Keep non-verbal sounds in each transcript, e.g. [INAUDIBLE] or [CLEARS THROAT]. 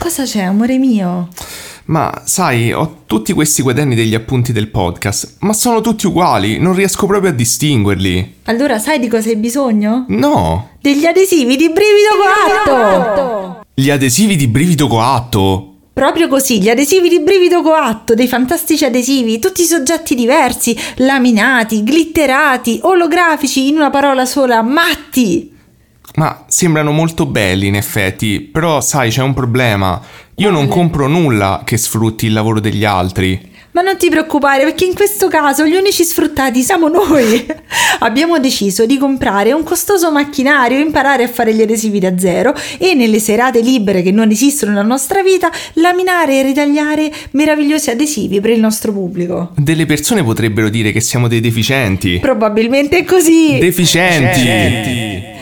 cosa c'è, amore mio? Ma sai, ho tutti questi quaderni degli appunti del podcast, ma sono tutti uguali, non riesco proprio a distinguerli. Allora sai di cosa hai bisogno? No! Degli adesivi di brivido coatto! Gli adesivi di brivido coatto! Proprio così, gli adesivi di brivido coatto, dei fantastici adesivi, tutti soggetti diversi, laminati, glitterati, olografici, in una parola sola, matti! Ma sembrano molto belli in effetti, però sai c'è un problema. Io non compro nulla che sfrutti il lavoro degli altri. Ma non ti preoccupare perché in questo caso gli unici sfruttati siamo noi. [LAUGHS] Abbiamo deciso di comprare un costoso macchinario, imparare a fare gli adesivi da zero e nelle serate libere che non esistono nella nostra vita laminare e ritagliare meravigliosi adesivi per il nostro pubblico. Delle persone potrebbero dire che siamo dei deficienti. Probabilmente è così. Deficienti. Deficienti.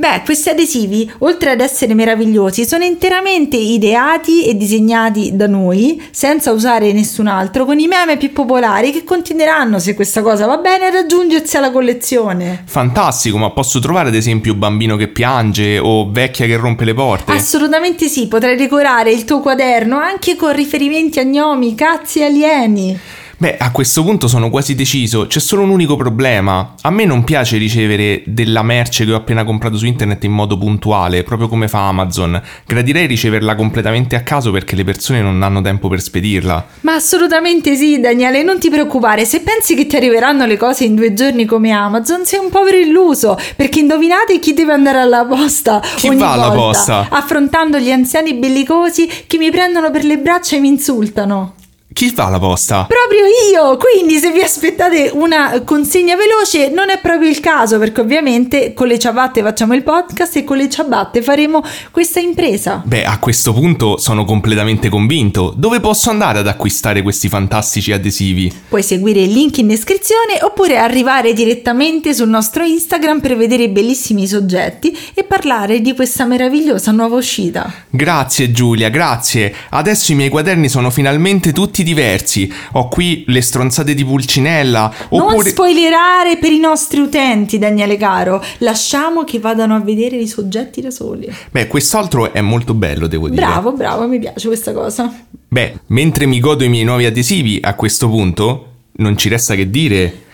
Beh, questi adesivi, oltre ad essere meravigliosi, sono interamente ideati e disegnati da noi, senza usare nessun altro, con i meme più popolari che continueranno, se questa cosa va bene, a raggiungersi alla collezione. Fantastico, ma posso trovare ad esempio bambino che piange o vecchia che rompe le porte? Assolutamente sì, potrai decorare il tuo quaderno anche con riferimenti a gnomi, cazzi e alieni. Beh, a questo punto sono quasi deciso, c'è solo un unico problema. A me non piace ricevere della merce che ho appena comprato su internet in modo puntuale, proprio come fa Amazon. Gradirei riceverla completamente a caso perché le persone non hanno tempo per spedirla. Ma assolutamente sì, Daniele, non ti preoccupare. Se pensi che ti arriveranno le cose in due giorni come Amazon, sei un povero illuso. Perché indovinate chi deve andare alla posta? Chi ogni va alla volta, posta? Affrontando gli anziani bellicosi che mi prendono per le braccia e mi insultano. Chi fa la posta? Proprio io! Quindi se vi aspettate una consegna veloce non è proprio il caso perché ovviamente con le ciabatte facciamo il podcast e con le ciabatte faremo questa impresa. Beh, a questo punto sono completamente convinto. Dove posso andare ad acquistare questi fantastici adesivi? Puoi seguire il link in descrizione oppure arrivare direttamente sul nostro Instagram per vedere i bellissimi soggetti e parlare di questa meravigliosa nuova uscita. Grazie Giulia, grazie. Adesso i miei quaderni sono finalmente tutti diversi. Ho qui le stronzate di Pulcinella. Non Oppure... spoilerare per i nostri utenti, Daniele caro. Lasciamo che vadano a vedere i soggetti da soli. Beh, quest'altro è molto bello, devo dire. Bravo, bravo, mi piace questa cosa. Beh, mentre mi godo i miei nuovi adesivi, a questo punto non ci resta che dire.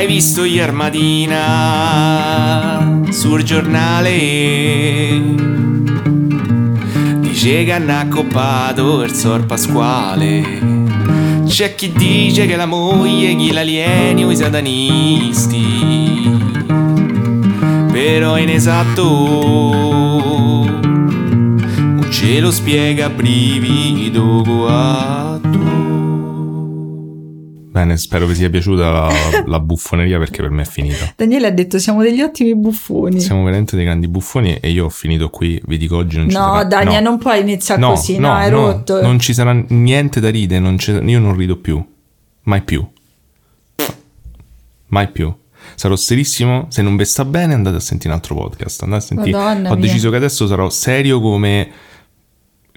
Hai visto ieri mattina sul giornale? Dice che hanno accoppato il sor Pasquale. C'è chi dice che la moglie chi l'alieni o i satanisti. Però in esatto non ce lo spiega brivido coatto. Bene, spero vi sia piaciuta la, la buffoneria perché per me è finita. Daniele ha detto siamo degli ottimi buffoni. Siamo veramente dei grandi buffoni e io ho finito qui, vi dico oggi non ci No, sarà... Daniele, non puoi iniziare no, così, no, hai rotto. Non ci sarà niente da ridere, non io non rido più, mai più. Mai più. Sarò serissimo, se non vi sta bene andate a sentire un altro podcast. Andate a sentire. Madonna Ho mia. deciso che adesso sarò serio come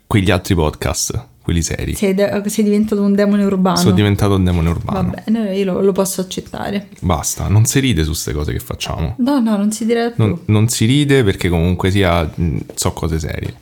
quegli altri podcast, quelli seri. Sei, de- sei diventato un demone urbano. Sono diventato un demone Va urbano. bene, io lo, lo posso accettare. Basta, non si ride su queste cose che facciamo. No, no, non si dirà più. Non, non si ride perché comunque sia mh, so cose serie.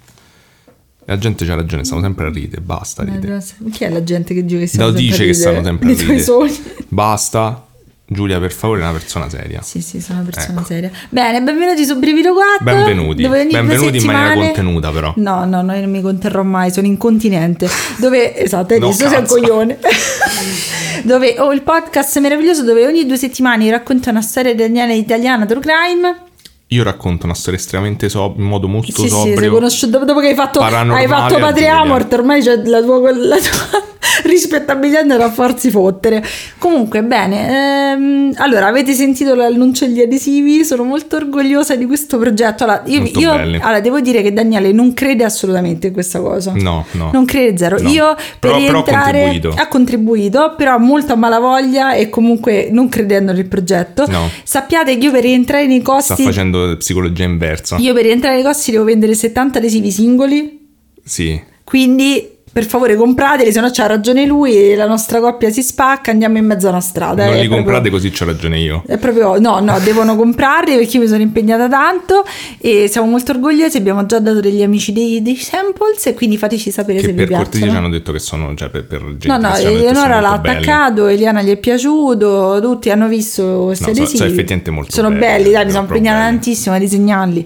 La gente c'ha ragione, stanno sempre a ridere, basta Ma ride. Chi è la gente che dice che stiamo Lo dice che ridere stanno sempre a [LAUGHS] ridere. sogni? Basta. Giulia, per favore, è una persona seria. Sì, sì, sono una persona Ecco. seria. Bene, benvenuti su Brivido 4. Benvenuti. Dove ogni Benvenuti in maniera contenuta, però. No, no, no, io non mi conterrò mai, sono incontinente. Dove, esatto, hai No, visto, sei un coglione. [LAUGHS] dove ho il podcast meraviglioso dove ogni due settimane racconta una storia italiana italiana true crime. Io racconto una storia estremamente so- in modo molto Sì, sì, sobrio. sei conosciuto dopo, dopo che hai fatto, hai fatto a Patria Giulia. Amort, ormai c'è la tua, [LAUGHS] la tua rispettabilità da farsi fottere. Comunque, bene, ehm, allora avete sentito l'annuncio degli adesivi? Sono molto orgogliosa di questo progetto. Allora, io, io- allora, devo dire che Daniele non crede assolutamente in questa cosa. No, no. Non crede zero. No. Io per Però- però ha rientrare contribuito. ha contribuito, però molto a malavoglia e comunque non credendo nel progetto. No. Sappiate che io per rientrare nei Sta costi facendo psicologia inversa. io per rientrare nei costi devo vendere 70 adesivi singoli, Sì. quindi per favore comprateli, se no c'ha ragione lui, la nostra coppia si spacca, andiamo in mezzo a una strada. non È li proprio- comprate così c'ho ragione io. È proprio, no, no, devono comprarli perché io mi sono impegnata tanto e siamo molto orgogliosi. Abbiamo già dato degli amici dei, dei samples e quindi fateci sapere Che se vi per cortesia ci piacciono. hanno detto che sono, cioè per, per gente No, no, Eleonora sono l'ha molto belli. attaccato, Eliana gli è piaciuto, tutti hanno visto questi No, adesivi. sono effettivamente molto Sono belli, belli, dai, mi sono impegnata belli. tantissimo a disegnarli.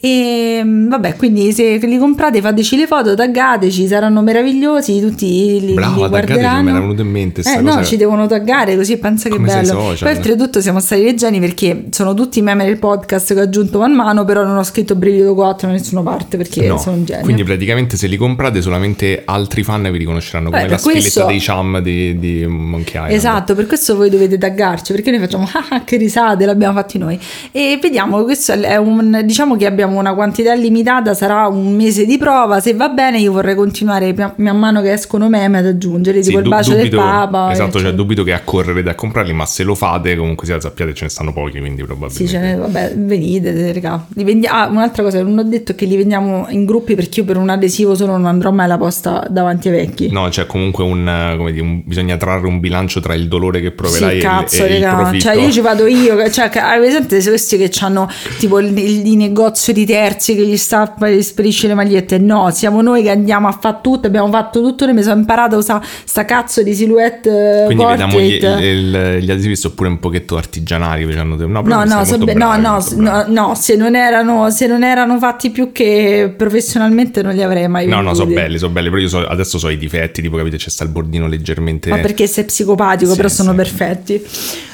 E mm, vabbè, quindi se li comprate fateci le foto, taggateci, saranno meravigliosi, tutti li, Brava, li guarderanno. me era venuto in mente Eh no, ci devono taggare così pensa che Come sei bello. social. Poi oltretutto siamo stati leggeri perché sono tutti meme del podcast che ho aggiunto man mano, però non ho scritto Brivido 4 da nessuna parte perché No, sono un genio. quindi praticamente se li comprate solamente altri fan vi riconosceranno come Beh, la per questo- sfiletta dei cham di, di Monkey Island. Esatto, per questo voi dovete taggarci perché noi facciamo [LAUGHS] ah ah, che risate, l'abbiamo fatti noi. E vediamo, questo è un diciamo che abbiamo una quantità limitata, sarà un mese di prova, se va bene io vorrei continuare pia- man mano che escono meme ad aggiungere, Sì, tipo il du- bacio dubito- del Papa. Esatto, cioè dubito che accorrerete a comprarli, ma se lo fate comunque sia sappiate ce ne stanno pochi, quindi probabilmente. Sì, ce ne- vabbè, venite, raga. Li vendi- ah, un'altra cosa, non ho detto che li vendiamo in gruppi perché io per un adesivo solo non andrò mai alla posta davanti ai vecchi. No, c'è comunque un, come dire, un- bisogna trarre un bilancio tra il dolore che Sì, proverai e, cazzo, e il raga. profitto. Cioè, io ci vado io. Cioè, hai presente questi che hanno tipo il, il- il negozio di terzi che gli e gli spedisce le magliette? No, siamo noi che andiamo a fare tutto. Abbiamo fatto tutto. Noi mi sono imparato a usare sta cazzo di silhouette eh, Quindi vediamo gli, portrait. il- gli adesivi sono pure un pochetto artigianali. hanno- No, No, no, so molto be- no, bravi, no, molto s- bravi. no, no, se non, erano, se non erano fatti più che professionalmente non li avrei mai No, no, sono belli, sono belli, però io so- adesso so i difetti, tipo capite c'è sta il bordino leggermente... Ma perché sei psicopatico, Sì, però sono sì. perfetti.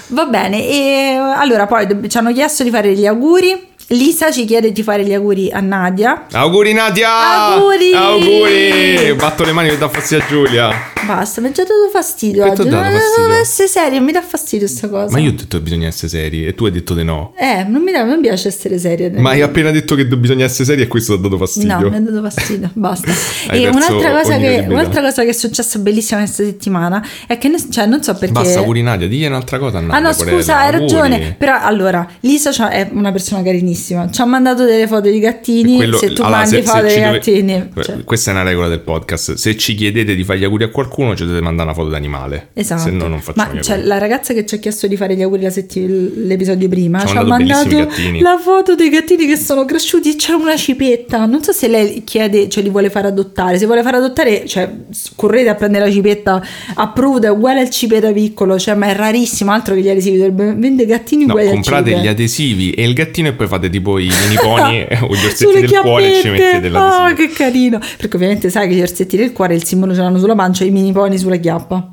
Va bene, e allora poi ci hanno chiesto di fare gli auguri. Lisa ci chiede di fare gli auguri a Nadia. Auguri Nadia! Auguri! Auguri! Batto le mani per dar fastidio a Giulia. Basta, mi ha già dato fastidio Che oggi. dato Non devo essere seria, mi dà fastidio sta cosa. Ma io ho detto che bisogna essere seri e tu hai detto di no. Eh, non mi, dà, non piace essere seria. Ma hai appena detto che bisogna essere seri e questo ti ha dato fastidio. No, mi ha dato fastidio, [LAUGHS] basta. E un'altra cosa, che, un'altra cosa che è successa bellissima questa settimana è che, ne- cioè, non so perché... Basta, auguri Nadia, digli un'altra cosa a Nadia. Ah no, scusa, hai ragione. Però allora, Lisa c'ha- è una persona carinissima. Ci ha mandato delle foto di gattini. Quello- se tu allora, mandi se- foto dei dove- gattini. cioè, Questa è una regola del podcast. Se ci chiedete di fare gli auguri a qualcuno, ci dovete mandare una foto d'animale. Esatto. Se no, non facciamo Ma cioè, la ragazza che ci ha chiesto di fare gli auguri setti- l'episodio prima Ci ci ha mandato gattini. la foto dei gattini che sono cresciuti c'è una cipetta. Non so se lei chiede, cioè li vuole fare adottare. Se vuole fare adottare, cioè, correte a prendere la cipetta approvata, è uguale al cipeta piccolo, cioè, ma è rarissimo. Altro che gli adesivi, vendere gattini No, uguali comprate al cipeta. gli adesivi e il gattino e poi fate tipo i mini pony [LAUGHS] [LAUGHS] o gli orsetti del cuore e ci mettete l'adesivo. Oh, che carino. Perché ovviamente sai che gli orsetti del cuore il simbolo ce l'hanno sulla pancia e i mini pony sulla chiappa.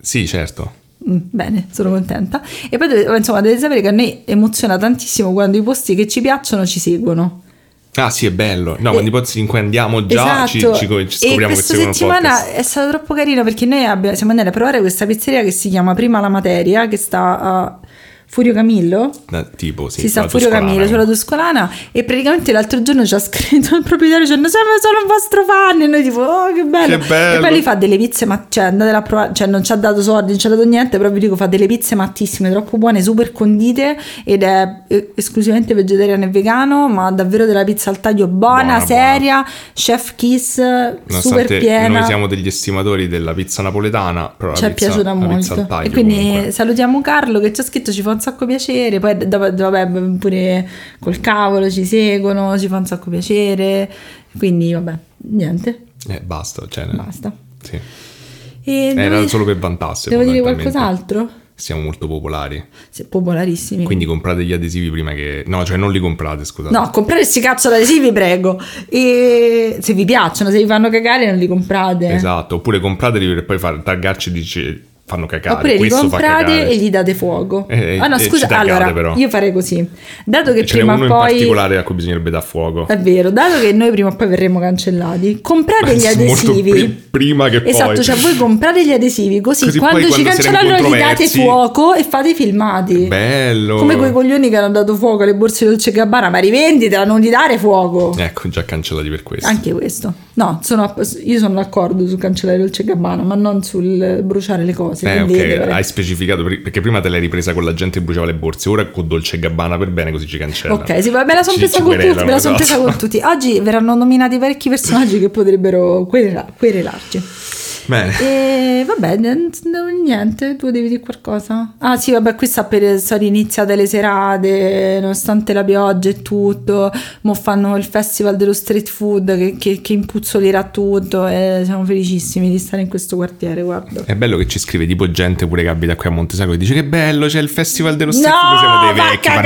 Sì, certo. Mm, Bene, sono contenta. E poi insomma, dovete sapere che a noi emoziona tantissimo quando i posti che ci piacciono ci seguono. Ah, sì, è bello. No, E- quando i posti in cui andiamo già ci, esatto. ci, ci e scopriamo che questa settimana podcast. è stato troppo carino perché noi abbiamo- siamo andati a provare questa pizzeria che si chiama Prima la Materia, che sta a Furio Camillo. Da- tipo, sì, si sta a la Furio Camillo sulla Tuscolana e praticamente l'altro giorno ci ha scritto il proprietario dicendo sono, sono un vostro fan e noi tipo oh che bello. Che bello. e poi lui fa delle pizze ma cioè andatela a provare cioè non ci ha dato soldi non ci ha dato niente però vi dico fa delle pizze mattissime troppo buone super condite ed è eh, esclusivamente vegetariano e vegano ma davvero della pizza al taglio buona, Buona, seria chef kiss super Nonostante piena noi siamo degli estimatori della pizza napoletana, però ci è piaciuta molto e quindi comunque. salutiamo Carlo che ci ha scritto ci fa un sacco piacere poi dopo, vabbè pure col cavolo ci seguono ci fa un sacco piacere quindi vabbè niente Eh, basta, cioè, basta sì. e Era devo, solo per vantarsi. devo dire qualcos'altro? Siamo molto popolari. Sì, popolarissimi Quindi comprate gli adesivi prima che... No, cioè non li comprate, scusate. No, comprare sti cazzo di adesivi, prego. E se vi piacciono, se vi fanno cagare, non li comprate. Esatto, oppure comprateli per poi far taggarci e dice fanno cacare. Oppure li comprate e gli date fuoco. Eh, ah no, e ci scusa, allora però. io farei così. Dato che Ce prima o in poi particolare a cui bisognerebbe dar fuoco. È vero, dato che noi prima o poi verremo cancellati, comprate gli adesivi. pri- prima che Esatto, poi. cioè voi comprate gli adesivi così, Così quando ci quando saremo cancellano gli date fuoco e fate i filmati. Bello. Come quei coglioni che hanno dato fuoco alle borse Dolce e Gabbana, ma rivenditela, non gli dare fuoco. Ecco, già cancellati per questo. Anche questo. No, sono- io sono d'accordo sul cancellare Dolce Gabbana, ma non sul bruciare le cose. Si Eh, ok, hai specificato per- perché prima te l'hai ripresa con la gente che bruciava le borse, ora con Dolce Gabbana per bene, così ci cancella. Ok, sì, me la sono presa con tutti, me la sono presa con tutti. Oggi verranno nominati parecchi personaggi che potrebbero querela- querelarci. Bene. E vabbè, niente, tu devi dire qualcosa? Ah sì, vabbè, qui sta per, sono iniziate le serate, nonostante la pioggia e tutto, mo fanno il festival dello street food che, che, che impuzzolirà tutto e siamo felicissimi di stare in questo quartiere, guarda. È bello che ci scrive tipo gente pure che abita qui a Montesacro e dice che bello, c'è il festival dello No, street food, siamo dei vecchi. Ma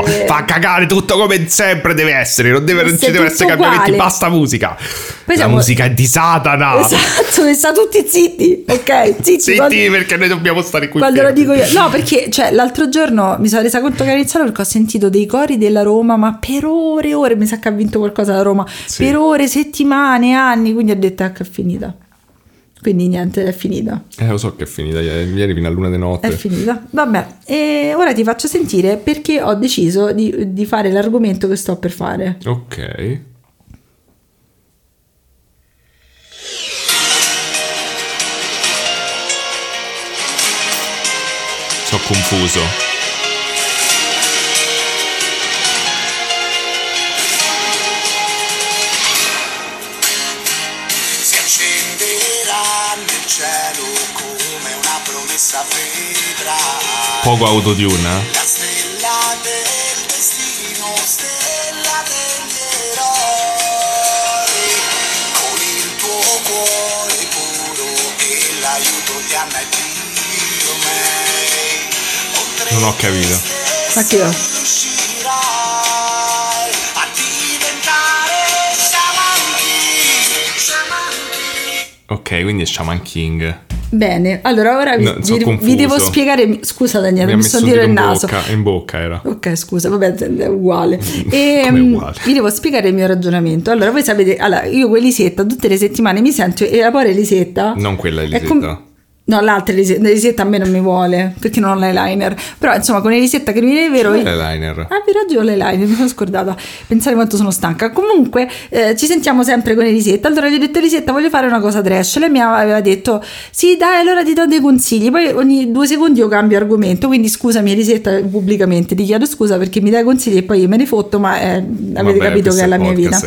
no, fa cagare tutto come sempre deve essere, non, deve, non ci deve essere cambiamenti, basta musica. Poi la siamo- musica è di Satana. Esatto, e sta tutti zitti, ok? Zitti, Zitti quando- perché noi dobbiamo stare qui. Quando lo dico io, no, perché cioè, l'altro giorno mi sono resa conto che era iniziato perché ho sentito dei cori della Roma, ma per ore e ore mi sa che ha vinto qualcosa da Roma, Sì. per ore, settimane, anni, quindi ho detto ecco è finita. Quindi niente, è finita. Eh, lo so che è finita ieri, ieri fino a luna di notte. È finita. Vabbè, e ora ti faccio sentire perché ho deciso di, di fare l'argomento che sto per fare. Ok. Promessa vedrai. Poco autotune, Non ho capito. Ma che King Ok, quindi è Shaman King. Bene, allora ora vi, No, sono vi- vi devo spiegare. Scusa Daniele, Mi mi, dire dito il naso. bocca, in bocca era. Ok, scusa, vabbè, è uguale. [LAUGHS] E, Come mm, uguale? Vi devo spiegare il mio ragionamento. Allora, voi sapete, allora, io con Elisetta tutte le settimane mi sento e la povera Elisetta... Non quella Elisetta. No, l'altra Elisetta, Elisetta a me non mi vuole perché non ho l'eyeliner. Però insomma, con Elisetta che mi viene vero. Qual è l'eyeliner? Ah, vi ragione, l'eyeliner, [LAUGHS] mi sono scordata. Pensare quanto sono stanca. Comunque, eh, ci sentiamo sempre con Elisetta. Allora gli ho detto, Elisetta, voglio fare una cosa trash. Lei mi aveva detto, sì, dai, allora ti do dei consigli. Poi ogni due secondi io cambio argomento. Quindi scusami, Elisetta, pubblicamente ti chiedo scusa perché mi dai consigli e poi io me ne fotto, ma eh, avete Vabbè, capito che è la mia vita.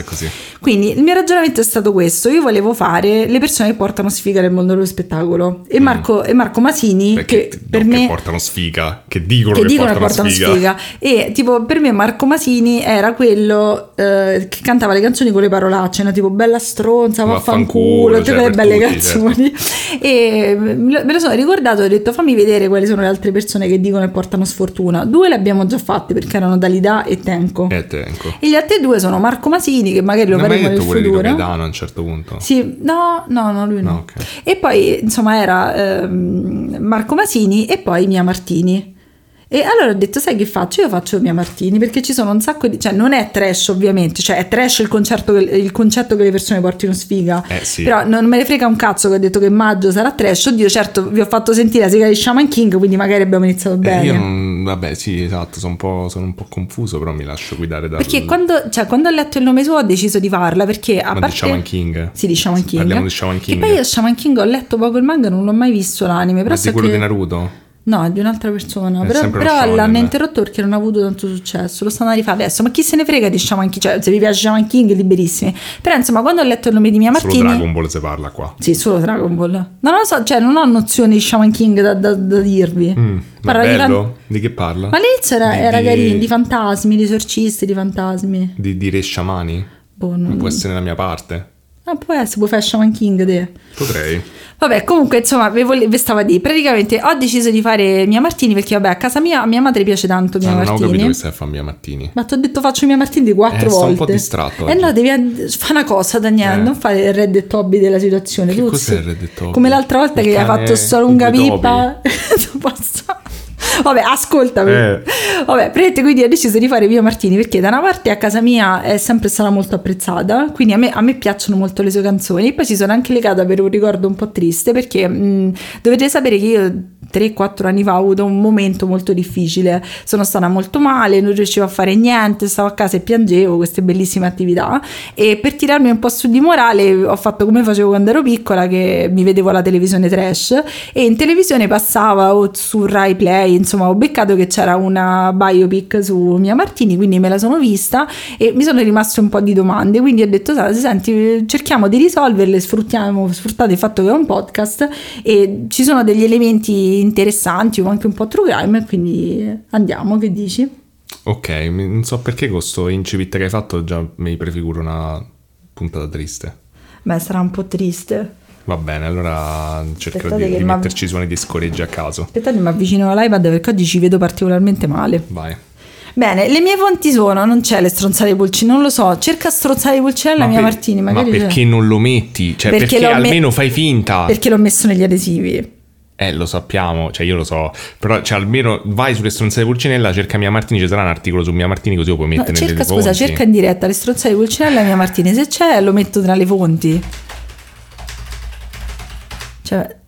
Quindi il mio ragionamento è stato questo: io volevo fare le persone che portano sfiga nel mondo dello spettacolo. E Marco, e Marco Masini. Perché che no, per che me portano sfiga, che dicono che che, dicono che portano, portano sfiga. E tipo per me Marco Masini era quello eh, che cantava le canzoni con le parolacce, no? tipo bella stronza, Vaffanculo, vaffanculo, tutte cioè, quelle belle tutti, certo. canzoni. E me lo- sono ricordato e ho detto fammi vedere quali sono le altre persone che dicono che portano sfortuna. Due le abbiamo già fatte perché erano Dalida e Tenco. Eh, tenco. E gli altri due sono Marco Masini, che magari lo faremo nel quelli di futuro. Loredano a un certo punto? Sì, no, no, no, lui no. No, ok. E poi, insomma, era ehm, Marco Masini e poi Mia Martini. E allora ho detto, sai che faccio? Io faccio Mia Martini perché ci sono un sacco di... Cioè, non è trash ovviamente, cioè è trash il, concerto il concetto che le persone portino sfiga. Eh, sì. Però non me ne frega un cazzo che ho detto che maggio sarà trash. Oddio, certo, vi ho fatto sentire la sigla di Shaman King, quindi magari abbiamo iniziato Eh, bene. io non, vabbè, sì, esatto, sono un, po', sono un po' confuso, però mi lascio guidare da. Perché quando, cioè, quando ho letto il nome suo ho deciso di farla perché a Ma di parte... Shaman King? Sì, di Shaman King. Parliamo di Shaman King. Che poi io Shaman King ho letto poco il manga, non l'ho mai visto l'anime. Però Ma so di quello che... di Naruto? No, è di un'altra persona. È Però, però l'hanno interrotto perché non ha avuto tanto successo. Lo stanno a rifare adesso. Ma chi se ne frega di Shaman King? Cioè, se vi piace Shaman King, liberissimi. Però insomma, quando ho letto il nome di Mia Solo Martini. Dragon Ball si parla qua. Sì, solo Dragon Ball. Non lo so, cioè, non ho nozione di Shaman King da, da- da dirvi. Mm, ma Parla è di fan- bello? Di che parla? Ma all'inizio era, Di- era di- carino, di fantasmi, di esorcisti, di fantasmi. Di, di re sciamani? Boh, non... Può essere nella mia parte? Ah, può essere, puoi fare Shaman King te. Potrei. Vabbè, comunque, insomma, vi, vole- vi stavo a dire. Praticamente ho deciso di fare Mia Martini perché, vabbè, a casa mia, a mia madre piace tanto Mia Ah, non ho Martini. capito che stai a fare Mia Martini. Ma ti ho detto faccio Mia Martini quattro Eh, volte. un po' distratto Eh oggi. no, devi fare una cosa, Daniele, Eh. non fare il Red e Toby della situazione. Che tu cos'è il Red Dead Toby? Come l'altra volta Il che hai cane- fatto sto i lunga pipa. Tu posso- Vabbè, ascoltami. Eh. Vabbè, praticamente quindi ho deciso di fare Via Martini perché da una parte a casa mia è sempre stata molto apprezzata, quindi a me, a me piacciono molto le sue canzoni. Poi ci sono anche legata per un ricordo un po' triste perché mh, dovete sapere che io 3-4 anni fa ho avuto un momento molto difficile, sono stata molto male, non riuscivo a fare niente, stavo a casa e piangevo queste bellissime attività e per tirarmi un po' su di morale ho fatto come facevo quando ero piccola che mi vedevo la televisione trash e in televisione passava o su Rai Play, insomma ho beccato che c'era una biopic su Mia Martini, quindi me la sono vista e mi sono rimaste un po' di domande, quindi ho detto senti cerchiamo di risolverle, sfruttiamo, sfruttate il fatto che è un podcast e ci sono degli elementi interessanti o anche un po' true crime, quindi andiamo, che dici? Ok, non so perché con sto incipit che hai fatto già mi prefiguro una puntata triste. Beh, sarà un po' triste. Va bene, allora cercherò Aspettate di, di ma- metterci suoni di scoreggi a caso. Aspettate, mi avvicino all'iPad perché oggi ci vedo particolarmente male. Vai. Bene, le mie fonti sono, non c'è le stronzate di Pulcinella, non lo so, cerca stronzate di Pulcinella mia per- Martini, magari ma c'è. perché non lo metti? Cioè, Perché perché, l'ho me- almeno fai finta. Perché l'ho messo negli adesivi. Eh, lo sappiamo, cioè io lo so, però cioè, almeno vai sulle stronzate di Pulcinella, cerca Mia Martini, ci sarà un articolo su Mia Martini così lo puoi No, mettere cerca, nelle scusa, fonti. cerca in diretta le stronzate di Pulcinella mia Martini, se c'è lo metto tra le fonti. Cioè...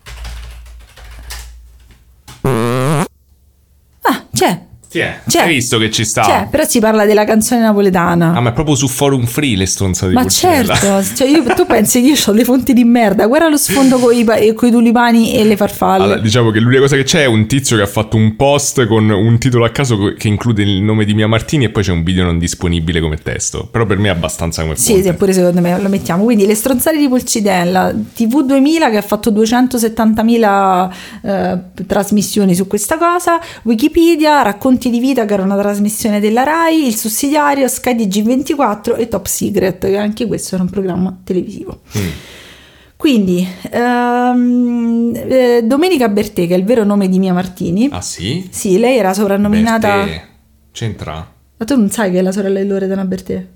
Ah, c'è. Sì, eh. C'è. Hai visto che ci sta? C'è, però si parla della canzone napoletana. Ah, ma è proprio su Forum Free le stronzate di Ma Pulcinella. certo, cioè io- tu pensi che io ho le fonti di merda, guarda lo sfondo con i tulipani e le farfalle. Allora, diciamo che l'unica cosa che c'è è un tizio che ha fatto un post con un titolo a caso che include il nome di Mia Martini e poi c'è un video non disponibile come testo. Però per me è abbastanza come Sì, fonte. sì, pure secondo me lo mettiamo. Quindi le stronzate di Pulcinella, TV2000 che ha fatto 270.000 eh, trasmissioni su questa cosa, Wikipedia, Racconti di vita che era una trasmissione della RAI, il sussidiario, Sky DG24 e Top Secret, che anche questo era un programma televisivo. Mm. Quindi, ehm, eh, Domenica Bertè, che è il vero nome di Mia Martini, Ah sì? sì, lei era soprannominata... Bertè. C'entra? Ma tu non sai che è la sorella di Loredana Bertè?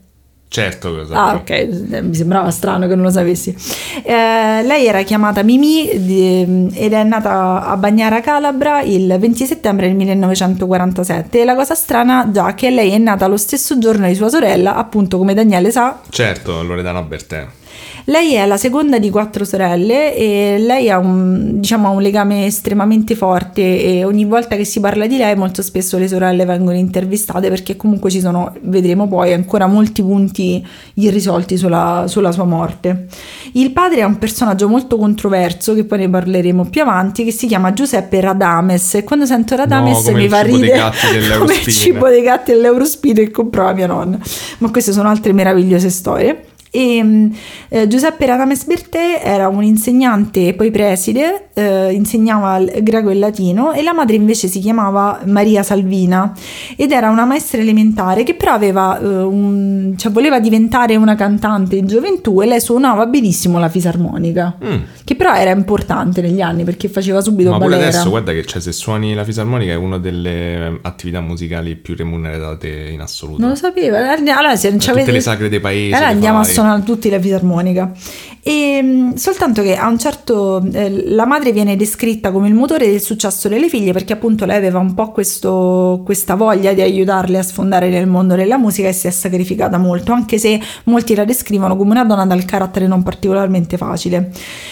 Certo che lo Ah, sapevo. ok, eh, mi sembrava strano che non lo sapessi. Eh, lei era chiamata Mimì di- ed è nata a Bagnara Calabra il 20 settembre del 1947. E la cosa strana già che lei è nata lo stesso giorno di sua sorella, appunto come Daniele sa, Certo, Loredana Bertè. Lei è la seconda di quattro sorelle e lei ha un, diciamo, un legame estremamente forte e ogni volta che si parla di lei molto spesso le sorelle vengono intervistate perché comunque ci sono, vedremo poi, ancora molti punti irrisolti sulla, sulla sua morte. Il padre è un personaggio molto controverso che poi ne parleremo più avanti che si chiama Giuseppe Radames. E quando sento Radames come mi fa ridere. [LAUGHS] come il cibo dei gatti dell'Eurospin che comprava mia nonna. Ma queste sono altre meravigliose storie e mh, eh, Giuseppe Radames Bertè era un insegnante e poi preside, eh, insegnava il greco e il latino e la madre invece si chiamava Maria Salvina ed era una maestra elementare che però aveva eh, un, cioè voleva diventare una cantante in gioventù e lei suonava benissimo la fisarmonica, Mm. che però era importante negli anni perché faceva subito Ma pure balera. adesso, guarda che cioè, se suoni la fisarmonica è una delle eh, attività musicali più remunerate in assoluto. Non lo sapevo. Allora, se non Tutte c'avete- le sagre dei paesi Allora andiamo a fai. suonare tutti la fisarmonica. E, mh, soltanto che a un certo eh, la madre viene descritta come il motore del successo delle figlie perché appunto lei aveva un po' questo, questa voglia di aiutarle a sfondare nel mondo della musica e si è sacrificata molto, anche se molti la descrivono come una donna dal carattere non particolarmente facile.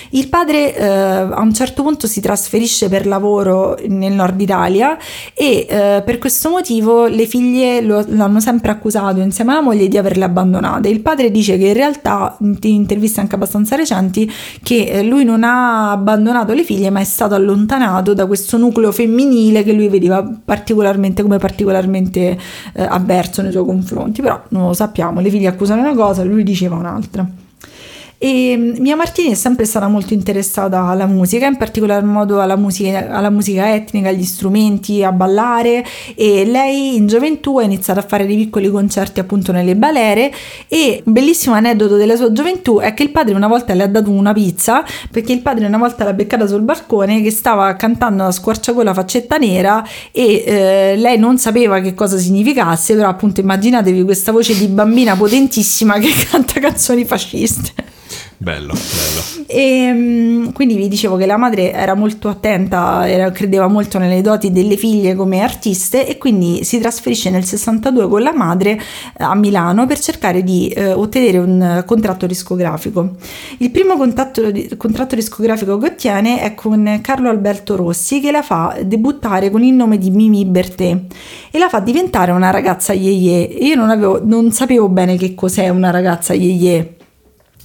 Il padre eh, a un certo punto si trasferisce per lavoro nel nord Italia e eh, per questo motivo le figlie lo- l'hanno sempre accusato insieme alla moglie di averle abbandonate. Il padre dice che in realtà, in interviste anche abbastanza recenti, che eh, lui non ha abbandonato le figlie ma è stato allontanato da questo nucleo femminile che lui vedeva particolarmente come particolarmente eh, avverso nei suoi confronti. Però non lo sappiamo, le figlie accusano una cosa, lui diceva un'altra. E mm, Mia Martini è sempre stata molto interessata alla musica, in particolar modo alla musica, alla musica etnica, agli strumenti, a ballare e lei in gioventù ha iniziato a fare dei piccoli concerti appunto nelle balere e un bellissimo aneddoto della sua gioventù è che il padre una volta le ha dato una pizza perché il padre una volta l'ha beccata sul balcone che stava cantando a squarciagola faccetta nera e eh, lei non sapeva che cosa significasse, però appunto immaginatevi questa voce di bambina potentissima che [LAUGHS] canta canzoni fasciste. Bello, bello. E mm, quindi vi dicevo che la madre era molto attenta, era- credeva molto nelle doti delle figlie come artiste e quindi si trasferisce nel 62 con la madre eh, a Milano per cercare di eh, ottenere un eh, contratto discografico. Il primo contatto contratto discografico che ottiene è con Carlo Alberto Rossi che la fa debuttare con il nome di Mimi Bertè e la fa diventare una ragazza yeye. Io non, avevo, non sapevo bene che cos'è una ragazza yeye.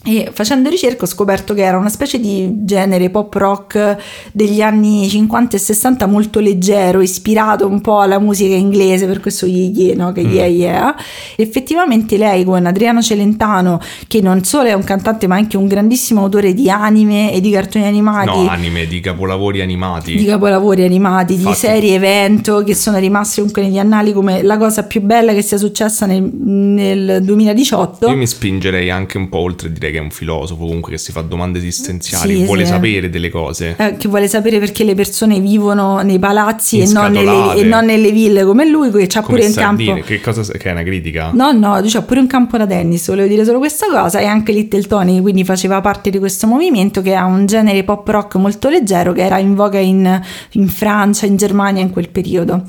E facendo ricerca ho scoperto che era una specie di genere pop rock degli anni 50 e 60 molto leggero, ispirato un po' alla musica inglese, per questo ye ye, no? che Mm. yeah yeah. Effettivamente lei con Adriano Celentano, che non solo è un cantante ma anche un grandissimo autore di anime e di cartoni animati, No, anime di capolavori animati. di capolavori animati, di Infatti. serie evento che sono rimasti comunque negli annali come la cosa più bella che sia successa nel, nel 2018. Io mi spingerei anche un po' oltre a dire che è un filosofo comunque che si fa domande esistenziali, Sì, vuole sì. sapere delle cose. eh, che vuole sapere perché le persone vivono nei palazzi e non, nelle, e non nelle ville come lui, che c'ha Come pure un sardine, campo. che cosa che è una critica? No, no, c'ha pure un campo da tennis, volevo dire solo questa cosa, e anche Little Tony, quindi faceva parte di questo movimento che ha un genere pop rock molto leggero che era in voga in, in Francia, in Germania in quel periodo.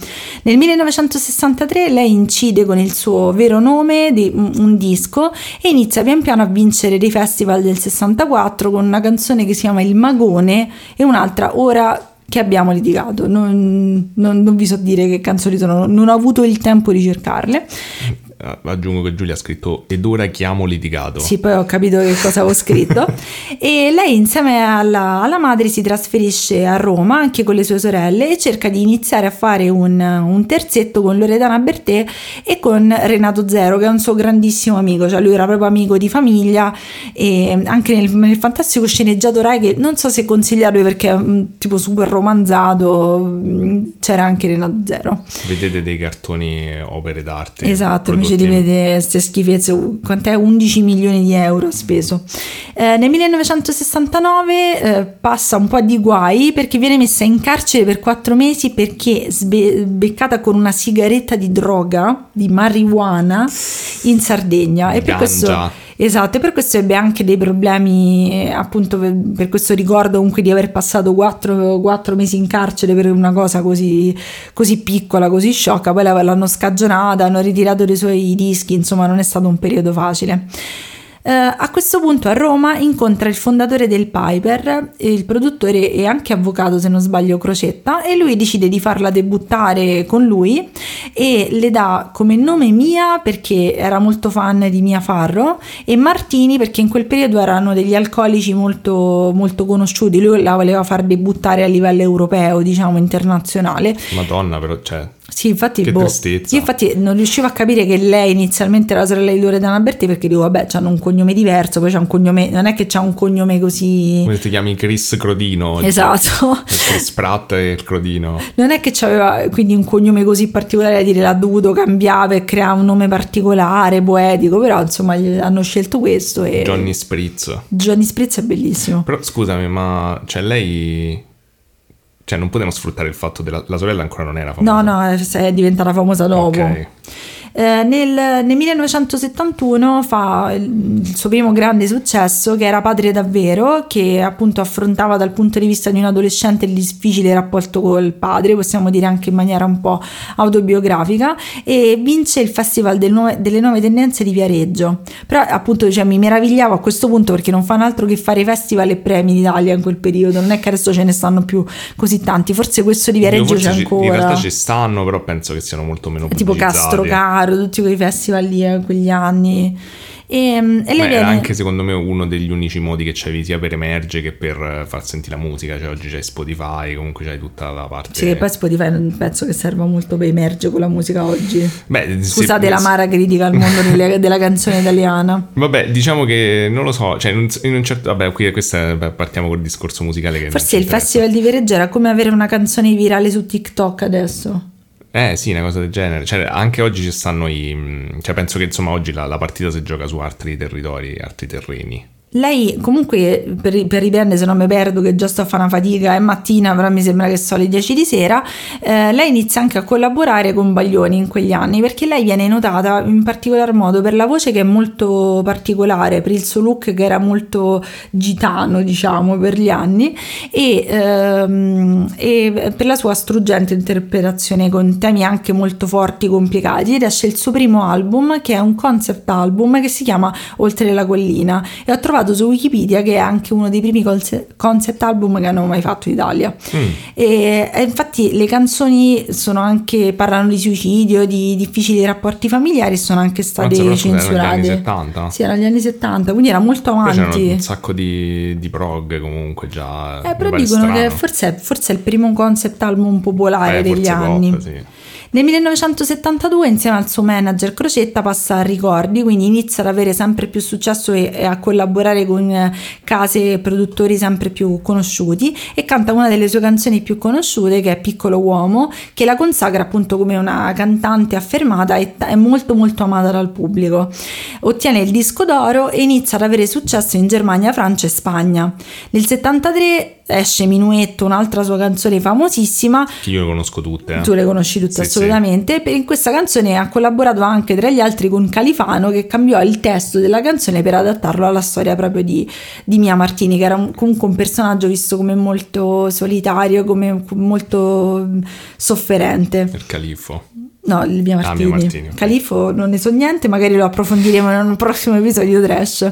Nel 1963 lei incide con il suo vero nome di un, un disco e inizia pian piano a vincere dei festival del 64 con una canzone che si chiama Il Magone e un'altra ora che abbiamo litigato. Non, non- non vi so dire che canzoni sono, non ho avuto il tempo di cercarle. Eh, Aggiungo che Giulia ha scritto ed ora chiamo litigato. Sì, poi ho capito che cosa avevo scritto. [LAUGHS] e lei insieme alla, alla madre si trasferisce a Roma anche con le sue sorelle e cerca di iniziare a fare un, un terzetto con Loredana Bertè e con Renato Zero, che è un suo grandissimo amico. Cioè lui era proprio amico di famiglia e anche nel, nel fantastico sceneggiato Rai che non so se consigliarvi perché è mm, tipo super romanzato, mm, c'era anche Renato Zero. Vedete dei cartoni opere d'arte. Esatto, invece di vedere queste schifezze, quant'è? 11 milioni di euro speso. Eh, nel 1969 eh, passa un po' di guai perché viene messa in carcere per quattro mesi perché sbe- beccata con una sigaretta di droga, di marijuana, in Sardegna. E per Ganja. questo... Esatto, e per questo ebbe anche dei problemi, eh, appunto per, questo ricordo comunque di aver passato quattro, quattro mesi in carcere per una cosa così, così piccola, così sciocca, poi l'hanno scagionata, hanno ritirato dei suoi dischi, insomma non è stato un periodo facile. Eh, a questo punto a Roma incontra il fondatore del Piper, il produttore e anche avvocato se non sbaglio Crocetta e lui decide di farla debuttare con lui e le dà come nome Mia perché era molto fan di Mia Farro e Martini perché in quel periodo erano degli alcolici molto, molto conosciuti, lui la voleva far debuttare a livello europeo diciamo internazionale. Madonna, però, cioè, sì, infatti, Che boh, tristezza. io infatti non riuscivo a capire che lei inizialmente era la sorella di Loredana Berti perché dico, vabbè, hanno un cognome diverso, poi c'è un cognome, non è che c'ha un cognome così... come ti chiami Chris Crodino? Esatto, Chris Pratt e il Crodino. non è che c'aveva quindi un cognome così particolare da dire l'ha dovuto cambiare e creare un nome particolare, poetico, però insomma hanno scelto questo e... Johnny Spritz. Johnny Spritz è bellissimo. Però scusami, ma cioè lei cioè non potremmo sfruttare il fatto della la sorella ancora non era famosa. No, no, è è diventata famosa dopo. Ok. Eh, nel, nel 1971 fa il, il suo primo grande successo che era Padre davvero che appunto affrontava dal punto di vista di un adolescente il difficile rapporto col padre possiamo dire anche in maniera un po' autobiografica e vince il festival del nuove- delle nuove tendenze di Viareggio però appunto cioè, mi meravigliavo a questo punto perché non fanno altro che fare festival e premi in Italia in quel periodo non è che adesso ce ne stanno più così tanti forse questo di Viareggio c'è ancora In realtà ci stanno, però penso che siano molto meno tipo pubblicizzati. Castrocaro, tutti quei festival lì in quegli anni. E, e lei era viene... anche secondo me uno degli unici modi che c'avevi sia per emergere che per eh, far sentire la musica. Cioè oggi c'è Spotify, comunque c'hai tutta la parte. Sì, che poi Spotify non penso che serva molto per emergere con la musica oggi. Beh, se- Scusate la mara critica al mondo delle- [LAUGHS] della canzone italiana. Vabbè, diciamo che non lo so, cioè in un, certo... Vabbè, qui questa, partiamo col discorso musicale che Forse il festival di Viareggio era come avere una canzone virale su TikTok adesso. Eh sì, una cosa del genere. Cioè, anche oggi ci stanno i... Cioè, penso che insomma oggi la, la partita si gioca su altri territori, altri terreni. Lei comunque per, per riprendere se non mi perdo che già sto a fare una fatica è mattina però mi sembra che sono le 10 di sera eh, lei inizia anche a collaborare con Baglioni in quegli anni perché lei viene notata in particolar modo per la voce che è molto particolare per il suo look che era molto gitano diciamo per gli anni e, ehm, e per la sua struggente interpretazione con temi anche molto forti complicati. Ed esce il suo primo album che è un concept album che si chiama Oltre la collina e ho trovato su Wikipedia che è anche uno dei primi conce- concept album che hanno mai fatto in Italia. Mm. E, e infatti le canzoni sono anche, parlano di suicidio, di difficili rapporti familiari e sono anche state Anzi, censurate. anni 70. Sì, erano gli anni 70, quindi era molto Poi c'erano avanti. un sacco di, di prog comunque già. Eh, però dicono che strano. forse è, forse è il primo concept album popolare Eh, degli forse anni. pop, sì. Nel 1972 insieme al suo manager Crocetta passa a Ricordi, quindi inizia ad avere sempre più successo e, a collaborare con eh, case e produttori sempre più conosciuti e canta una delle sue canzoni più conosciute che è Piccolo Uomo, che la consacra appunto come una cantante affermata e è molto molto amata dal pubblico. Ottiene il disco d'oro e inizia ad avere successo in Germania, Francia e Spagna. Nel 73 esce Minuetto, un'altra sua canzone famosissima, Che io le conosco tutte. eh. tu le conosci tutte Sì, assolutamente. Per- In questa canzone ha collaborato anche tra gli altri con Califano che cambiò il testo della canzone per adattarlo alla storia proprio di, di Mia Martini, che era un- comunque un personaggio visto come molto solitario, come molto mm, sofferente. Il califfo. No, il Mia Ah, Martini. Mia Martini. Califo non ne so niente, magari lo approfondiremo in un [LAUGHS] prossimo episodio trash.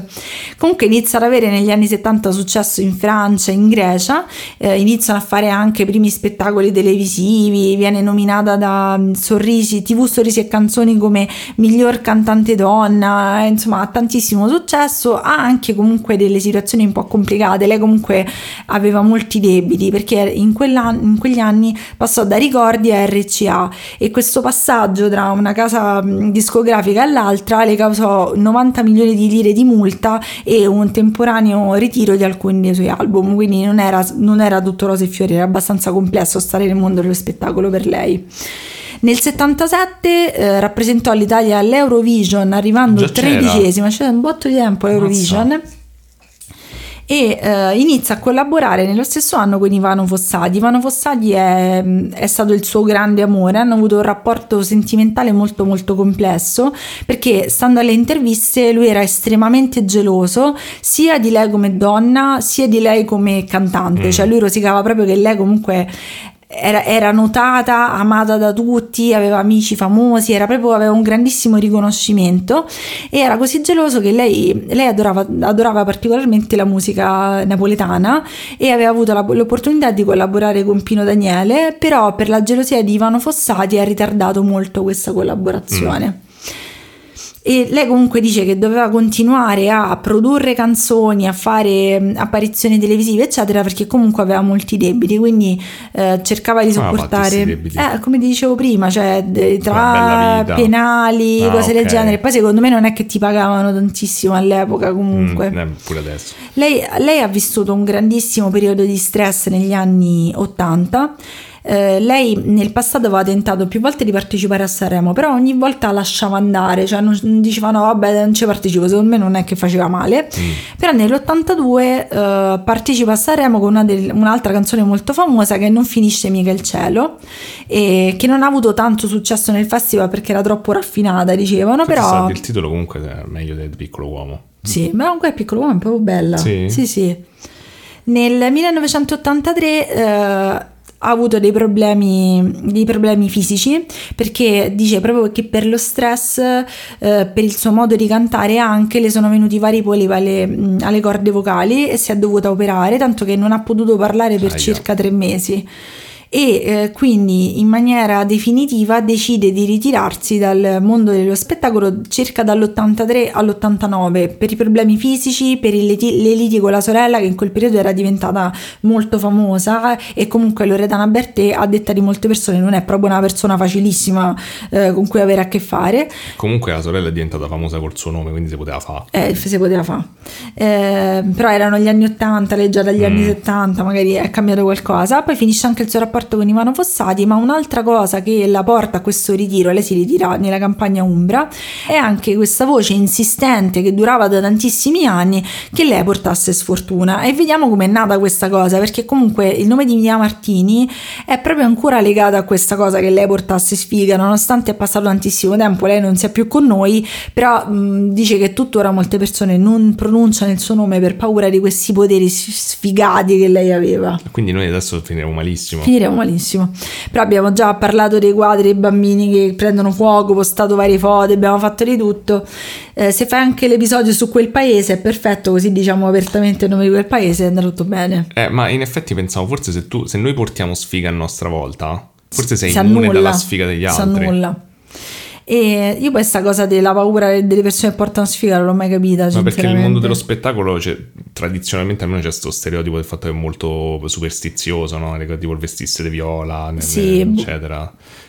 Comunque inizia ad avere negli anni 70 successo in Francia, in Grecia, eh, iniziano a fare anche i primi spettacoli televisivi, viene nominata da mm, Sorrisi, TV Sorrisi e Canzoni come miglior cantante donna, eh, insomma ha tantissimo successo, ha anche comunque delle situazioni un po' complicate, lei comunque aveva molti debiti perché in, in quegli anni passò da Ricordi a RCA e questo passaggio tra una casa mh, discografica e l'altra le causò 90 milioni di lire di multa e un temporaneo ritiro di alcuni dei suoi album, quindi non era, non era tutto rose e fiori, era abbastanza complesso stare nel mondo dello spettacolo per lei. Nel 77 eh, rappresentò l'Italia all'Eurovision arrivando Già c'era? tredicesima, c'è un botto di tempo all'Eurovision e eh, inizia a collaborare nello stesso anno con Ivano Fossati. Ivano Fossati è, è stato il suo grande amore, hanno avuto un rapporto sentimentale molto molto complesso perché stando alle interviste lui era estremamente geloso sia di lei come donna sia di lei come cantante, Mm. cioè lui rosicava proprio che lei comunque era, era notata, amata da tutti, aveva amici famosi, era proprio, aveva un grandissimo riconoscimento e era così geloso che lei, lei adorava, adorava particolarmente la musica napoletana e aveva avuto la- l'opportunità di collaborare con Pino Daniele, però per la gelosia di Ivano Fossati ha ritardato molto questa collaborazione. E lei comunque dice che doveva continuare a produrre canzoni, a fare mh, apparizioni televisive, eccetera, perché comunque aveva molti debiti, quindi eh, cercava di fatto sopportare. debiti? Eh, come ti dicevo prima, cioè tra penali, Ah, cose del ok. genere. Poi secondo me non è che ti pagavano tantissimo all'epoca comunque. Mm, eh, pure adesso. Lei, lei ha vissuto un grandissimo periodo di stress negli anni 80. Eh, lei nel passato aveva tentato più volte di partecipare a Sanremo, però ogni volta lasciava andare, cioè non, diceva no, vabbè, non ci partecipo, secondo me non è che faceva male. Mm. Però nell'82 eh, partecipa a Sanremo con una del- un'altra canzone molto famosa che non finisce mica il cielo, e che non ha avuto tanto successo nel festival perché era troppo raffinata, dicevano, Infatti, però... sa, Il titolo comunque è meglio del piccolo uomo. Sì, ma comunque è piccolo uomo, è proprio bella. Sì? sì. sì. Nel 1983 eh, ha avuto dei problemi, dei problemi fisici perché dice proprio che per lo stress, eh, per il suo modo di cantare anche le sono venuti vari polipi alle, alle corde vocali e si è dovuta operare, tanto che non ha potuto parlare per Aia. circa tre mesi. E eh, quindi in maniera definitiva decide di ritirarsi dal mondo dello spettacolo circa dall'83 all'89 per i problemi fisici, per liti- le liti con la sorella che in quel periodo era diventata molto famosa e comunque Loredana Bertè a detta di molte persone non è proprio una persona facilissima eh, con cui avere a che fare Comunque la sorella è diventata famosa col suo nome, quindi si poteva fare. eh, si poteva fare. Eh, però erano gli anni 80, lei già dagli anni Mm. 70, magari è cambiato qualcosa. Poi finisce anche il suo rapporto rapporto con Ivano Fossati, ma un'altra cosa che la porta a questo ritiro, lei si ritira nella campagna Umbra, è anche questa voce insistente che durava da tantissimi anni che lei portasse sfortuna. E vediamo com'è nata questa cosa, perché comunque il nome di Mia Martini è proprio ancora legato a questa cosa che lei portasse sfiga, nonostante è passato tantissimo tempo, lei non sia più con noi, però mh, dice che tuttora molte persone non pronunciano il suo nome per paura di questi poteri sfigati che lei aveva. Quindi noi adesso finiremo malissimo. Finiremo malissimo. Però abbiamo già parlato dei quadri dei bambini che prendono fuoco, postato varie foto, abbiamo fatto di tutto. Eh, se fai anche l'episodio su quel paese è perfetto, così diciamo apertamente il nome di quel paese e andrà tutto bene. Eh, ma in effetti pensavo, forse se, tu, se noi portiamo sfiga a nostra volta, forse sei Si immune annulla, dalla sfiga degli si altri. annulla. E io questa cosa della paura delle persone che portano sfiga non l'ho mai capita. Ma perché il sinceramente. mondo dello spettacolo, c'è- tradizionalmente almeno c'è questo stereotipo del fatto che è molto superstizioso, no? Tipo il vestirsi di viola, ne- Sì, ne- boh.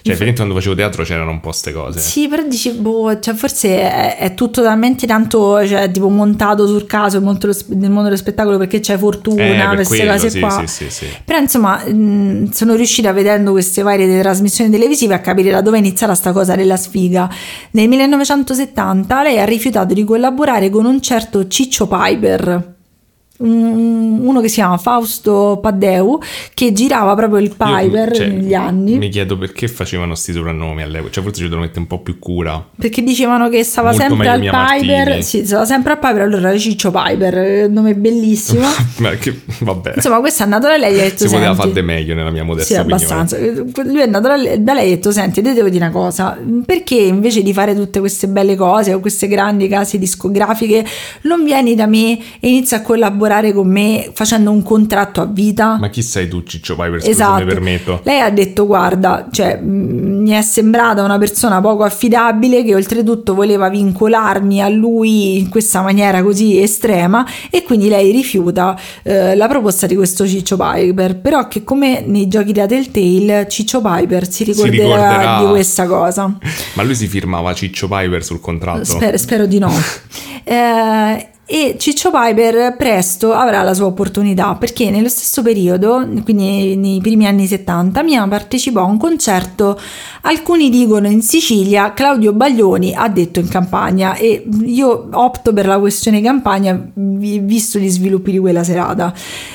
Cioè, effettivamente quando facevo teatro c'erano un po' ste cose. Sì, però dici, boh, cioè forse è, è tutto talmente tanto, cioè, tipo montato sul caso nel mondo dello, spe- nel mondo dello spettacolo perché c'è fortuna, Eh, per queste quello, cose sì, qua. sì, sì, sì. Però insomma, mh, sono riuscita vedendo queste varie trasmissioni televisive a capire da dove è iniziata sta cosa della sfiga. Nel 1970 lei ha rifiutato di collaborare con un certo Ciccio Piper. Un- Uno che si chiama Fausto Paddeu che girava proprio il Piper cioè, negli anni Mi chiedo perché facevano sti soprannomi all'epoca. Cioè, forse ci devono mettere un po' più cura. perché dicevano che stava Molto sempre al Piper sì, stava sempre al Piper allora Ciccio Piper eh, nome bellissimo [LAUGHS] Ma che, vabbè. insomma questo è andato da lei e ha detto si poteva "Senti, fare meglio nella mia modesta Sì, opinione. abbastanza. Lui è andato da da lei e ha detto: Senti, te devo dire una cosa, perché invece di fare tutte queste belle cose o queste grandi case discografiche, non vieni da me e inizi a collaborare con me facendo un contratto a vita? Ma chi sei tu, Ciccio Piper? Scusa, Esatto. permetto. Lei ha detto: Guarda, cioè, mi è sembrata una persona poco affidabile che oltretutto voleva vincolarmi a lui in questa maniera così estrema e quindi lei rifiuta eh, la proposta di questo Ciccio Piper. Però, che come nei giochi da Telltale, Ciccio Piper si ricorderà, ricorderà. di questa cosa. Ma lui si firmava Ciccio Piper sul contratto. Spero, spero di no. [LAUGHS] Eh, e Ciccio Piper presto avrà la sua opportunità perché nello stesso periodo, quindi nei primi anni 70, Mia partecipò a un concerto, alcuni dicono in Sicilia, Claudio Baglioni ha detto in campagna e io opto per la questione campagna vi- visto gli sviluppi di quella serata.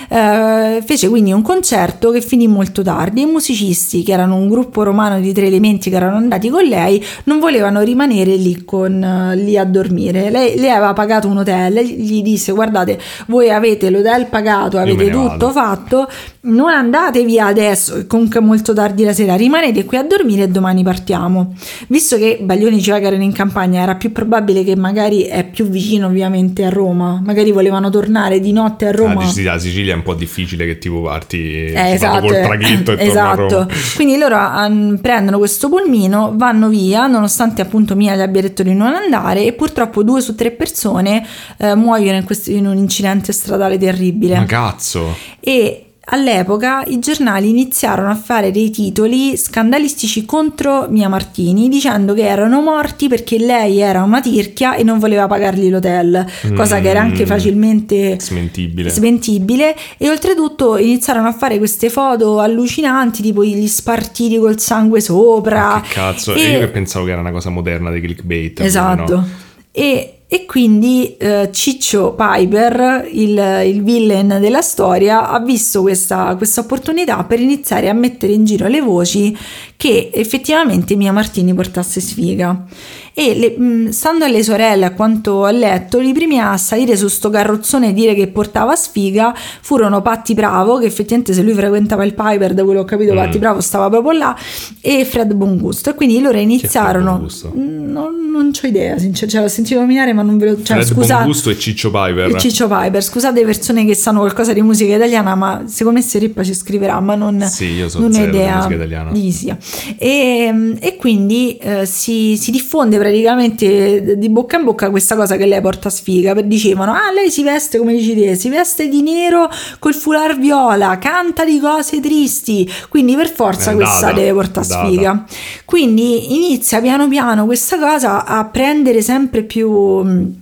Eh, fece quindi un concerto che finì molto tardi e i musicisti, che erano un gruppo romano di tre elementi che erano andati con lei, non volevano rimanere lì, con, eh, lì a dormire. Lei, lei aveva pagato un hotel, gli disse guardate voi avete l'hotel pagato, avete tutto vado." fatto, non andate via adesso, comunque molto tardi la sera, rimanete qui a dormire e domani partiamo. Visto che Baglioni diceva che erano in campagna, era più probabile che magari è più vicino ovviamente a Roma, magari volevano tornare di notte a Ah, Roma. dici, sì, la Sicilia è un po' difficile che tipo parti Eh, vado esatto, col traghetto e esatto. Quindi loro han- prendono questo pulmino, vanno via, nonostante appunto Mia gli abbia detto di non andare, e purtroppo due su tre persone eh, muoiono in, questo- in un incidente stradale terribile. Ma cazzo. E all'epoca i giornali iniziarono a fare dei titoli scandalistici contro Mia Martini dicendo che erano morti perché lei era una tirchia e non voleva pagargli l'hotel, cosa che era anche Mm. facilmente Smentibile. smentibile e oltretutto iniziarono a fare queste foto allucinanti tipo gli spartiti col sangue sopra Che cazzo. e- io che pensavo che era una cosa moderna di clickbait. esatto no? e, e quindi eh, Ciccio Piper il, il villain della storia ha visto questa, questa opportunità per iniziare a mettere in giro le voci che effettivamente Mia Martini portasse sfiga e le- mh, stando alle sorelle a quanto ho letto i primi a salire su sto carrozzone e dire che portava sfiga furono Patti Bravo che effettivamente se lui frequentava il Piper da quello che ho capito Mm. Patti Bravo stava proprio là e Fred Bongusto e quindi loro iniziarono? Mm, non, non ho idea sinceramente cioè, l'ho sentito nominare ma non ve lo cioè, Fred scusa Bongusto e Ciccio Piper. e Ciccio Piper scusate le persone che sanno qualcosa di musica italiana ma secondo me Serippa ci scriverà ma non, Sì, io so non ho zero di idea musica italiana. di sia e, e quindi eh, si, si diffonde praticamente di bocca in bocca questa cosa che lei porta sfiga per dicevano ah lei si veste come dici te si veste di nero col foulard viola canta di cose tristi. Quindi per forza È questa data, deve portare sfiga. Quindi inizia piano piano questa cosa a prendere sempre più mh,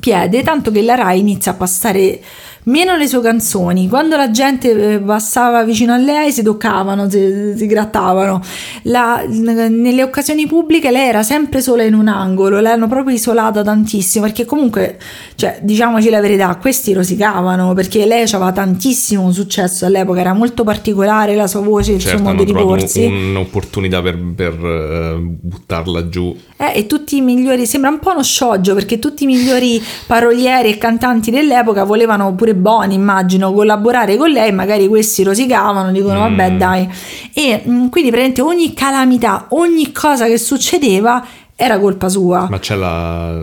piede, tanto che la RAI inizia a passare meno le sue canzoni. Quando la gente eh, passava vicino a lei si toccavano, si, si grattavano. La- nelle occasioni pubbliche lei era sempre sola in un angolo, l'hanno proprio isolata tantissimo perché comunque, cioè, diciamoci la verità, questi rosicavano perché lei aveva tantissimo successo all'epoca, era molto particolare la sua voce, il Certo, suo modo di porsi. un- un'opportunità per, per, eh, buttarla giù. Eh, e tutti i migliori, sembra un po' uno scioggio perché tutti i migliori parolieri e cantanti dell'epoca volevano pure Boni, immagino, collaborare con lei, magari questi rosicavano, dicono Mm. vabbè dai. E mh, quindi praticamente ogni calamità, ogni cosa che succedeva era colpa sua. Ma c'è la,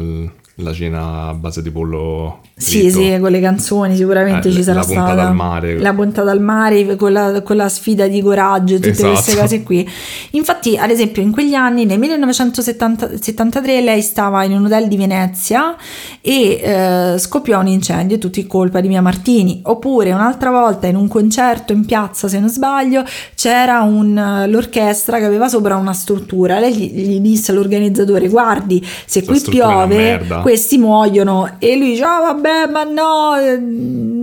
la cena a base di pollo Sì, sì, con le canzoni sicuramente Eh, ci sarà la puntata stata al mare. la puntata al mare con la, sfida di coraggio tutte Esatto. queste cose qui. Infatti, ad esempio, in quegli anni, nel 1973, lei stava in un hotel di Venezia e eh, scoppiò un incendio, tutto colpa di Mia Martini. Oppure un'altra volta in un concerto in piazza, se non sbaglio, c'era un- l'orchestra che aveva sopra una struttura. Lei gli, gli disse all'organizzatore: Guardi, se Questa qui piove, merda." questi muoiono. E lui dice: "Ah, vabbè, ma no.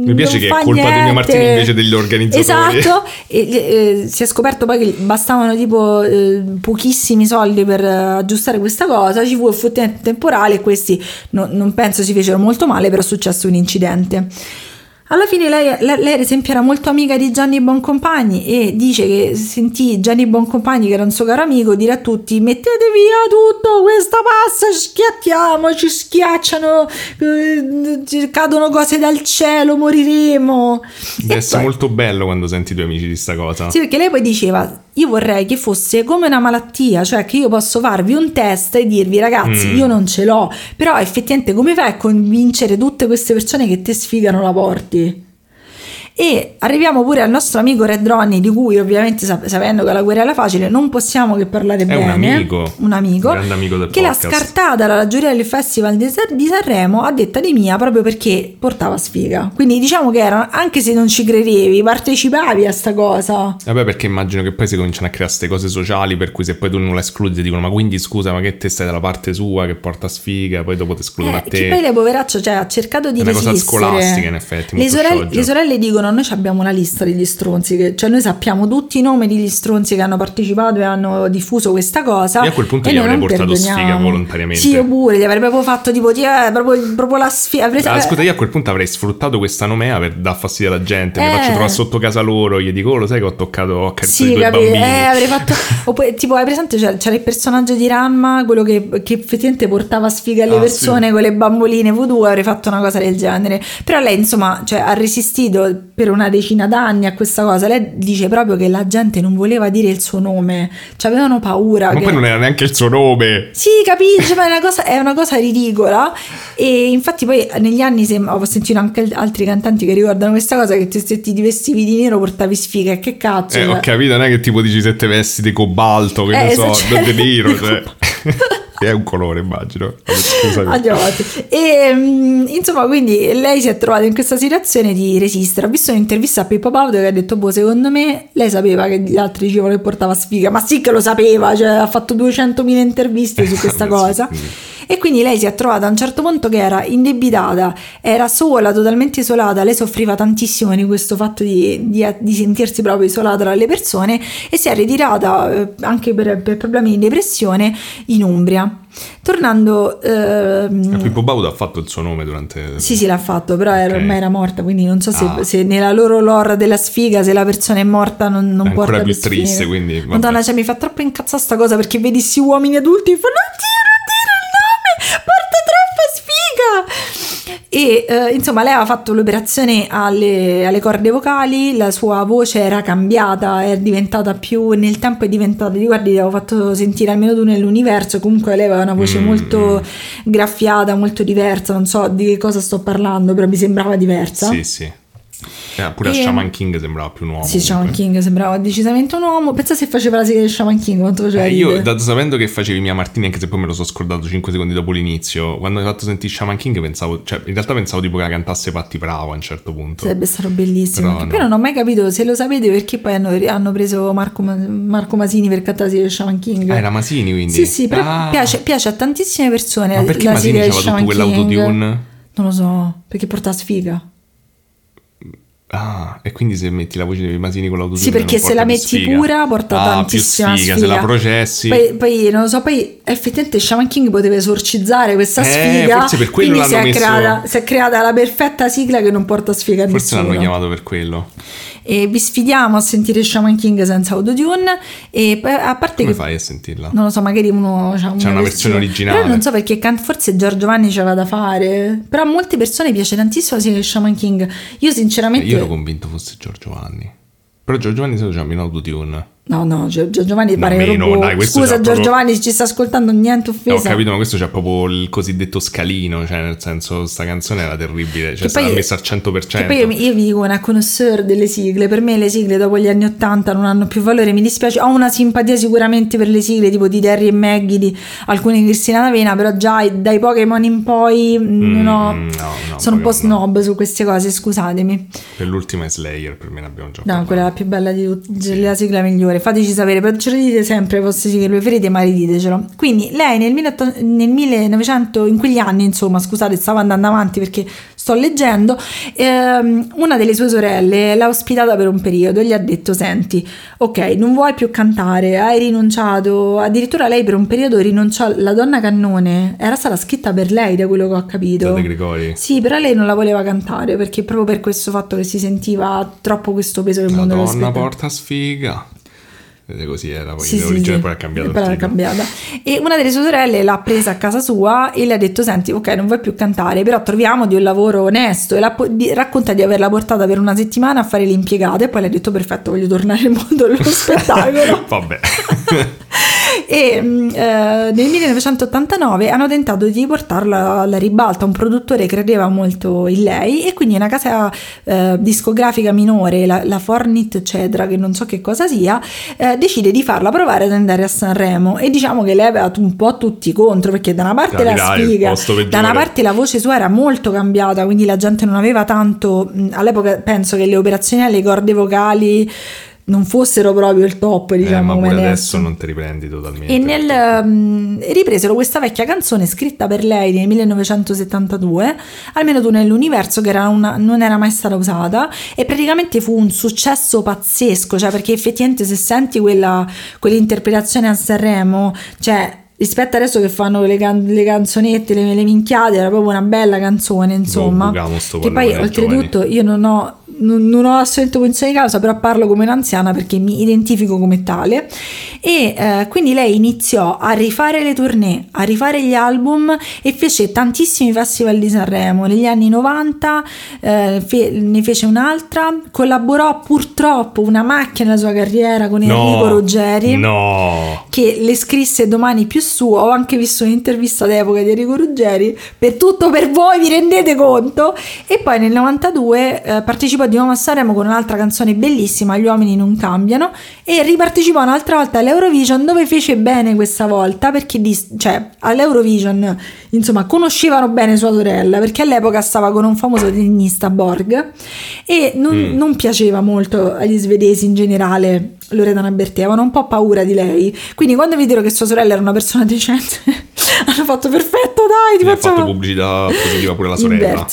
Mi piace che è colpa di Mia Martini invece degli organizzatori. Esatto, e, eh, si è scoperto poi che bastavano tipo eh, pochissimi soldi per eh, aggiustare questa cosa, ci fu effettivamente temporale e questi no- non penso si fecero molto male, però è successo un incidente. Alla fine lei, lei- ad esempio era molto amica di Gianni Boncompagni e dice che sentì Gianni Boncompagni che era un suo caro amico dire a tutti mettete via tutto questa passa schiattiamo ci schiacciano eh, cadono cose dal cielo moriremo Deve essere poi- molto bello quando senti i tuoi amici di sta cosa. sì, perché lei poi diceva: Io vorrei che fosse come una malattia, cioè che io posso farvi un test e dirvi, ragazzi, Mm. io non ce l'ho. Però effettivamente, come fai a convincere tutte queste persone che ti sfigano la porti? E arriviamo pure al nostro amico Red Ronnie, di cui ovviamente sap- sapendo che la guerra era facile, non possiamo che parlare È bene. un amico. Un amico. Grande amico che l'ha podcast. scartata dalla giuria del Festival di, San- di Sanremo a detta di mia proprio perché portava sfiga. Quindi diciamo che era, anche se non ci credevi, partecipavi a sta cosa. Vabbè, perché immagino che poi si cominciano a creare queste cose sociali per cui se poi tu non la escludi ti dicono ma quindi scusa ma che te stai dalla parte sua che porta sfiga poi dopo ti escludono Eh, a che te. poi lei poveraccio cioè, ha cercato di È una cosa resistere. scolastica, in effetti, Le sorelle, le sorelle dicono noi abbiamo una lista degli stronzi, che- cioè noi sappiamo tutti i nomi degli stronzi che hanno partecipato e hanno diffuso questa cosa. Io a quel punto e gli avrei portato sfiga volontariamente. Sì, io pure, gli avrei proprio fatto tipo, ti- eh, proprio, proprio la sfiga. avrei- Ah, scusa, io a quel punto avrei sfruttato questa nomea per dar fastidio alla gente. Mi Eh. faccio trovare sotto casa loro. Gli dico, "Oh, lo sai che ho toccato, ho accarezzato i Sì, capi- bambini. eh, avrei fatto. [LAUGHS] Oppure, tipo, hai presente? C'era, c'era il personaggio di Ranma, quello che, che effettivamente portava sfiga alle Ah, persone con le bamboline voodoo. Avrei fatto una cosa del genere. Però lei, insomma, cioè, ha resistito per una decina d'anni a questa cosa. Lei dice proprio che la gente non voleva dire il suo nome, cioè, avevano paura. Ma che- poi non era neanche il suo nome. sì, capisci, ma è una, cosa, è una cosa ridicola. E infatti, poi negli anni sem- ho sentito anche altri cantanti che ricordano questa cosa: che se ti vestivi di nero portavi sfiga. E che cazzo? Eh, ho cioè? capito, non è che tipo dici se te vesti di cobalto, che Eh, ne so, non di nero, [LAUGHS] cioè. [LAUGHS] [LAUGHS] che è un colore, immagino. Scusami. Andiamo avanti. E mm, insomma, quindi lei si è trovata in questa situazione di resistere. Ho visto un'intervista a Pippo Baudo che ha detto: Boh, secondo me lei sapeva che gli altri dicevano che portava sfiga, ma sì che lo sapeva, cioè ha fatto 200.000 interviste su questa Vabbè, sì, cosa. quindi. E quindi lei si è trovata a un certo punto che era indebitata, era sola, totalmente isolata. Lei soffriva tantissimo di questo fatto di, di- di sentirsi proprio isolata dalle persone e si è ritirata eh, anche per, per problemi di depressione in Umbria. Tornando, ehm, Pippo Baudo ha fatto il suo nome durante... sì, sì, l'ha fatto, però era- Ok. ormai era morta, quindi non so se, Ah. se nella loro lore della sfiga, se la persona è morta, non, non È ancora porta più più sfiga. triste, quindi, vabbè. Madonna, cioè, mi fa troppo incazzare sta cosa perché vedi sti uomini adulti e fanno "Non E eh, insomma, lei aveva fatto l'operazione alle, alle corde vocali, la sua voce era cambiata, è diventata più nel tempo è diventata, ti guardi, ti avevo fatto sentire almeno tu nell'universo, comunque lei aveva una voce Mm. molto graffiata, molto diversa, non so di che cosa sto parlando, però mi sembrava diversa. Sì, sì. Eh, pure a E- Shaman King sembrava più un uomo. Sì, Shaman comunque. King sembrava decisamente un uomo. Pensa se faceva la sigla di Shaman King, quanto faceva Eh, io, dato sapendo che facevi Mia Martini, anche se poi me lo sono scordato 5 secondi dopo l'inizio, quando hai fatto sentire Shaman King pensavo, cioè in realtà pensavo tipo che la cantasse Patti Bravo a un certo punto. Sarebbe stato bellissimo. Però no. Poi non ho mai capito se lo sapete perché poi hanno, hanno preso Marco, Ma- Marco Masini per cantare la sigla di Shaman King. Ah, era Masini quindi? Sì, sì, però Ah. piace, piace a tantissime persone. Ma perché la Masini sigla di Shaman King. quell'autotune? Non lo so, perché porta sfiga. Ah, e quindi se metti la voce dei Masini con l'autotune Sì, perché se la metti sfiga? pura porta ah, tantissima più sfiga, sfiga. se la processi. Poi, poi, non lo so, poi effettivamente Shaman King poteva esorcizzare questa Eh, sfiga. forse per quello quindi si è, l'hanno messo- creata, si è creata la perfetta sigla che non porta sfiga a Forse nessuno. l'hanno chiamato per quello. E vi sfidiamo a sentire Shaman King senza autotune. E a parte Come che fai a sentirla? non lo so, magari uno c'ha una, C'è una versione originale. Però non so perché can- forse Giorgio Giovanni ce l'ha da fare. Però a molte persone piace tantissimo la sigla di Shaman King. Io sinceramente Io ero convinto fosse Giorgio Vanni. Però Giorgio Vanni se lo chiama in autotune. No, no, Giorgio Giovanni No, pare meno, dai, Scusa proprio- Giovanni, ci sta ascoltando niente No, ho offesa. capito, ma questo c'è proprio il cosiddetto scalino, cioè nel senso sta canzone era terribile, cioè poi- messa al 100%. Che poi io, io vi dico una connoisseur delle sigle, per me le sigle dopo gli anni 80 non hanno più valore, mi dispiace, ho una simpatia sicuramente per le sigle tipo di Terry e Maggie, di alcune di Cristina D'Avena, però già dai Pokémon in poi mm, ho- Mm, no, no, sono un po' snob su queste cose, scusatemi. Per l'ultima è Slayer, per me ne abbiamo già No, quella è la più bella di tutte, la sigla migliore. Fateci sapere, però ce lo dite sempre le vostre sigle preferite, ma riditecelo. Quindi lei nel, 1800 nel 1900, in quegli anni, insomma, scusate, stavo andando avanti perché sto leggendo, ehm, una delle sue sorelle l'ha ospitata per un periodo e gli ha detto, senti, ok, non vuoi più cantare, hai rinunciato, addirittura lei per un periodo rinunciò, la donna cannone era stata scritta per lei, da quello che ho capito. Da De Gregori. Sì, però lei non la voleva cantare perché proprio per questo fatto che si sentiva troppo questo peso del La mondo dello donna porta sfiga. Vedete così era, poi Sì, l'origine sì. poi ha cambiato Poi l'ha cambiata. E una delle sue sorelle l'ha presa a casa sua e le ha detto: Senti, ok, non vuoi più cantare, però troviamo di un lavoro onesto. E la di- racconta di averla portata per una settimana a fare l'impiegata. E poi le ha detto: Perfetto, voglio tornare nel mondo dello [LAUGHS] spettacolo. Vabbè. [LAUGHS] e mm, eh, nel 1989 hanno tentato di portarla alla ribalta. Un produttore credeva molto in lei, e quindi una casa eh, discografica minore, la, la Fornit Cedra, che non so che cosa sia, eh, decide di farla provare ad andare a Sanremo. E diciamo che lei aveva un po' tutti contro, perché da una parte la sfiga, posto peggiore. da una parte la voce sua era molto cambiata, quindi la gente non aveva tanto. mh, All'epoca penso che le operazioni alle corde vocali non fossero proprio il top, Eh, diciamo, ma come pure adesso. non ti riprendi totalmente. E nel, mm, ripresero questa vecchia canzone scritta per lei nel 1972, almeno tu nell'universo, che era una- non era mai stata usata, e praticamente fu un successo pazzesco, cioè perché effettivamente se senti quella, quell'interpretazione a Sanremo, cioè rispetto adesso che fanno le, can- le canzonette, le, le minchiate, era proprio una bella canzone, insomma. sto che poi oltretutto io non ho non, ho assolutamente cognizione di causa, però parlo come un'anziana perché mi identifico come tale. E eh, quindi lei iniziò a rifare le tournée, a rifare gli album e fece tantissimi festival di Sanremo. Negli anni 90 eh, fe- ne fece un'altra, collaborò purtroppo una macchia nella sua carriera con Enrico Ruggeri No. che le scrisse domani più su. Ho anche visto un'intervista d'epoca di Enrico Ruggeri. Per tutto per voi, vi rendete conto? E poi nel 92 eh, partecipò di nuovo a Sanremo con un'altra canzone bellissima, Gli uomini non cambiano. E ripartecipò un'altra volta all'Eurovision, dove fece bene questa volta perché dis- cioè, all'Eurovision insomma conoscevano bene sua sorella perché all'epoca stava con un famoso tennista Borg e non, Mm. non piaceva molto agli svedesi in generale Loredana Bertè, avevano un po' paura di lei. Quindi quando videro che sua sorella era una persona decente, [LAUGHS] hanno fatto perfetto, dai, ti Gli ha facciamo fatto pubblicità positiva pure la sorella.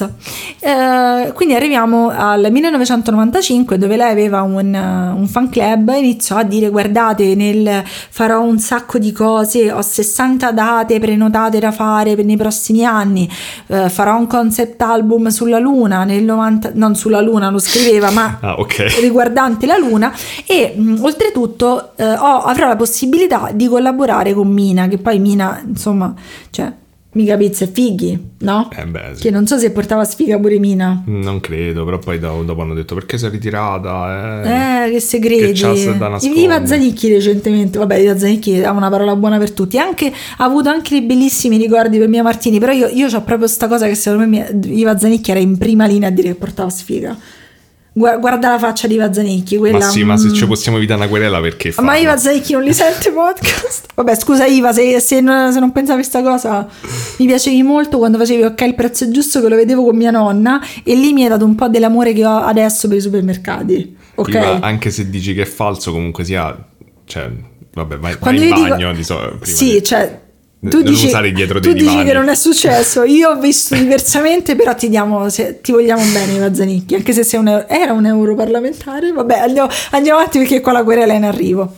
Eh, quindi arriviamo al 1995 dove lei aveva un, un fan club e iniziò a dire guardate nel, farò un sacco di cose, ho 60 date prenotate da fare per nei prossimi anni, eh, farò un concept album sulla luna nel 90, non sulla luna lo scriveva ma [LAUGHS] Ah, ok. riguardante la luna e mh, oltretutto eh, ho- avrò la possibilità di collaborare con Mina che poi Mina insomma cioè mica pizza e fighi no? Eh beh, sì. che non so se portava sfiga pure Mina Non credo, però poi dopo, dopo hanno detto perché sei ritirata? Eh. eh che segreti Che c'ha da nascondere. Iva Zanicchi recentemente vabbè Iva Zanicchi ha una parola buona per tutti anche, ha avuto anche dei bellissimi ricordi per Mia Martini però io, io ho proprio sta cosa che secondo me Mia- Iva Zanicchi era in prima linea a dire che portava sfiga guarda la faccia di Iva Zanicchi quella Ma sì, ma se mm, ci possiamo evitare una querela perché Ma farlo? Iva Zanicchi non li sente [LAUGHS] podcast? Vabbè, scusa Iva, se, se non, se non pensavi questa cosa, mi piacevi molto quando facevi ok il prezzo è giusto che lo vedevo con mia nonna e lì mi hai dato un po' dell'amore che ho adesso per i supermercati. Ok? Iva, anche se dici che è falso, comunque sia... Cioè, vabbè, vai, vai in io dico- bagno di so, Sì, di- cioè Tu non dici, usare dietro tu dei dici divani. che non è successo. [LAUGHS] Io ho visto diversamente, però ti, diamo, se- ti vogliamo bene, Mazzanicchi. Anche se sei un, euro- era un europarlamentare. Vabbè, andiamo, andiamo avanti perché qua la querela è in arrivo.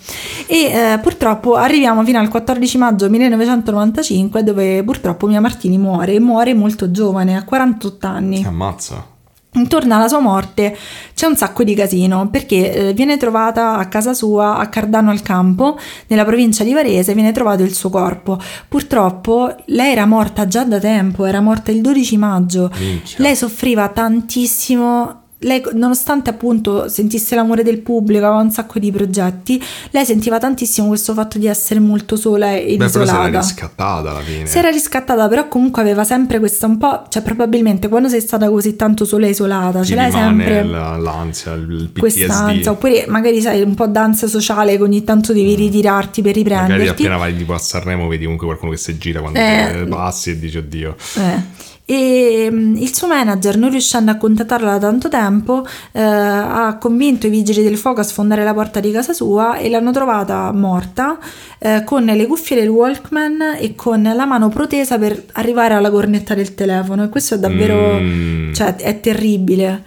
E eh, purtroppo arriviamo fino al 14 maggio 1995, dove purtroppo Mia Martini muore. E muore molto giovane, a 48 anni. Ammazza. Intorno alla sua morte c'è un sacco di casino perché eh, viene trovata a casa sua a Cardano al Campo, nella provincia di Varese, viene trovato il suo corpo. Purtroppo lei era morta già da tempo, era morta il 12 maggio. Minchia. Lei soffriva tantissimo. Lei, nonostante appunto sentisse l'amore del pubblico, aveva un sacco di progetti, lei sentiva tantissimo questo fatto di essere molto sola e Beh, però si era isolata. riscattata alla fine. Si era riscattata, però comunque aveva sempre questa un po', cioè probabilmente quando sei stata così tanto sola e isolata, Ti ce l'hai sempre la- l'ansia, il PTSD. quest'ansia, oppure magari sai un po' d'ansia sociale che ogni tanto devi ritirarti per Mm. Magari riprenderti. appena vai tipo a Sanremo vedi comunque qualcuno che si gira quando eh, passi e dici oddio. Eh. E mm, il suo manager, non riuscendo a contattarla da tanto tempo, eh, ha convinto i vigili del fuoco a sfondare la porta di casa sua e l'hanno trovata morta eh, con le cuffie del Walkman e con la mano protesa per arrivare alla cornetta del telefono. E questo è davvero, Mm. cioè, è terribile.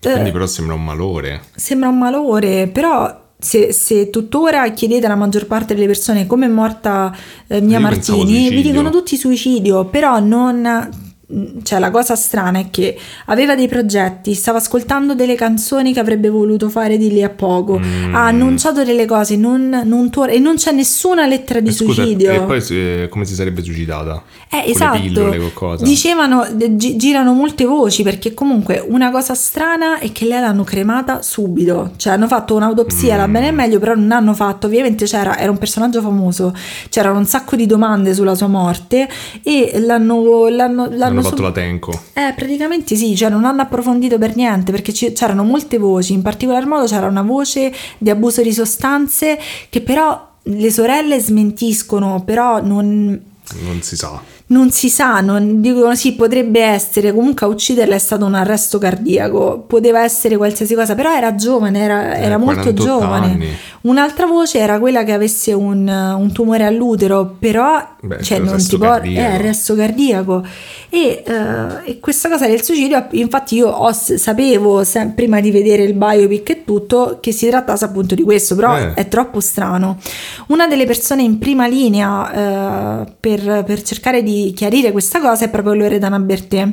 Eh, Quindi però sembra un malore. Sembra un malore, però se, se tuttora chiedete alla maggior parte delle persone come è morta eh, Mia Io Martini, vi dicono tutti suicidio, però non... Cioè, la cosa strana è che aveva dei progetti, stava ascoltando delle canzoni che avrebbe voluto fare di lì a poco, Mm. ha annunciato delle cose non, non tor- e non c'è nessuna lettera di E scusa, suicidio. E poi eh, come si sarebbe suicidata? Eh, esatto. le pillole? Dicevano, gi- girano molte voci perché comunque una cosa strana è che lei l'hanno cremata subito. Cioè hanno fatto un'autopsia, Mm. la bene e meglio, però non hanno fatto, ovviamente c'era, era un personaggio famoso, c'erano un sacco di domande sulla sua morte e l'hanno... l'hanno, l'hanno Hanno fatto sub- la tenco. eh, praticamente sì, cioè non hanno approfondito per niente perché ci- c'erano molte voci, in particolar modo c'era una voce di abuso di sostanze che però le sorelle smentiscono, però non, Non si sa. Non si sa, non, dicono sì, potrebbe essere, comunque a ucciderla è stato un arresto cardiaco, poteva essere qualsiasi cosa, però era giovane, era, Eh, era molto 48 giovane. anni. Un'altra voce era quella che avesse un, un tumore all'utero, però Beh, cioè, non ti por- cardiaco. è arresto cardiaco. E, eh, e questa cosa del suicidio, infatti io ho- sapevo se- prima di vedere il biopic e tutto che si trattasse appunto di questo, però Eh. è troppo strano. Una delle persone in prima linea eh, per, per cercare di chiarire questa cosa è proprio Loredana Bertè.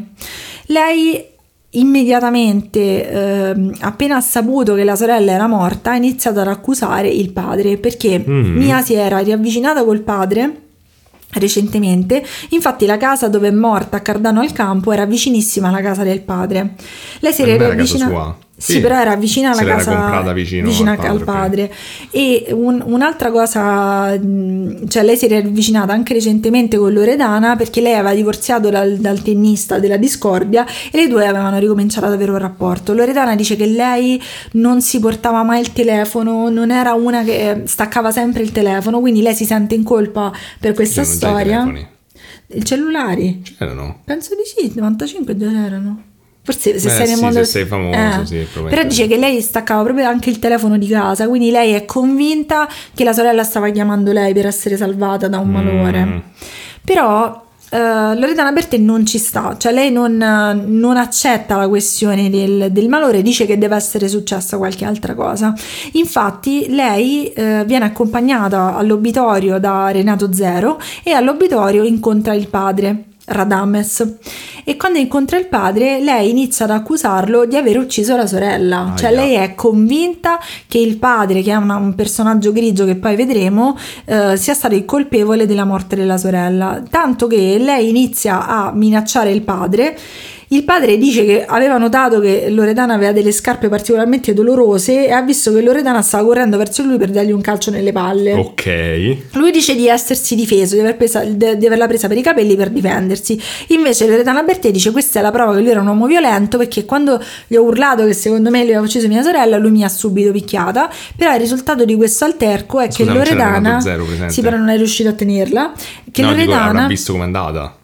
Lei immediatamente, ehm, appena ha saputo che la sorella era morta, ha iniziato ad accusare il padre perché Mm. Mia si era riavvicinata col padre recentemente infatti la casa dove è morta a Cardano al Campo era vicinissima alla casa del padre lei si era riavvicinata? Sì, Sì. però era vicina alla casa vicino vicina al al padre, padre, e un- un'altra cosa cioè lei si era avvicinata anche recentemente con Loredana perché lei aveva divorziato dal, dal tennista della discordia e le due avevano ricominciato ad avere un rapporto Loredana dice che lei non si portava mai il telefono non era una che staccava sempre il telefono quindi lei si sente in colpa per questa storia i cellulari C'erano. Penso di sì, 95 già c'erano. Forse se Eh sei nel sì, mondo... se sei famoso, sì, probabilmente. Però dice che lei staccava proprio anche il telefono di casa, quindi lei è convinta che la sorella stava chiamando lei per essere salvata da un malore. Mm. Però eh, Loredana Bertè non ci sta, cioè lei non, non accetta la questione del, del malore, dice che deve essere successa qualche altra cosa. Infatti lei eh, viene accompagnata all'obitorio da Renato Zero e all'obitorio incontra il padre. Radames. E quando incontra il padre lei inizia ad accusarlo di aver ucciso la sorella. Cioè Aia. lei è convinta che il padre che è una- un personaggio grigio che poi vedremo eh, sia stato il colpevole della morte della sorella. Tanto che lei inizia a minacciare il padre il padre dice che aveva notato che Loredana aveva delle scarpe particolarmente dolorose e ha visto che Loredana stava correndo verso lui per dargli un calcio nelle palle. Ok. Lui dice di essersi difeso, di, aver presa- di averla presa per i capelli per difendersi. Invece Loredana Bertè dice questa è la prova che lui era un uomo violento perché quando gli ho urlato che secondo me lui aveva ucciso mia sorella, lui mi ha subito picchiata. Però il risultato di questo alterco è Scusa, che Loredana... Zero? Sì, però non è riuscito a tenerla. Che no, dico, Loredana... avrà visto com'è andata.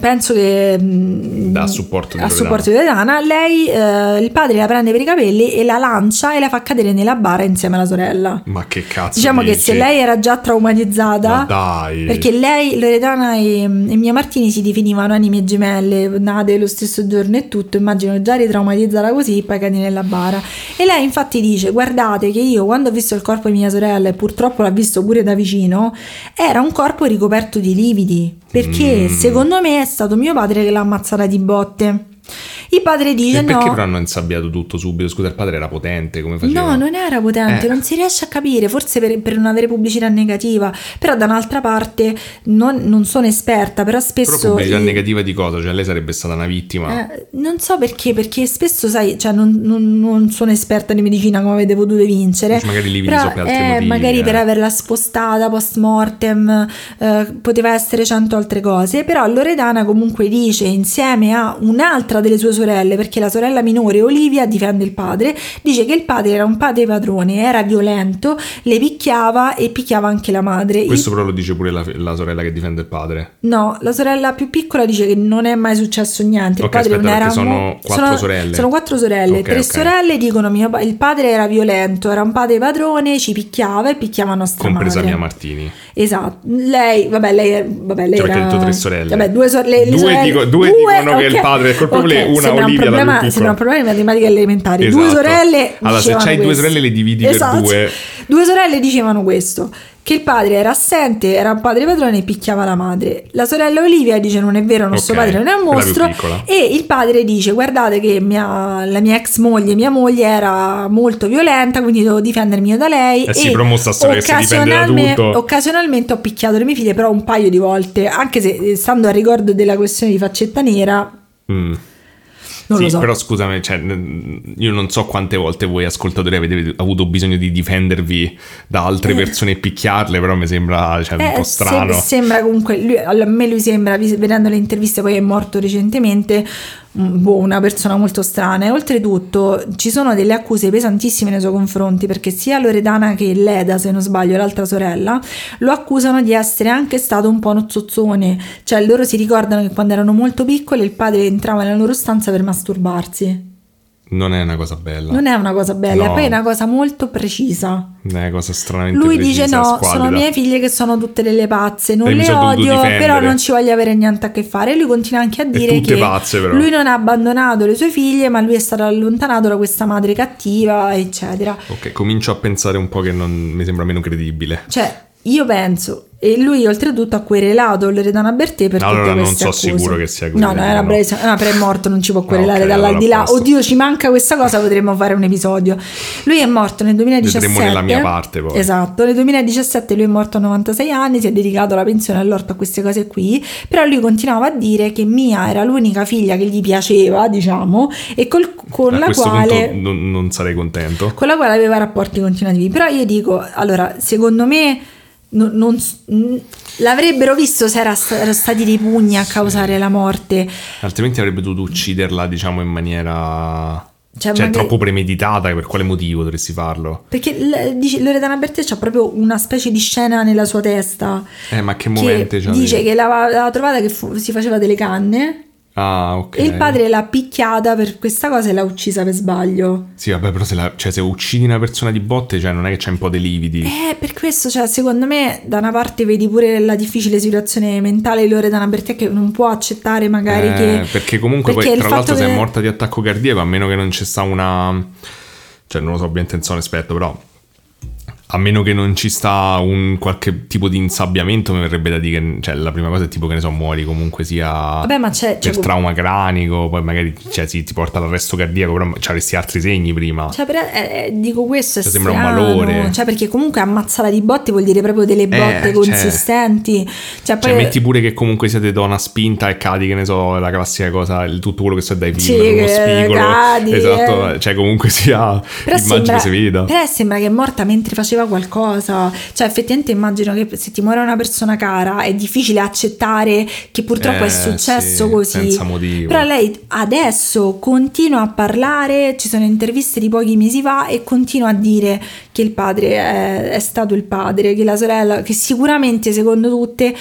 Penso che mh, Dà supporto di a supporto di Loredana lei eh, il padre la prende per i capelli e la lancia e la fa cadere nella bara insieme alla sorella. Ma che cazzo diciamo che dici? se lei era già traumatizzata perché lei Loredana e, e Mia Martini si definivano anime gemelle nate lo stesso giorno e tutto immagino che già ritraumatizzata così poi cadi nella bara e lei infatti dice guardate che io quando ho visto il corpo di mia sorella e purtroppo l'ha visto pure da vicino era un corpo ricoperto di lividi. Perché Mm. secondo me è stato mio padre che l'ha ammazzata di botte il padre dice perché no però hanno insabbiato tutto subito? Scusa, il padre era potente, come faceva? No, non era potente, Eh. non si riesce a capire, forse per, per non avere pubblicità negativa, però da un'altra parte non, non sono esperta, però Però spesso... pubblicità i- negativa di cosa? Cioè lei sarebbe stata una vittima. eh, non so perché, perché spesso, sai, cioè non, non- non sono esperta di medicina come avete potuto vincere. Dici, magari lividi però, so per altri eh, motivi, magari eh. per averla spostata post mortem, eh, poteva essere cento altre cose. Però Loredana comunque dice insieme a un'altra delle sue sorelle, perché la sorella minore Olivia difende il padre, dice che il padre era un padre padrone, era violento, le picchiava e picchiava anche la madre. Il- Questo però lo dice pure la, la sorella che difende il padre. No, la sorella più piccola dice che non è mai successo niente. Il Ok, padre aspetta, non era perché sono quattro sono- sorelle. Sono quattro sorelle. Ok, Tre ok. sorelle dicono mio il padre era violento, era un padre padrone, ci picchiava e picchiava nostra Compresa madre. Mia Martini. Esatto. Lei, vabbè, lei, vabbè, lei Cioè, perché era... hai detto tre sorelle. Vabbè, due sorelle. le Due sorelle- dico- due dicono che il padre è colpevole, ok, una sembra un Olivia, la problema. Sembra un problema di matematica elementare. Due Esatto. sorelle Allora, se dicevano c'hai due questo. sorelle, le dividi per Esatto. due. Due sorelle dicevano questo. Che il padre era assente, era un padre padrone e picchiava la madre. La sorella Olivia dice non è vero, nostro Ok, padre non è un mostro. E il padre dice guardate che mia- la mia ex moglie, mia moglie era molto violenta, quindi devo difendermi io da lei. Eh sì, e però mo sta storia che si da tutto. Occasionalmente ho picchiato le mie figlie, però un paio di volte, anche se eh, stando a ricordo della questione di faccetta nera, Mm. Non sì, so. però scusami, cioè, io non so quante volte voi ascoltatori avete avuto bisogno di difendervi da altre persone e picchiarle, però mi sembra cioè, un Eh, po' se- strano. sembra comunque, lui- a me lui sembra, vedendo le interviste, poi è morto recentemente, un- boh, una persona molto strana. E oltretutto ci sono delle accuse pesantissime nei suoi confronti, perché sia Loredana che Leda, se non sbaglio, l'altra sorella, lo accusano di essere anche stato un po' nozzozzone. Cioè loro si ricordano che quando erano molto piccoli il padre entrava nella loro stanza per masturbarsi. Non è una cosa bella. Non è una cosa bella, No. poi è una cosa molto precisa. È una cosa stranamente Lui precisa, dice no, sono mie figlie che sono tutte delle pazze, non E le odio, però non ci voglio avere niente a che fare. E lui continua anche a dire tutte che pazze, però. lui non ha abbandonato le sue figlie, ma lui è stato allontanato da questa madre cattiva, eccetera. Ok, comincio a pensare un po' che non mi sembra meno credibile. Cioè, io penso, e lui oltretutto ha querelato Loredana Bertè per Allora, tutte non queste so accuse. sicuro che sia No, no, querelato, era no. breve, no, però è morto, non ci può [LAUGHS] querelare ok, dall'aldilà. allora. Oddio, ci manca questa cosa, potremmo fare un episodio. Lui è morto nel 2017. Vedremo nella mia parte, poi. Esatto, nel 2017 lui è morto a 96 anni, si è dedicato alla pensione all'orto a queste cose qui, però lui continuava a dire che Mia era l'unica figlia che gli piaceva, diciamo, e col- con a la quale non, non sarei contento. con la quale aveva rapporti continuativi. Però io dico, allora, secondo me non- non l'avrebbero visto se era erano stati dei pugni a causare la morte. Altrimenti avrebbe dovuto ucciderla, diciamo, in maniera... Cioè, Cioè, magari- troppo premeditata, per quale motivo dovresti farlo? Perché l- dice, Loredana Bertè c'ha proprio una specie di scena nella sua testa. Eh, ma che che momento c'ha? dice che l'aveva, l'aveva trovata che fu- si faceva delle canne Ah, ok. e il padre l'ha picchiata per questa cosa e l'ha uccisa per sbaglio. Sì, vabbè, però se, la- cioè, se uccidi una persona di botte, cioè, non è che c'è un po' dei lividi. Eh, per questo, cioè, secondo me, da una parte vedi pure la difficile situazione mentale di Loredana Bertè che non può accettare magari Eh, che... perché comunque perché poi, tra l'altro, se che- è morta di attacco cardiaco, a meno che non ci sta una... Cioè, non lo so, ovviamente non sono esperto, però... A meno che non ci sta un qualche tipo di insabbiamento, mi verrebbe da dire che cioè, la prima cosa è tipo che ne so, muori comunque sia Vabbè, ma c'è... per Cioè, trauma cranico, poi magari cioè, sì, ti porta all'arresto cardiaco, però avresti altri segni prima. Cioè, però, eh, eh, dico questo Cioè, sembra un malore. Cioè, perché comunque ammazzare di botte vuol dire proprio delle botte cioè- consistenti. Cioè, poi... Cioè, metti pure che comunque siete da una spinta e cadi, che ne so, la classica cosa, il- tutto quello che so dai film, Sì, uno che spigolo. cadi, esatto, eh. cioè comunque sia, Però immagino sembra, si veda. però sembra che è morta mentre faceva qualcosa. Cioè, effettivamente immagino che se ti muore una persona cara è difficile accettare che purtroppo Eh, è successo sì, così. senza motivo. Però lei adesso continua a parlare, ci sono interviste di pochi mesi fa e continua a dire che il padre è, è stato il padre, che la sorella, che sicuramente secondo tutte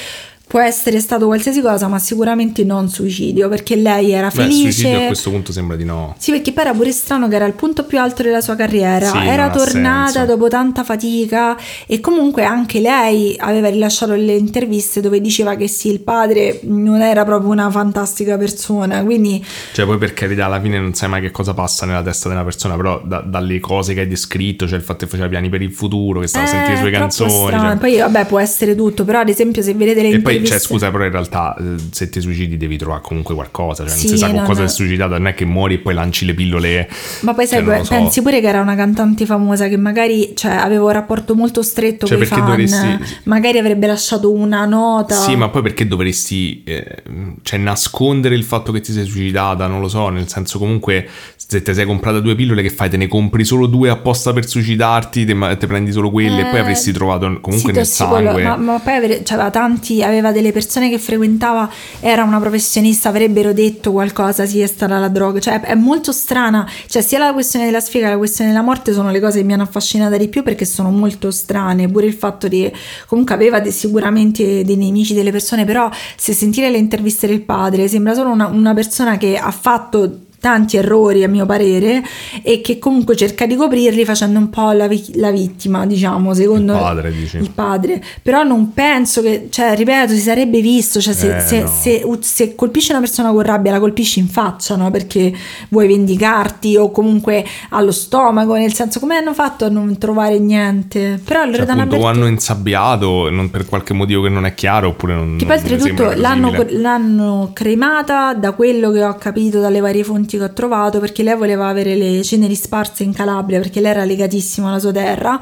può essere stato qualsiasi cosa, ma sicuramente non suicidio, perché lei era Beh, felice. suicidio a questo punto sembra di no. Sì, perché poi era pure strano che era il punto più alto della sua carriera, Sì, era tornata senso. dopo tanta fatica e comunque anche lei aveva rilasciato le interviste dove diceva che sì, il padre non era proprio una fantastica persona, quindi Cioè, poi per carità, alla fine non sai mai che cosa passa nella testa di una persona, però da- dalle cose che hai descritto, cioè il fatto che faceva piani per il futuro, che stava a sentire le sue Eh, canzoni. cioè- Poi vabbè può essere tutto, però ad esempio se vedete le interviste... cioè, scusa, però in realtà eh, se ti suicidi devi trovare comunque qualcosa, cioè Sì, non si sa con no, cosa no. è suicidato, non è che muori e poi lanci le pillole. Ma poi sai, cioè, so. pensi pure che era una cantante famosa che magari cioè, aveva un rapporto molto stretto Cioè, con i fan, dovresti- magari avrebbe lasciato una nota. Sì, ma poi perché dovresti eh, cioè, nascondere il fatto che ti sei suicidata? Non lo so, nel senso comunque se ti sei comprata due pillole che fai? Te ne compri solo due apposta per suicidarti, te, te prendi solo quelle e poi Eh, avresti trovato comunque sì, nel sangue. Ma, ma poi avere- cioè, aveva tanti, aveva delle persone che frequentava, era una professionista, avrebbero detto qualcosa, sì, è stata la droga. Cioè, è molto strana. Cioè, sia la questione della sfiga che la questione della morte sono le cose che mi hanno affascinata di più perché sono molto strane. Pure il fatto di comunque aveva de- sicuramente dei nemici, delle persone, però se sentire le interviste del padre sembra solo una, una persona che ha fatto tanti errori a mio parere e che comunque cerca di coprirli facendo un po' la, vi- la vittima diciamo secondo Il padre, dici? il padre però non penso che cioè ripeto si sarebbe visto cioè se, Eh, se- no. se- se colpisci una persona con rabbia la colpisci in faccia no perché vuoi vendicarti o comunque allo stomaco nel senso come hanno fatto a non trovare niente però Cioè, Loredana appunto, Bertone- hanno insabbiato non per qualche motivo che non è chiaro, oppure non. Che poi oltretutto l'hanno, l'hanno cremata da quello che ho capito dalle varie fonti che ho trovato perché lei voleva avere le ceneri sparse in Calabria perché lei era legatissima alla sua terra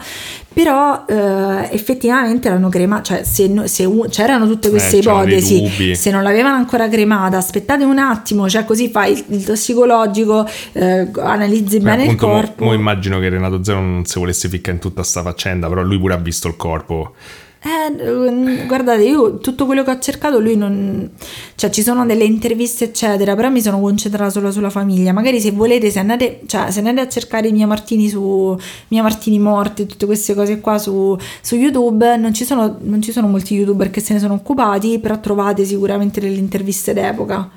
però eh, effettivamente l'hanno cremata cioè se, no- se c'erano tutte queste Eh, c'erano dei ipotesi se non l'avevano ancora cremata aspettate un attimo cioè così fai il, il tossicologico eh, analizzi Beh, bene il appunto, mo- corpo mo immagino che Renato Zero non si volesse ficcare in tutta sta faccenda, però lui pure ha visto il corpo. Eh, guardate, io tutto quello che ho cercato, lui non. cioè, ci sono delle interviste, eccetera, però mi sono concentrata solo sulla famiglia. Magari se volete, se andate, cioè, se andate a cercare Mia Martini su Mia Martini morte, tutte queste cose qua su, su YouTube, non ci, sono, non ci sono molti youtuber che se ne sono occupati, però trovate sicuramente delle interviste d'epoca.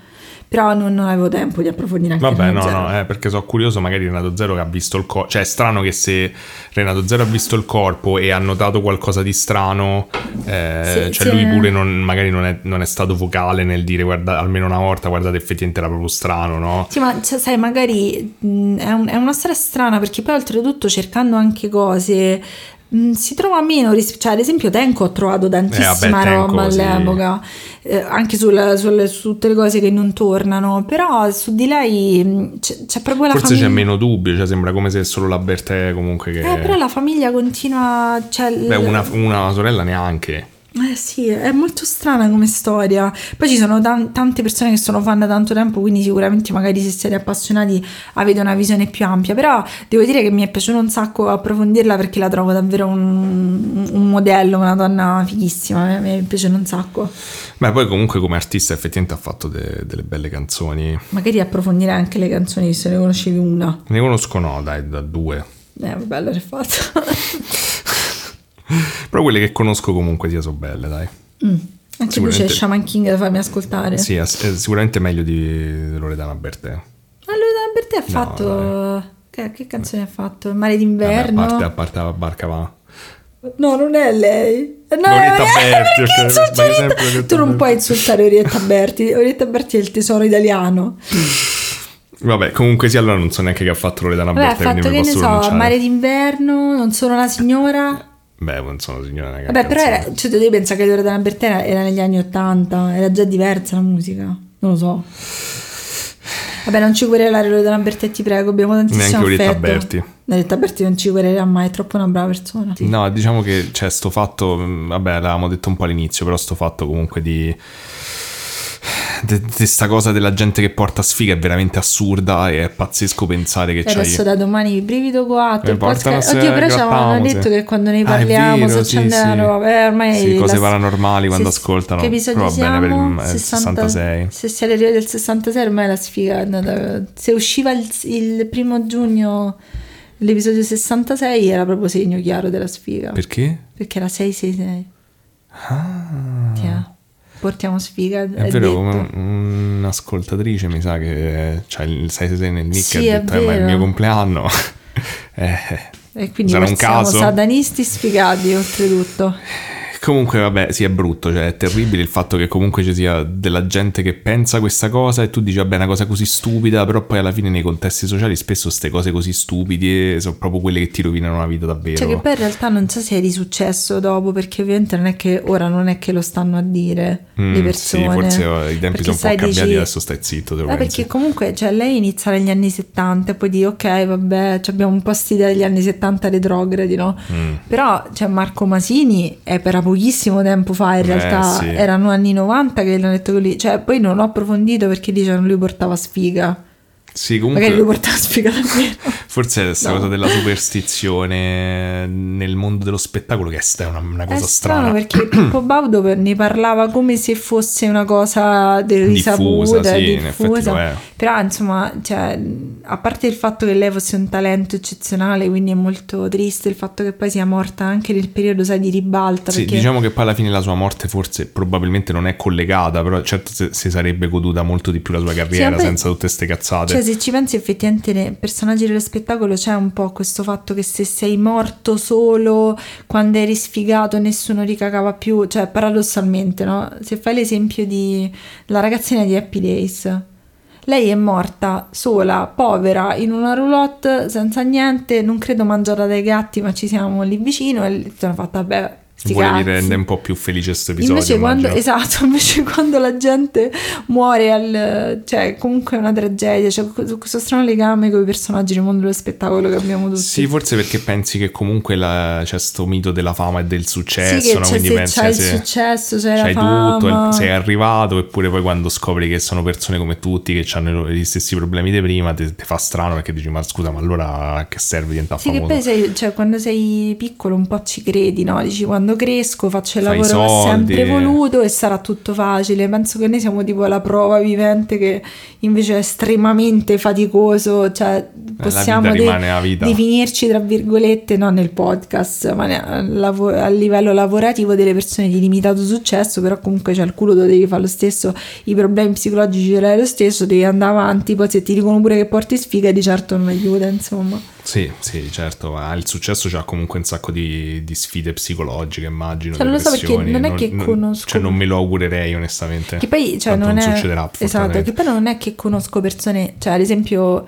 Però non, non avevo tempo di approfondire anche Vabbè, il no, zero. no, eh, perché sono curioso, magari Renato Zero che ha visto il corpo. Cioè, è strano che se Renato Zero ha visto il corpo e ha notato qualcosa di strano, eh, Sì, cioè sì. lui pure non- magari non è, non è stato vocale nel dire, guarda, almeno una volta, guardate, effettivamente era proprio strano, no? Sì, ma cioè, sai, magari mh, è, un- è una storia strana perché poi oltretutto cercando anche cose mh, si trova meno, ris- cioè ad esempio Tenko ho trovato tantissima Eh, vabbè, roba sì. all'epoca, eh, anche sulla- sulle- su tutte le cose che non tornano, però su di lei mh, c'è, c'è proprio la Forse c'è famiglia. meno dubbio, cioè sembra come se solo la Bertè comunque che... Eh, però la famiglia continua, cioè, Beh, una, una sorella neanche. Eh sì, è molto strana come storia. Poi ci sono tan- tante persone che sono fan da tanto tempo, quindi sicuramente magari se siete appassionati avete una visione più ampia. Però devo dire che mi è piaciuto un sacco approfondirla perché la trovo davvero un, un modello, una donna fighissima. Mi è piaciuto un sacco. Beh, poi comunque come artista effettivamente ha fatto de- delle belle canzoni. Magari approfondire anche le canzoni se ne conoscevi una. Ne conosco no, dai, da due. Eh, vabbè, allora è fatto. [LAUGHS] [LAUGHS] Però quelle che conosco comunque sia sono belle, dai. Mm. Anche tu c'è Shaman King da farmi ascoltare. Sì, è, è sicuramente meglio di Loredana Bertè. Allora, per te ha No, fatto... Che, che canzone ha fatto? Il mare Vabbè, d'inverno? a parte, a parte la barca va. No, non è lei. No, Orietta Berti, perché ok, insulti sbagli Orietta- Tu non Berti. puoi insultare Orietta Berti. Orietta Berti è il tesoro italiano. Vabbè, comunque sì, allora non so neanche che ha fatto Loredana Vabbè, ha Bertè, fatto che ne so. Mare d'inverno, non sono una signora. Beh, non sono signora neanche Vabbè, però era, cioè, tu devi pensare che Loredana Berti era, era negli anni Ottanta, era già diversa la musica. Non lo so. Vabbè, non ci querelare Loredana Berti, ti prego, abbiamo tantissimo Neanche Orietta. Berti. Orietta Berti non ci querelerà mai, è troppo una brava persona. No, diciamo che c'è sto fatto, mh, vabbè, l'avevamo detto un po' all'inizio, però sto fatto comunque di di sta cosa della gente che porta sfiga è veramente assurda e è pazzesco pensare che E c'hai adesso da domani brivido 4 Eh, il portano podcast- Oddio, però ci avevano detto che quando ne Ah, parliamo vero, si sì, la sì. roba. Eh, ormai Sì, cose la- paranormali quando se- ascoltano. Che Però va bene per il- siamo? è il 66. Se siete arrivati al 66 ormai la sfiga è andata- Se usciva il, il primo giugno l'episodio 66 era proprio segno chiaro della sfiga. Perché? Perché era 666. Ah. È? Portiamo sfiga. È, vero, un- un'ascoltatrice mi sa che c'ha il 666 nel nick Sì, ha è detto, "Eh, ma è il vero." mio compleanno. [LAUGHS] eh, E quindi sarà un caso? satanisti sfigati oltretutto. [LAUGHS] Comunque, vabbè, sì, è brutto, cioè è terribile il fatto che comunque ci sia della gente che pensa questa cosa e tu dici, vabbè, è una cosa così stupida, però poi alla fine nei contesti sociali spesso queste cose così stupide sono proprio quelle che ti rovinano la vita davvero. Cioè che poi in realtà non so se è di successo dopo, perché ovviamente non è che ora non è che lo stanno a dire Mm, le persone. Sì, forse oh, i tempi sono un po' cambiati, dici- adesso stai zitto, te lo Eh, perché comunque cioè, lei inizia negli anni 70 e poi di ok, vabbè, cioè, abbiamo un po' st'idea degli anni 70 retrogradi, no? Mm. Però cioè, Marco Masini è per pochissimo tempo fa, in Eh, realtà sì. erano anni 90 che l'hanno detto così. Cioè, poi non ho approfondito perché dicevano lui portava sfiga. Sì, comunque... Magari lui portava sfiga davvero. Forse è questa No. cosa della superstizione nel mondo dello spettacolo che è una, una È cosa strano strana. perché [CLEARS THROAT] Pippo Baudo ne parlava come se fosse una cosa del Diffusa, risaputa, sì, in effetti diffusa. è. Però insomma, cioè, a parte il fatto che lei fosse un talento eccezionale, quindi è molto triste il fatto che poi sia morta anche nel periodo, sai, di ribalta. Sì, perché diciamo che poi alla fine la sua morte forse probabilmente non è collegata, però certo se- si sarebbe goduta molto di più la sua carriera vabbè, senza tutte ste cazzate. Cioè, se ci pensi, effettivamente nei personaggi dello spettacolo c'è un po' questo fatto che se sei morto solo quando eri sfigato nessuno ricagava più. Cioè, paradossalmente, no? Se fai l'esempio di la ragazzina di Happy Days. Lei è morta sola, povera, in una roulotte, senza niente, non credo mangiata dai gatti, ma ci siamo lì vicino e hanno fatto, vabbè, Volevi cazzi. rendere un po' più felice questo episodio. Invece quando, esatto, [LAUGHS] invece quando la gente muore, al, cioè comunque è una tragedia, c'è questo questo strano legame con i personaggi nel mondo dello spettacolo che abbiamo tutti. Sì, forse perché pensi che comunque la- c'è sto mito della fama e del successo, Sì, che no? Quindi pensi c'hai il successo, c'hai fama. tutto, sei arrivato, eppure poi quando scopri che sono persone come tutti, che hanno gli stessi problemi di prima, ti, fa strano perché dici, ma scusa, ma allora a che serve diventare Sì, che famoso? poi sei, cioè, quando sei piccolo un po' ci credi, no? Dici quando cresco faccio il Fai lavoro che ho sempre voluto e sarà tutto facile. Penso che noi siamo tipo la prova vivente che invece è estremamente faticoso, cioè possiamo vita de- definirci tra virgolette, non nel podcast, ma ne- a, lavo- a livello lavorativo delle persone di limitato successo, però comunque c'è il culo, lo devi fare lo stesso, i problemi psicologici ce l'hai lo stesso, devi andare avanti, poi se ti dicono pure che porti sfiga di certo non aiuta, insomma. Sì, sì, certo, ma il successo c'ha comunque un sacco di, di sfide psicologiche, immagino. Cioè, non lo so perché non è che conosco- Cioè, non me lo augurerei, onestamente. Che poi, cioè, non, non è... succederà, Esatto, che poi non è che conosco persone, cioè, ad esempio,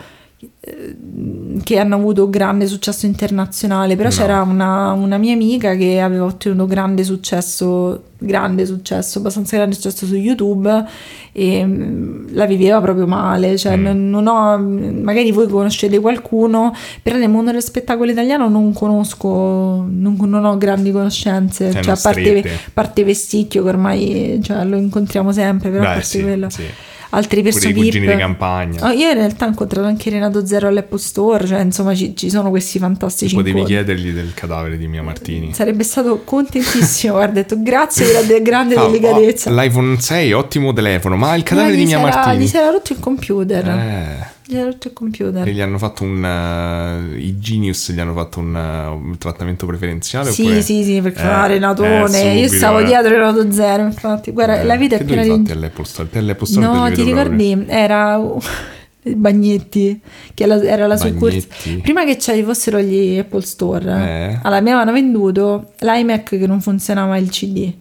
che hanno avuto grande successo internazionale, però No. c'era una, una mia amica che aveva ottenuto grande successo, grande successo, abbastanza grande successo su YouTube e mm, la viveva proprio male, cioè Mm. non, non ho, magari voi conoscete qualcuno, però nel mondo dello spettacolo italiano non conosco, non, non ho grandi conoscenze, Cioè, cioè, a parte, a parte Vesticchio che ormai cioè, lo incontriamo sempre, però a Beh, parte sì, quello. sì. Altri person i cugini VIP. di campagna. Oh, io in realtà ho incontrato anche Renato Zero all'Apple Store, cioè insomma ci, ci sono questi fantastici Potevi incontri. chiedergli del cadavere di Mia Martini. Sarebbe stato contentissimo, [LAUGHS] guarda, ho detto grazie della de- grande Ah, delicatezza. oh, L'iPhone 6, ottimo telefono, ma il cadavere Ma di Mia sarà- Martini. Gli si era rotto il computer. Eh, Gli era rotto il computer. e gli hanno fatto un... eh, I Genius gli hanno fatto un, eh, un trattamento preferenziale? Sì, oppure- sì, sì, perché Eh, fa Renatone. eh, Io stavo eh. dietro Renato Zero, infatti. Guarda, Eh, la vita è piena di... fatti all'Apple Store? All'Apple Store No, ti vedo proprio. ricordi? Era [LAUGHS] Bagnetti, che era la succursale. Prima che ci fossero gli Apple Store, Eh. allora mi avevano venduto l'iMac che non funzionava il CD.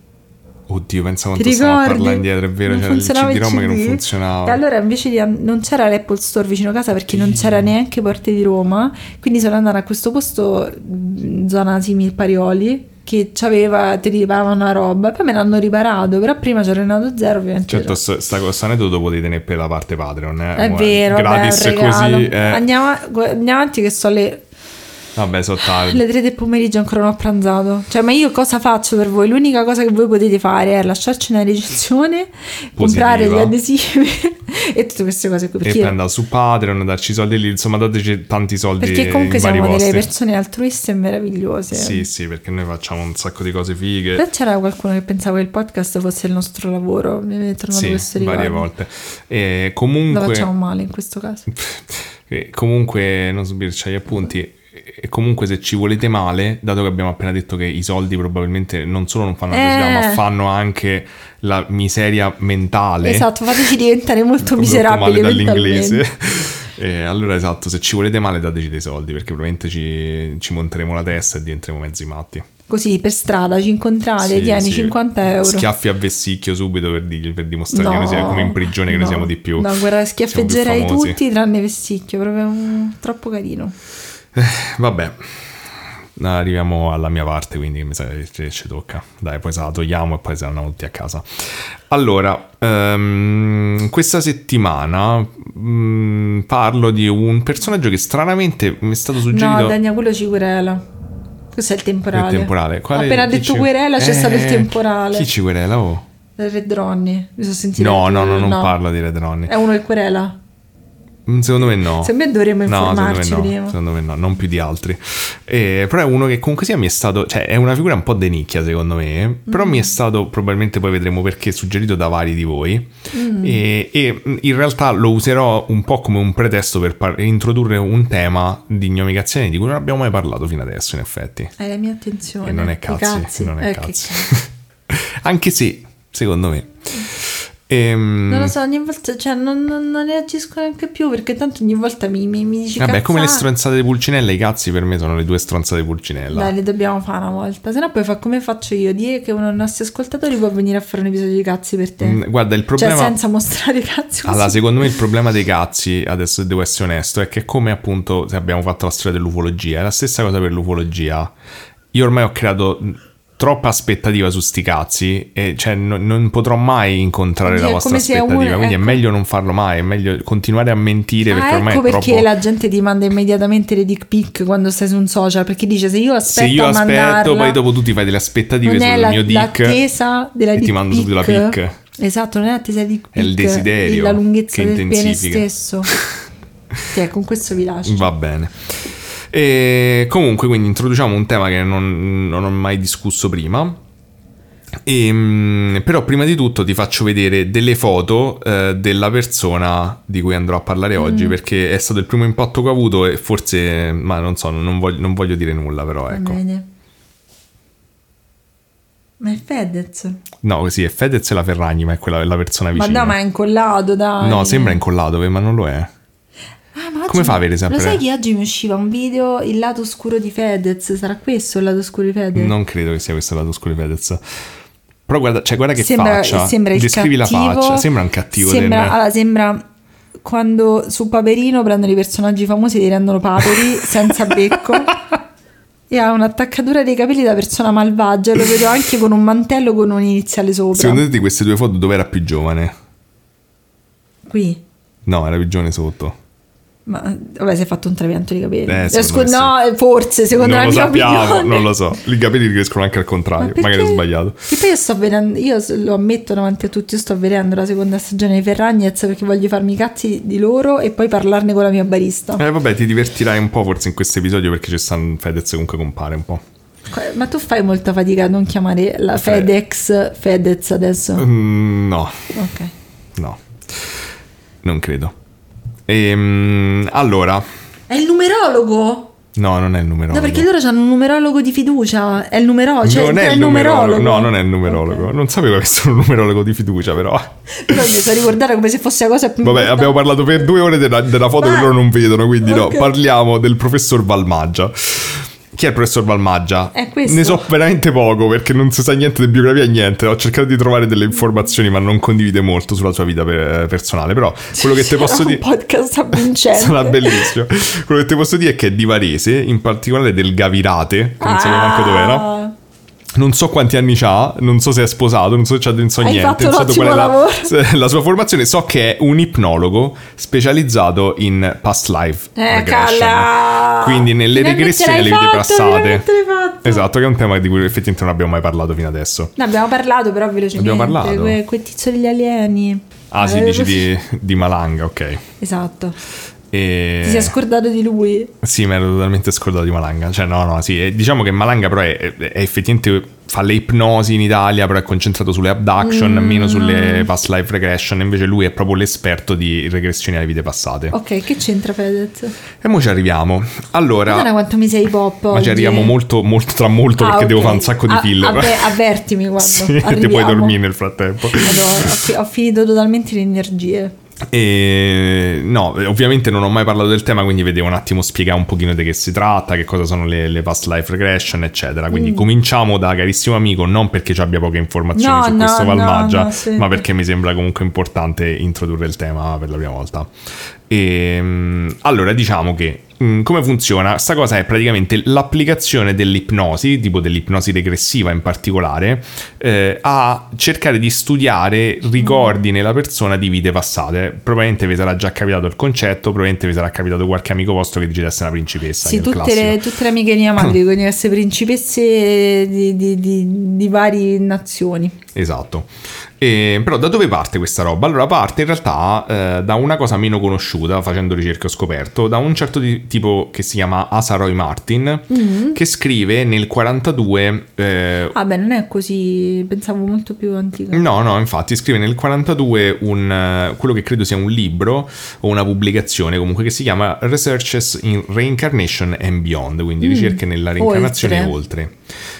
Oddio, pensavo Ti quanto stiamo a parlare indietro, è vero, c'era il funzionava CD-ROM che non CD. funzionava. E allora invece di non c'era l'Apple Store vicino casa perché non c'era neanche Porte di Roma, quindi sono andata a questo posto, zona simil Parioli, che c'aveva, ti riparavano una roba, poi me l'hanno riparato, però prima c'era Renato Zero ovviamente. Certo, sta, questo aneddoto potete tenere per la parte Patreon. Eh? È Guarda, vero, gratis regalo. così. eh. Andiamo, andiamo avanti che so le, Vabbè, sono tardi. le 3 del pomeriggio ancora non ho pranzato. Cioè, ma io cosa faccio per voi? L'unica cosa che voi potete fare è lasciarci una recensione, comprare gli adesivi [LAUGHS] e tutte queste cose qui. E Perché, poi andare su Patreon, darci i soldi lì, insomma, dateci tanti soldi perché comunque siamo delle posti. persone altruiste e meravigliose. Sì, sì, perché noi facciamo un sacco di cose fighe. Però c'era qualcuno che pensava che il podcast fosse il nostro lavoro. Mi è tornato Sì, questo varie ricordo. volte. E Lo comunque, facciamo male in questo caso. [LAUGHS] e comunque, non subirci gli appunti. E comunque se ci volete male, dato che abbiamo appena detto che i soldi probabilmente non solo non fanno la felicità, Eh. ma fanno anche la miseria mentale. Esatto, fateci diventare molto miserabili dall'inglese. [LAUGHS] E allora esatto, se ci volete male dateci dei soldi perché probabilmente ci, ci monteremo la testa e diventeremo mezzi matti. Così per strada ci incontrate, Sì, tieni sì. 50 euro. Schiaffi a vesticchio subito per, dirgli- per dimostrare che No, noi siamo come in prigione, che no. noi siamo di più. No, guarda, schiaffeggerei tutti tranne Vesticchio, proprio mm, troppo carino. Vabbè, arriviamo alla mia parte, quindi mi sa che ci, tocca. Dai, poi se la togliamo e poi se andiamo tutti a casa. Allora, ehm, questa settimana mm, parlo di un personaggio che stranamente mi è stato suggerito... No, Dania, quello ci querela. Questo è il temporale. Il temporale. Quale- Appena detto ci- querela c'è Eh, stato il temporale. Chi ci querela? Oh? Red Ronnie. Mi sono sentita. No, no, no, non parlo di Red Ronnie. È uno che querela. Mm, Secondo me no. Secondo me dovremmo No, informarci secondo me no, secondo me no, non più di altri. Eh, però è uno che comunque sia mi è stato, cioè è una figura un po' de nicchia secondo me, però Mm. mi è stato, probabilmente poi vedremo perché, suggerito da vari di voi Mm. e, e, mm, in realtà lo userò un po' come un pretesto per par- introdurre un tema di gnomicazione di cui non abbiamo mai parlato fino adesso in effetti. Hai la mia attenzione. E non è I cazzi, non è Eh, cazzi. cazzi. [LAUGHS] Anche se, secondo me... Ehm, Non lo so, ogni volta, cioè, non, non, non reagisco neanche più perché tanto ogni volta mi, mi, mi dici Vabbè, come le stronzate di Pulcinella, i cazzi per me sono le due stronzate di Pulcinella. Dai, le dobbiamo fare una volta. Se no, poi fa come faccio io. Dire che uno dei nostri ascoltatori può venire a fare un episodio di cazzi per te. Mm, Guarda, il problema... Cioè, senza mostrare i cazzi. così. Allora, secondo me il problema dei cazzi, adesso devo essere onesto, è che come appunto se abbiamo fatto la storia dell'ufologia, è la stessa cosa per l'ufologia. Io ormai ho creato troppa aspettativa su sti cazzi e cioè non, non potrò mai incontrare Oddio, la è vostra se aspettativa, uno- quindi è ecco. meglio non farlo mai, è meglio continuare a mentire perché Ah, ormai ecco è perché troppo... la gente ti manda immediatamente le dick pic quando stai su un social. Perché dice: Se io Se aspetto io a aspetto, mandarla, poi dopo tu ti fai delle aspettative è sul la, mio dick l'attesa della e dick ti mando subito la pic. pic. Esatto, non è l'attesa di dick È il pic, desiderio è la lunghezza che del pene stesso. [LAUGHS] Sì, con questo vi lascio. Va bene. E comunque, quindi introduciamo un tema che non, non ho mai discusso prima. E, mm, però prima di tutto ti faccio vedere delle foto eh, della persona di cui andrò a parlare Mm. oggi perché è stato il primo impatto che ho avuto e forse, ma non so, non voglio, non voglio dire nulla però ecco. Ma è Fedez. No, sì, è Fedez e la Ferragni, ma è quella la persona Ma vicina. no, ma è incollato, dai. No, sembra incollato, ma non lo è. Ah, ma Come fa a avere sempre- Lo sai che oggi mi usciva un video il lato oscuro di Fedez? Sarà questo il lato oscuro di Fedez? Non credo che sia questo il lato oscuro di Fedez. Però guarda, cioè, guarda che sembra, faccia. sembra il Descrivi cattivo, la faccia. Sembra un cattivo. Sembra, del- allora, sembra quando su Paperino prendono i personaggi famosi e li rendono paperi [LAUGHS] senza becco. E ha un'attaccatura dei capelli da persona malvagia. Lo vedo anche con un mantello con un iniziale sopra. Secondo te di queste due foto dove era più giovane? Qui. No, era più giovane sotto. Ma vabbè, si è fatto un trapianto di capelli. Eh, Eh, secondo scu- no, forse, secondo non la lo mia sappiamo, opinione. non lo so. I capelli crescono anche al contrario. perché? Magari ho sbagliato. Che poi io sto vedendo, io lo ammetto davanti a tutti, io sto vedendo la seconda stagione di Ferragnez perché voglio farmi i cazzi di loro e poi parlarne con la mia barista. Eh, vabbè, ti divertirai un po' forse in questo episodio perché c'è San Fedez comunque compare un po'. Ma tu fai molta fatica a non chiamare la Fe- FedEx Fedez adesso? Mm, no, Ok. no. Non credo. Ehm, allora, È il numerologo? no, non è il numerologo. No, perché loro hanno un numerologo di fiducia. È il numerologo. Cioè, non è è il numerologo. No, non è il numerologo. Non sapevo che fosse un numerologo di fiducia, però. [LAUGHS] Però mi sono ricordata come se fosse la cosa più Vabbè, abbiamo parlato per due ore della, della foto che Vai. loro non vedono, quindi no, Ok. parliamo del professor Valmaggia. Chi è il professor Valmaggia? È questo. Ne so veramente poco perché non si sa niente di biografia, niente. Ho cercato di trovare delle informazioni, ma non condivide molto sulla sua vita per- personale. Però quello che ti posso Sarà dire. un podcast avvincente. [LAUGHS] Sarà bellissimo. Quello che ti posso dire è che è di Varese, in particolare del Gavirate, che non sapevo manco dov'era. Non so quanti anni ha, non so se è sposato, non so, c'ha- non so Hai niente. non so qual è la, [LAUGHS] la sua formazione. So che è un ipnologo specializzato in past life Eh, regression. calla! Quindi nelle Finalmente regressioni l'hai vite passate. Esatto, che è un tema di cui effettivamente non abbiamo mai parlato fino adesso. Ne abbiamo parlato però velocemente. Abbiamo parlato? Que- quel tizio degli alieni. Ah, sì, Eh, dici di, di Malanga, ok. Esatto. E... Ti sei scordato di lui? Sì, mi ero totalmente scordato di Malanga. Cioè, no, no, sì. eh, Diciamo che Malanga però è, è- è effettivamente fa le ipnosi in Italia, però è concentrato sulle abduction, Mm. meno sulle past life regression. Invece lui è proprio l'esperto di regressioni alle vite passate. Ok, che c'entra Fedez? E mo ci arriviamo. Allora, Guarda quanto mi sei pop ma oggi. ci arriviamo molto, molto tra molto Ah, perché devo ok. fare un sacco di A- filler. avve- avvertimi quando [LAUGHS] sì, te puoi dormire nel frattempo. Madonna, ho, fi- ho finito totalmente le energie. E no, ovviamente non ho mai parlato del tema, quindi vedevo un attimo spiegare un pochino di che si tratta, che cosa sono le, le past life regression, eccetera. Quindi Mm. cominciamo da carissimo amico, non perché ci abbia poche informazioni No, su no, questo Valmaggia, no, sì. ma perché mi sembra comunque importante introdurre il tema per la prima volta. E, mm, allora, diciamo che come funziona? Sta cosa è praticamente l'applicazione dell'ipnosi, tipo dell'ipnosi regressiva in particolare, eh, a cercare di studiare ricordi nella persona di vite passate. Probabilmente vi sarà già capitato il concetto, probabilmente vi sarà capitato qualche amico vostro che dice di essere una principessa. Sì, tutte le, tutte le amiche di mia madre dicono di essere principesse di, di, di, di varie nazioni. Esatto. E, però da dove parte questa roba? Allora parte in realtà eh, da una cosa meno conosciuta, facendo ricerche ho scoperto, da un certo di- tipo che si chiama Asa Roy Martin, Mm. che scrive nel 42... eh, Vabbè, non è così, pensavo molto più antica. No, no, infatti scrive nel 42 un, eh, quello che credo sia un libro o una pubblicazione comunque che si chiama Researches in Reincarnation and Beyond, quindi ricerche nella reincarnazione e oltre.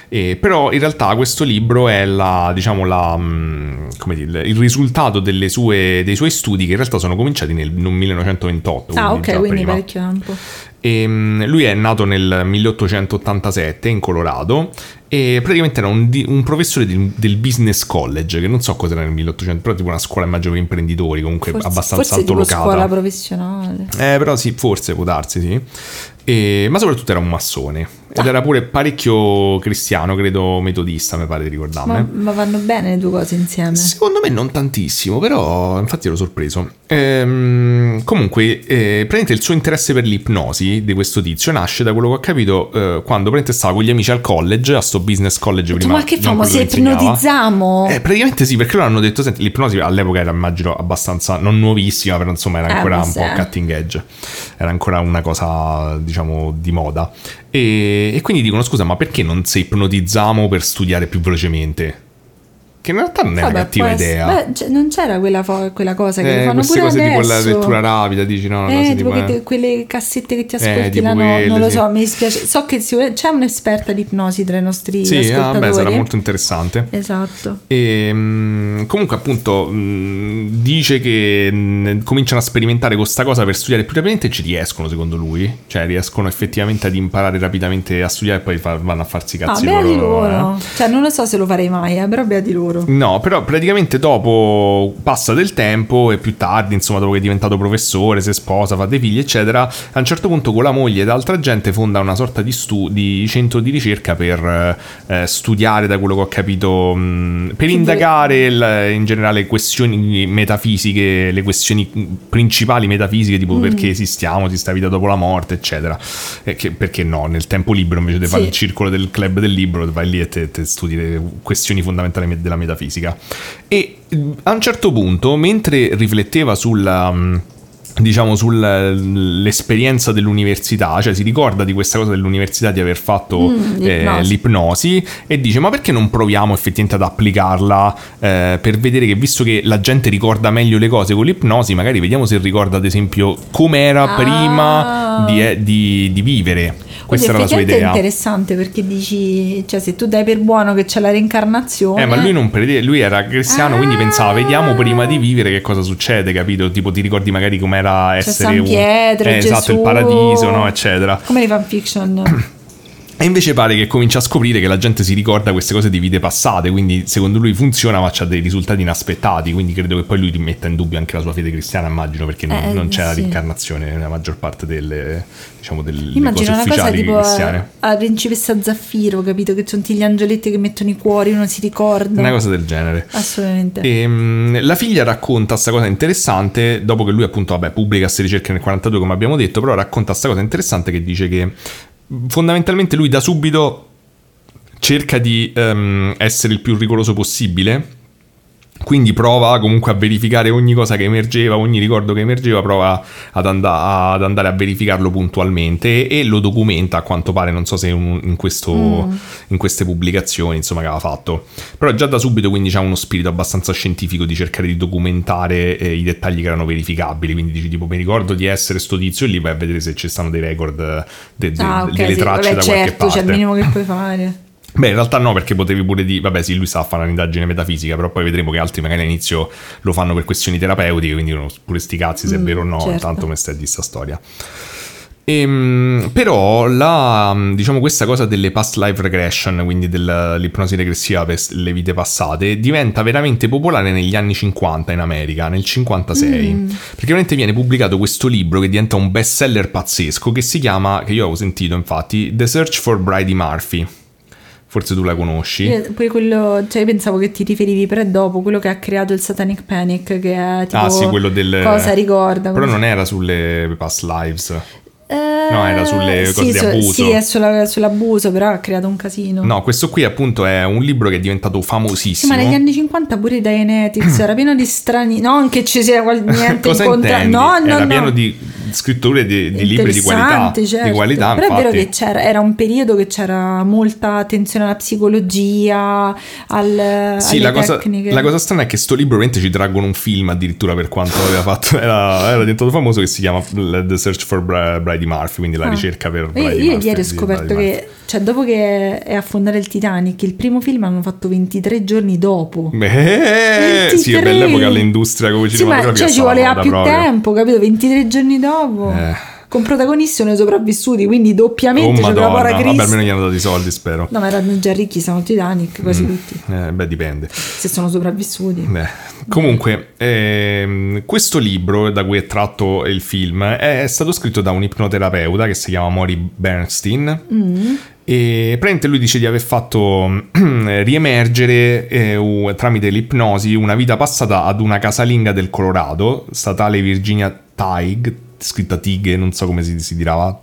E, però in realtà questo libro è la, diciamo, la, mm, come dire, il risultato delle sue- dei suoi studi che in realtà sono cominciati nel 1928. Ah, ok, già quindi prima. parecchio tempo. E, mm, lui è nato nel 1887 in Colorado e praticamente era un, un professore di- del business college, che non so cos'era nel 1800, però tipo una scuola immagino per imprenditori, comunque Forse, abbastanza forse tipo altolocata. scuola professionale. Eh, però sì, forse può darsi, sì. E- ma soprattutto era un massone. Ed era pure parecchio cristiano, credo metodista, mi pare di ricordarmi. Ma, ma vanno bene le due cose insieme. Secondo me non tantissimo, però infatti ero sorpreso. Ehm, comunque, eh, praticamente il suo interesse per l'ipnosi di questo tizio nasce da quello che ho capito eh, quando praticamente stava con gli amici al college, a sto business college prima. ma che famo? Se ipnotizziamo? Eh, praticamente sì, perché loro hanno detto, senti, l'ipnosi all'epoca era immagino abbastanza, non nuovissima, però insomma era Eh, ancora ma un po' cutting edge, era ancora una cosa, diciamo, di moda. E, quindi dicono, scusa, ma perché non se ipnotizziamo per studiare più velocemente? Che in realtà non è Vabbè, una cattiva idea. Beh, cioè, non c'era quella, fo- quella cosa che Eh, fanno queste pure cose tipo la adesso. lettura rapida, dici no, Eh, tipo tipo, eh. te- quelle cassette che ti Eh, ascolti tipo là, no, quelle, non lo sì. so, mi dispiace. So che c'è un'esperta di ipnosi tra i nostri Sì, ah, beh, sarà molto interessante. Esatto. E, mm, comunque, appunto, mm, dice che mm, cominciano a sperimentare questa cosa per studiare più rapidamente e ci riescono, secondo lui. Cioè, riescono effettivamente ad imparare rapidamente a studiare e poi fa- vanno a farsi Ah, cazzi beati loro. loro. eh. Cioè, non lo so se lo farei mai, eh, però beati loro. No, però praticamente dopo passa del tempo e più tardi, insomma, dopo che è diventato professore, si sposa, fa dei figli, eccetera, a un certo punto con la moglie ed altra gente fonda una sorta di, stu- di centro di ricerca per eh, studiare, da quello che ho capito, mh, per Che indagare il- in generale questioni metafisiche, le questioni principali metafisiche, Mm. tipo perché esistiamo, esiste la vita dopo la morte, eccetera. E che- perché no, nel tempo libero invece di fare Sì. il circolo del club del libro, vai lì e te, te studi le questioni fondamentali me- della metafisica. E mm, a un certo punto, mentre rifletteva sulla. mm, Diciamo sull'esperienza dell'università, cioè si ricorda di questa cosa dell'università di aver fatto Mm, eh, l'ipnosi. l'ipnosi e dice: Ma perché non proviamo effettivamente ad applicarla eh, per vedere che visto che la gente ricorda meglio le cose con l'ipnosi, magari vediamo se ricorda, ad esempio, com'era Ah. prima di, eh, di- di vivere. Questa era la sua effettivamente è idea. interessante perché dici, cioè, se tu dai per buono che c'è la reincarnazione. Eh, ma lui non prede- lui era cristiano, Ah. quindi pensava, vediamo prima di vivere che cosa succede, capito? Tipo, ti ricordi magari com'era essere San un- Pietro, eh, esatto, il Gesù. paradiso, no? Eccetera. Come le fanfiction. [CLEARS THROAT] E invece pare che comincia a scoprire che la gente si ricorda queste cose di vite passate, quindi secondo lui funziona, ma c'ha dei risultati inaspettati, quindi credo che poi lui rimetta in dubbio anche la sua fede cristiana, immagino, perché non, Eh, non c'è la sì. reincarnazione nella maggior parte delle, diciamo, delle Immagino cose una cosa ufficiali tipo a, cristiane. a principessa Zaffiro, capito? Che sono tutti gli angioletti che mettono i cuori, uno si ricorda. Una cosa del genere. Assolutamente. E, mm, la figlia racconta questa cosa interessante dopo che lui appunto vabbè, pubblica queste ricerche nel 42 come abbiamo detto però racconta questa cosa interessante che dice che fondamentalmente lui da subito cerca di ehm, essere il più rigoroso possibile Quindi prova comunque a verificare ogni cosa che emergeva, ogni ricordo che emergeva, prova ad, and- ad andare a verificarlo puntualmente e, e lo documenta a quanto pare, non so se un- in, questo, in queste pubblicazioni insomma, che aveva fatto. Però già da subito quindi c'è uno spirito abbastanza scientifico di cercare di documentare eh, i dettagli che erano verificabili. Quindi dici tipo mi ricordo di essere sto tizio e lì vai a vedere se ci stanno dei record, eh, de- de- Ah, ok, delle sì, tracce vabbè, da qualche certo, parte. c'è il minimo che puoi fare. Beh, in realtà no, perché potevi pure di... Vabbè, sì, lui sa fare un'indagine metafisica, però poi vedremo che altri magari all'inizio lo fanno per questioni terapeutiche, quindi pure sti cazzi, se è Mm, vero o no, certo. tanto me stai di sta storia. Ehm, però la, diciamo questa cosa delle past life regression, quindi dell'ipnosi regressiva per le vite passate, diventa veramente popolare negli anni 50 in America, nel 56. Mm. Perché veramente viene pubblicato questo libro che diventa un bestseller pazzesco che si chiama, che io avevo sentito infatti, The Search for Brady Murphy. Forse tu la conosci. Io- Poi quello, cioè io pensavo che ti riferivi per dopo, quello che ha creato il Satanic Panic, che è tipo ah, sì, quello del. cosa ricorda. Però non era sulle past lives. Eh, no, era sulle cose di su- abuso. Sì, è sulla- sull'abuso, però ha creato un casino. No, questo qui appunto è un libro che è diventato Sì, famosissimo. ma negli anni 50 pure Dianetics [CLEARS THROAT] era pieno di strani. Non che ci sia niente in contra. No, no, Era no. pieno di scritture di, di libri di qualità. Certo. Di qualità, Però è vero infatti. che c'era, era un periodo che c'era molta attenzione alla psicologia, al, Sì, la cosa, la cosa strana è che sto libro veramente ci traggono un film addirittura per quanto aveva fatto, [LAUGHS] era, era diventato famoso che si chiama The Search for Bra- Brady Murphy, quindi la Ah. ricerca per Io, Brady io Murphy, ieri ho scoperto che, cioè, dopo che è affondare il Titanic, il primo film hanno fatto 23 giorni dopo. Beh, sì, è 23. bell'epoca l'industria come Sì, ma cinematografica cioè, ci voleva più proprio. tempo, capito? 23 giorni dopo. Eh. Con protagonisti sono i sopravvissuti, quindi Oh doppiamente c'è la madonna, povera vabbè almeno gli hanno dato i soldi spero. No, ma erano già ricchi, al Titanic, quasi Mm. tutti. Eh, beh, dipende. Se sono sopravvissuti. Beh, comunque, ehm, questo libro da cui è tratto il film è stato scritto da un ipnoterapeuta che si chiama Maury Bernstein. Mm. E praticamente lui dice di aver fatto [CLEARS THROAT] riemergere eh, tramite l'ipnosi una vita passata ad una casalinga del Colorado, statale Virginia Tig, scritta Tig, non so come si, si dirà.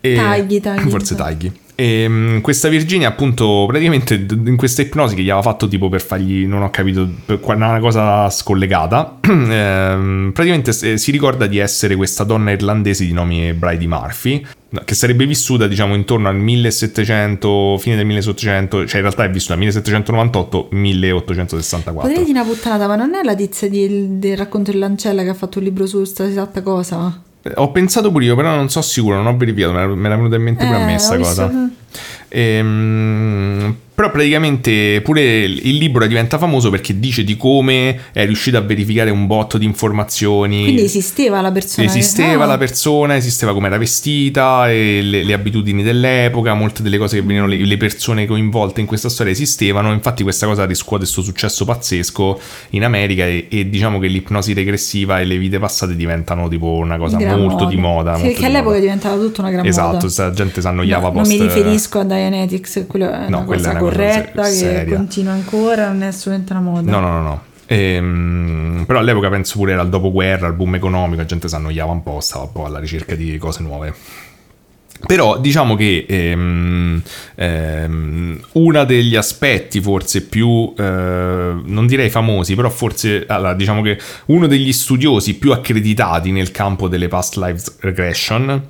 E- Taghi, taghi, Forse taghi. Tighi. E mm, questa Virginia, appunto, praticamente in questa ipnosi che gli aveva fatto tipo per fargli, non ho capito, per una cosa scollegata, [CLEARS THROAT] ehm, praticamente s- si ricorda di essere questa donna irlandese di nome Brady Murphy, che sarebbe vissuta, diciamo, intorno al 1700, fine del 1700, cioè in realtà è vissuta 1798-1864. Potrei dire una puttanata, ma non è la tizia di- del racconto dell'ancella che ha fatto un libro su questa esatta cosa? Eh, Ho pensato pure io, però non so sicuro, non ho verificato, me era venuta in mente pure a Eh, me ho sta visto- cosa. Ehm, però praticamente pure il libro diventa famoso perché dice di come è riuscito a verificare un botto di informazioni. Quindi esisteva la persona. che- Esisteva Ah. la persona, esisteva come era vestita, e le, le abitudini dell'epoca, molte delle cose che venivano, le, le persone coinvolte in questa storia esistevano. Infatti, questa cosa riscuote questo successo pazzesco in America. E, e diciamo che l'ipnosi regressiva e le vite passate diventano tipo una cosa Gran molto di moda. Sì, molto che di all'epoca moda. diventava tutta una gran Esatto, moda. sta gente si annoiava No, post. Non mi riferisco a Dianetics, quello è No, una cosa corretta che seria. continua ancora, non è assolutamente una moda. No, no, no, no. Ehm, però all'epoca penso pure era il dopoguerra, il boom economico, la gente si annoiava un po', stava un po' alla ricerca di cose nuove. Però diciamo che ehm, ehm, uno degli aspetti forse più, eh, non direi famosi, però forse, allora, diciamo che uno degli studiosi più accreditati nel campo delle past lives regression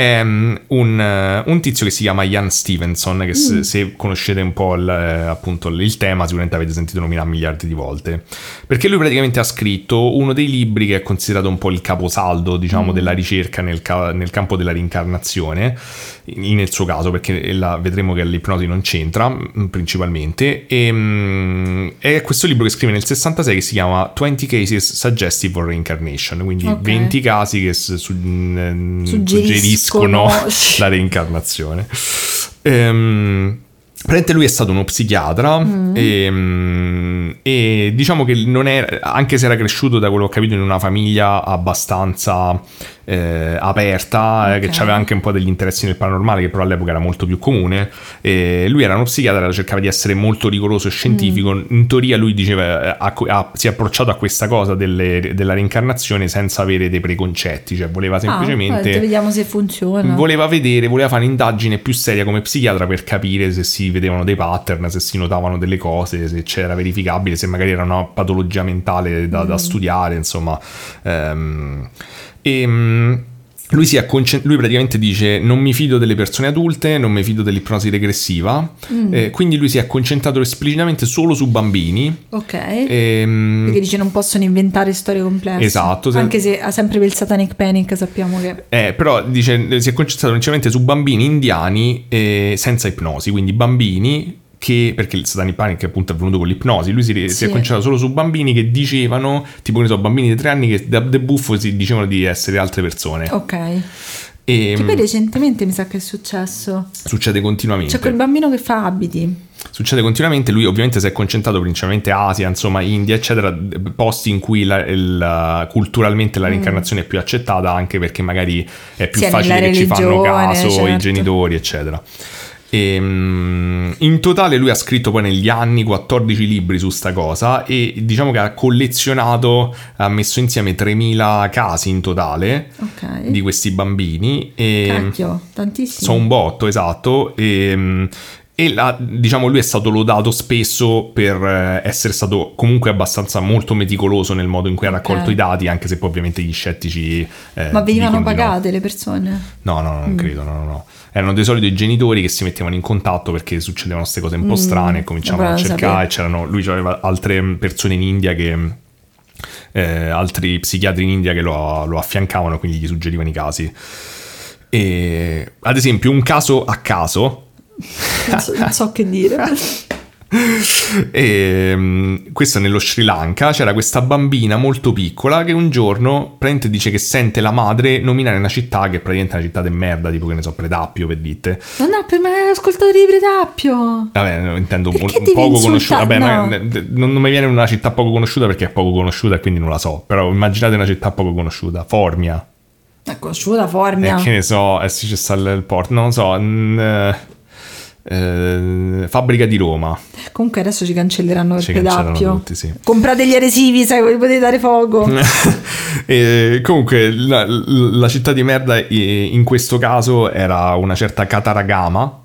è mm, un, un tizio che si chiama Ian Stevenson, che se, se conoscete un po' il, appunto il tema sicuramente avete sentito nominare miliardi di volte, perché lui praticamente ha scritto uno dei libri che è considerato un po' il caposaldo, diciamo, della ricerca nel, ca- nel campo della reincarnazione, in- nel suo caso, perché la- vedremo che l'ipnosi non c'entra mm, principalmente, e, mm, è questo libro che scrive nel 66 che si chiama 20 Cases Suggestive for Reincarnation, quindi Ok. 20 casi che su- Suggeriscono. suggeriscono [LAUGHS] la reincarnazione. Ehm, Praticamente lui è stato uno psichiatra Mm. e, mm, e E diciamo che non è, anche se era cresciuto da quello che ho capito in una famiglia abbastanza eh, aperta, eh, che Ok. aveva anche un po' degli interessi nel paranormale, che però all'epoca era molto più comune. E lui era uno psichiatra, cercava di essere molto rigoroso e scientifico. Mm. In teoria lui diceva, eh, ha- ha- si è approcciato a questa cosa delle- della reincarnazione senza avere dei preconcetti, cioè voleva Ah, semplicemente... guarda, vediamo se funziona. Voleva vedere, voleva fare un'indagine più seria come psichiatra per capire se si vedevano dei pattern, se si notavano delle cose, se c'era verificabile, se magari era una patologia mentale da, Mm. da studiare, insomma. Ehm, e mm, lui, si è concent- lui praticamente dice non mi fido delle persone adulte, non mi fido dell'ipnosi regressiva, Mm. eh, quindi lui si è concentrato esplicitamente solo su bambini. Ok. ehm, Perché dice non possono inventare storie complesse. Esatto, se- Anche se ha sempre il Satanic Panic sappiamo che... Eh, però dice, si è concentrato principalmente su bambini indiani eh, senza ipnosi, quindi bambini che, perché il Satanic Panic appunto è venuto con l'ipnosi, lui si, si Sì. è concentrato solo su bambini che dicevano, tipo che ne so, bambini di tre anni che da, da buffo si dicevano di essere altre persone. Ok. E Che mm, poi recentemente mi sa che è successo. succede continuamente. C'è quel bambino che fa abiti. Succede continuamente, lui ovviamente si è concentrato principalmente Asia, insomma India, eccetera, posti in cui la- il- culturalmente la reincarnazione è più accettata anche perché magari è più Mm. Sì, facile che ci fanno caso i certo. genitori, eccetera. E, mm, in totale lui ha scritto poi negli anni 14 libri su sta cosa e diciamo che ha collezionato, ha messo insieme 3000 casi in totale Ok. di questi bambini e Cacchio, tantissimo. sono un botto, esatto. E, mm, e la- diciamo lui è stato lodato spesso per eh, essere stato comunque abbastanza molto meticoloso nel modo in cui ha raccolto i dati, anche se poi ovviamente gli scettici... eh, Ma venivano di no. pagate le persone? No, no, no, Mm. non credo, no, no, no. Erano di solito i genitori che si mettevano in contatto perché succedevano queste cose un po' Mm, strane e cominciavano a cercare. C'erano, lui aveva altre persone in India che... eh, altri psichiatri in India che lo, lo affiancavano, quindi gli suggerivano i casi. E, ad esempio, un caso a caso Non so, non so che dire. [LAUGHS] E, mm, questo nello Sri Lanka. C'era questa bambina molto piccola che un giorno praticamente dice che sente la madre nominare una città che è praticamente una città di merda, tipo che ne so, Predappio per dite. Non ho per me ascoltato di Predappio. Vabbè, no, intendo un, Perché un devi poco conosciuta. Vabbè, No. ma- non, non mi viene una città poco conosciuta perché è poco conosciuta e quindi non la so. Però immaginate una città poco conosciuta. Formia. È conosciuta Formia. Eh, che ne so, eh sì, c'è il, porto. Non lo so. n- eh, fabbrica di Roma. Comunque adesso ci cancelleranno il Ci Predappio. tutti, sì. Comprate gli adesivi, sai, voi potete dare fuoco. [LAUGHS] E comunque la, la città di merda in questo caso era una certa Kataragama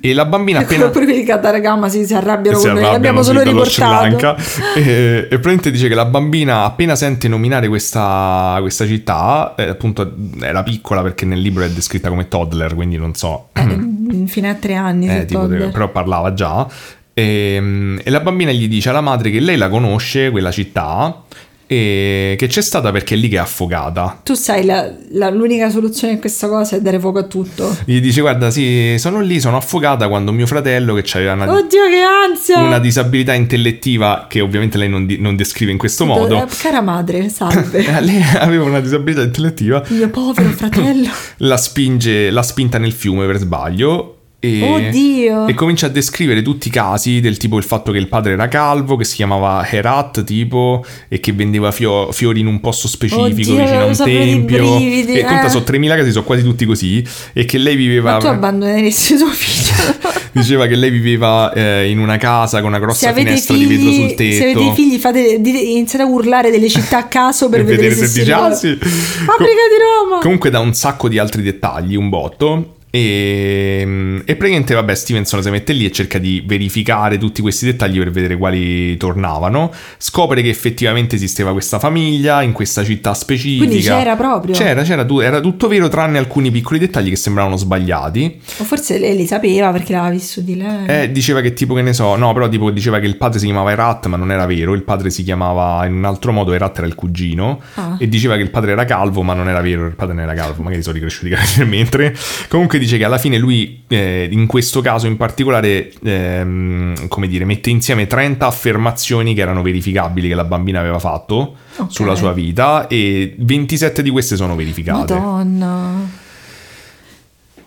e la bambina appena Pure quelli di Kataragama si, si arrabbiano si con noi, l'abbiamo solo sì, riportato. E, e praticamente dice che la bambina appena sente nominare questa, questa città eh, appunto era piccola perché nel libro è descritta come toddler quindi non so Eh, fino a tre anni, [CLEARS THROAT] eh, tipo, però parlava già e, e la bambina gli dice alla madre che lei la conosce quella città e che c'è stata perché è lì che è affogata Tu sai, la- la- l'unica soluzione in questa cosa è dare fuoco a tutto. Gli dice guarda sì sono lì sono affogata quando mio fratello che aveva una, Oddio, che una disabilità intellettiva che ovviamente lei non, non descrive in questo modo Eh, Cara madre, salve. [LAUGHS] Lei aveva una disabilità intellettiva Mio povero fratello. [LAUGHS] la spinge l'ha spinta nel fiume per sbaglio e, Oddio. e comincia a descrivere tutti i casi del tipo il fatto che il padre era calvo che si chiamava Herat tipo e che vendeva fio- fiori in un posto specifico Oddio, vicino a un tempio brividi, e conta eh. sono 3000 casi sono quasi tutti così e che lei viveva Ma tu abbandoneresti [LAUGHS] tuo figlio? Diceva che lei viveva eh, in una casa con una se grossa finestra di vetro sul figli, tetto. se avete figli, fate, dite- iniziate a urlare delle città a caso per per vedere, se, ah, trova. sì. Fabbrica Com- di Roma. Comunque dà un sacco di altri dettagli, un botto. E, e praticamente, vabbè, Stevenson si mette lì e cerca di verificare tutti questi dettagli per vedere quali tornavano. Scopre che effettivamente esisteva questa famiglia in questa città specifica. Quindi c'era proprio? C'era, c'era, era tutto vero, tranne alcuni piccoli dettagli che sembravano sbagliati. O forse lei li sapeva perché l'aveva vissuti lei. Eh, diceva che tipo, che ne so, no, però tipo diceva che il padre si chiamava Erat, ma non era vero, il padre si chiamava in un altro modo, Erat era il cugino, Ah. e diceva che il padre era calvo, ma non era vero, il padre non era calvo, magari sono ricresciuti [LAUGHS] mentre. Comunque dice che alla fine lui, eh, in questo caso in particolare, ehm, come dire, mette insieme 30 affermazioni che erano verificabili che la bambina aveva fatto Ok. sulla sua vita, e 27 di queste sono verificate. Madonna.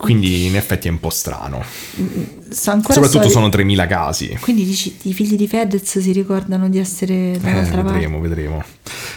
Quindi in effetti è un po' strano. Soprattutto storie- sono 3.000 casi. Quindi dici, i figli di Fedez si ricordano di essere Eh, dall'altra parte? vedremo, vedremo.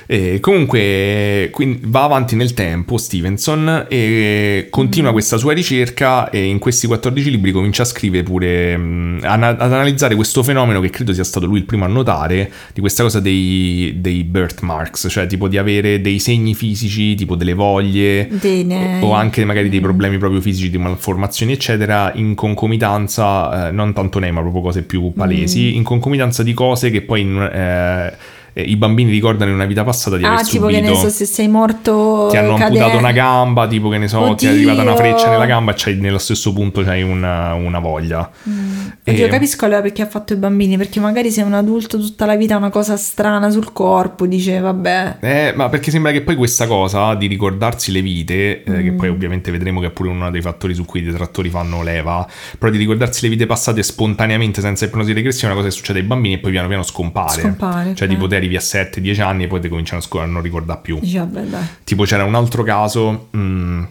E comunque va avanti nel tempo Stevenson e Mm. continua questa sua ricerca e in questi 14 libri comincia a scrivere pure, ana- ad analizzare questo fenomeno che credo sia stato lui il primo a notare, di questa cosa dei, dei birthmarks, cioè tipo di avere dei segni fisici, tipo delle voglie Dei ne- o anche magari dei Mm. problemi proprio fisici di malformazioni eccetera in concomitanza, eh, non tanto nei ma proprio cose più Mm. palesi, in concomitanza di cose che poi eh, eh, i bambini ricordano in una vita passata di Ah, aver tipo subito. che ne so, se sei morto ti hanno cadendo. amputato una gamba, tipo che ne so, ti è arrivata una Oddio. freccia nella gamba e c'hai, nello stesso punto c'hai una, una voglia. Oddio, E- capisco allora perché ha fatto i bambini, perché magari se un adulto tutta la vita ha una cosa strana sul corpo, dice vabbè, Eh, ma perché sembra che poi questa cosa di ricordarsi le vite, eh, che Mm. poi ovviamente vedremo che è pure uno dei fattori su cui i detrattori fanno leva, però di ricordarsi le vite passate spontaneamente senza ipnosi regressiva è una cosa che succede ai bambini e poi piano piano scompare. Scompare, Cioè ok. tipo te arrivi a 7-10 anni e poi ti cominciano a, sco- a non ricordare più. vabbè dai. Tipo c'era un altro caso, mm,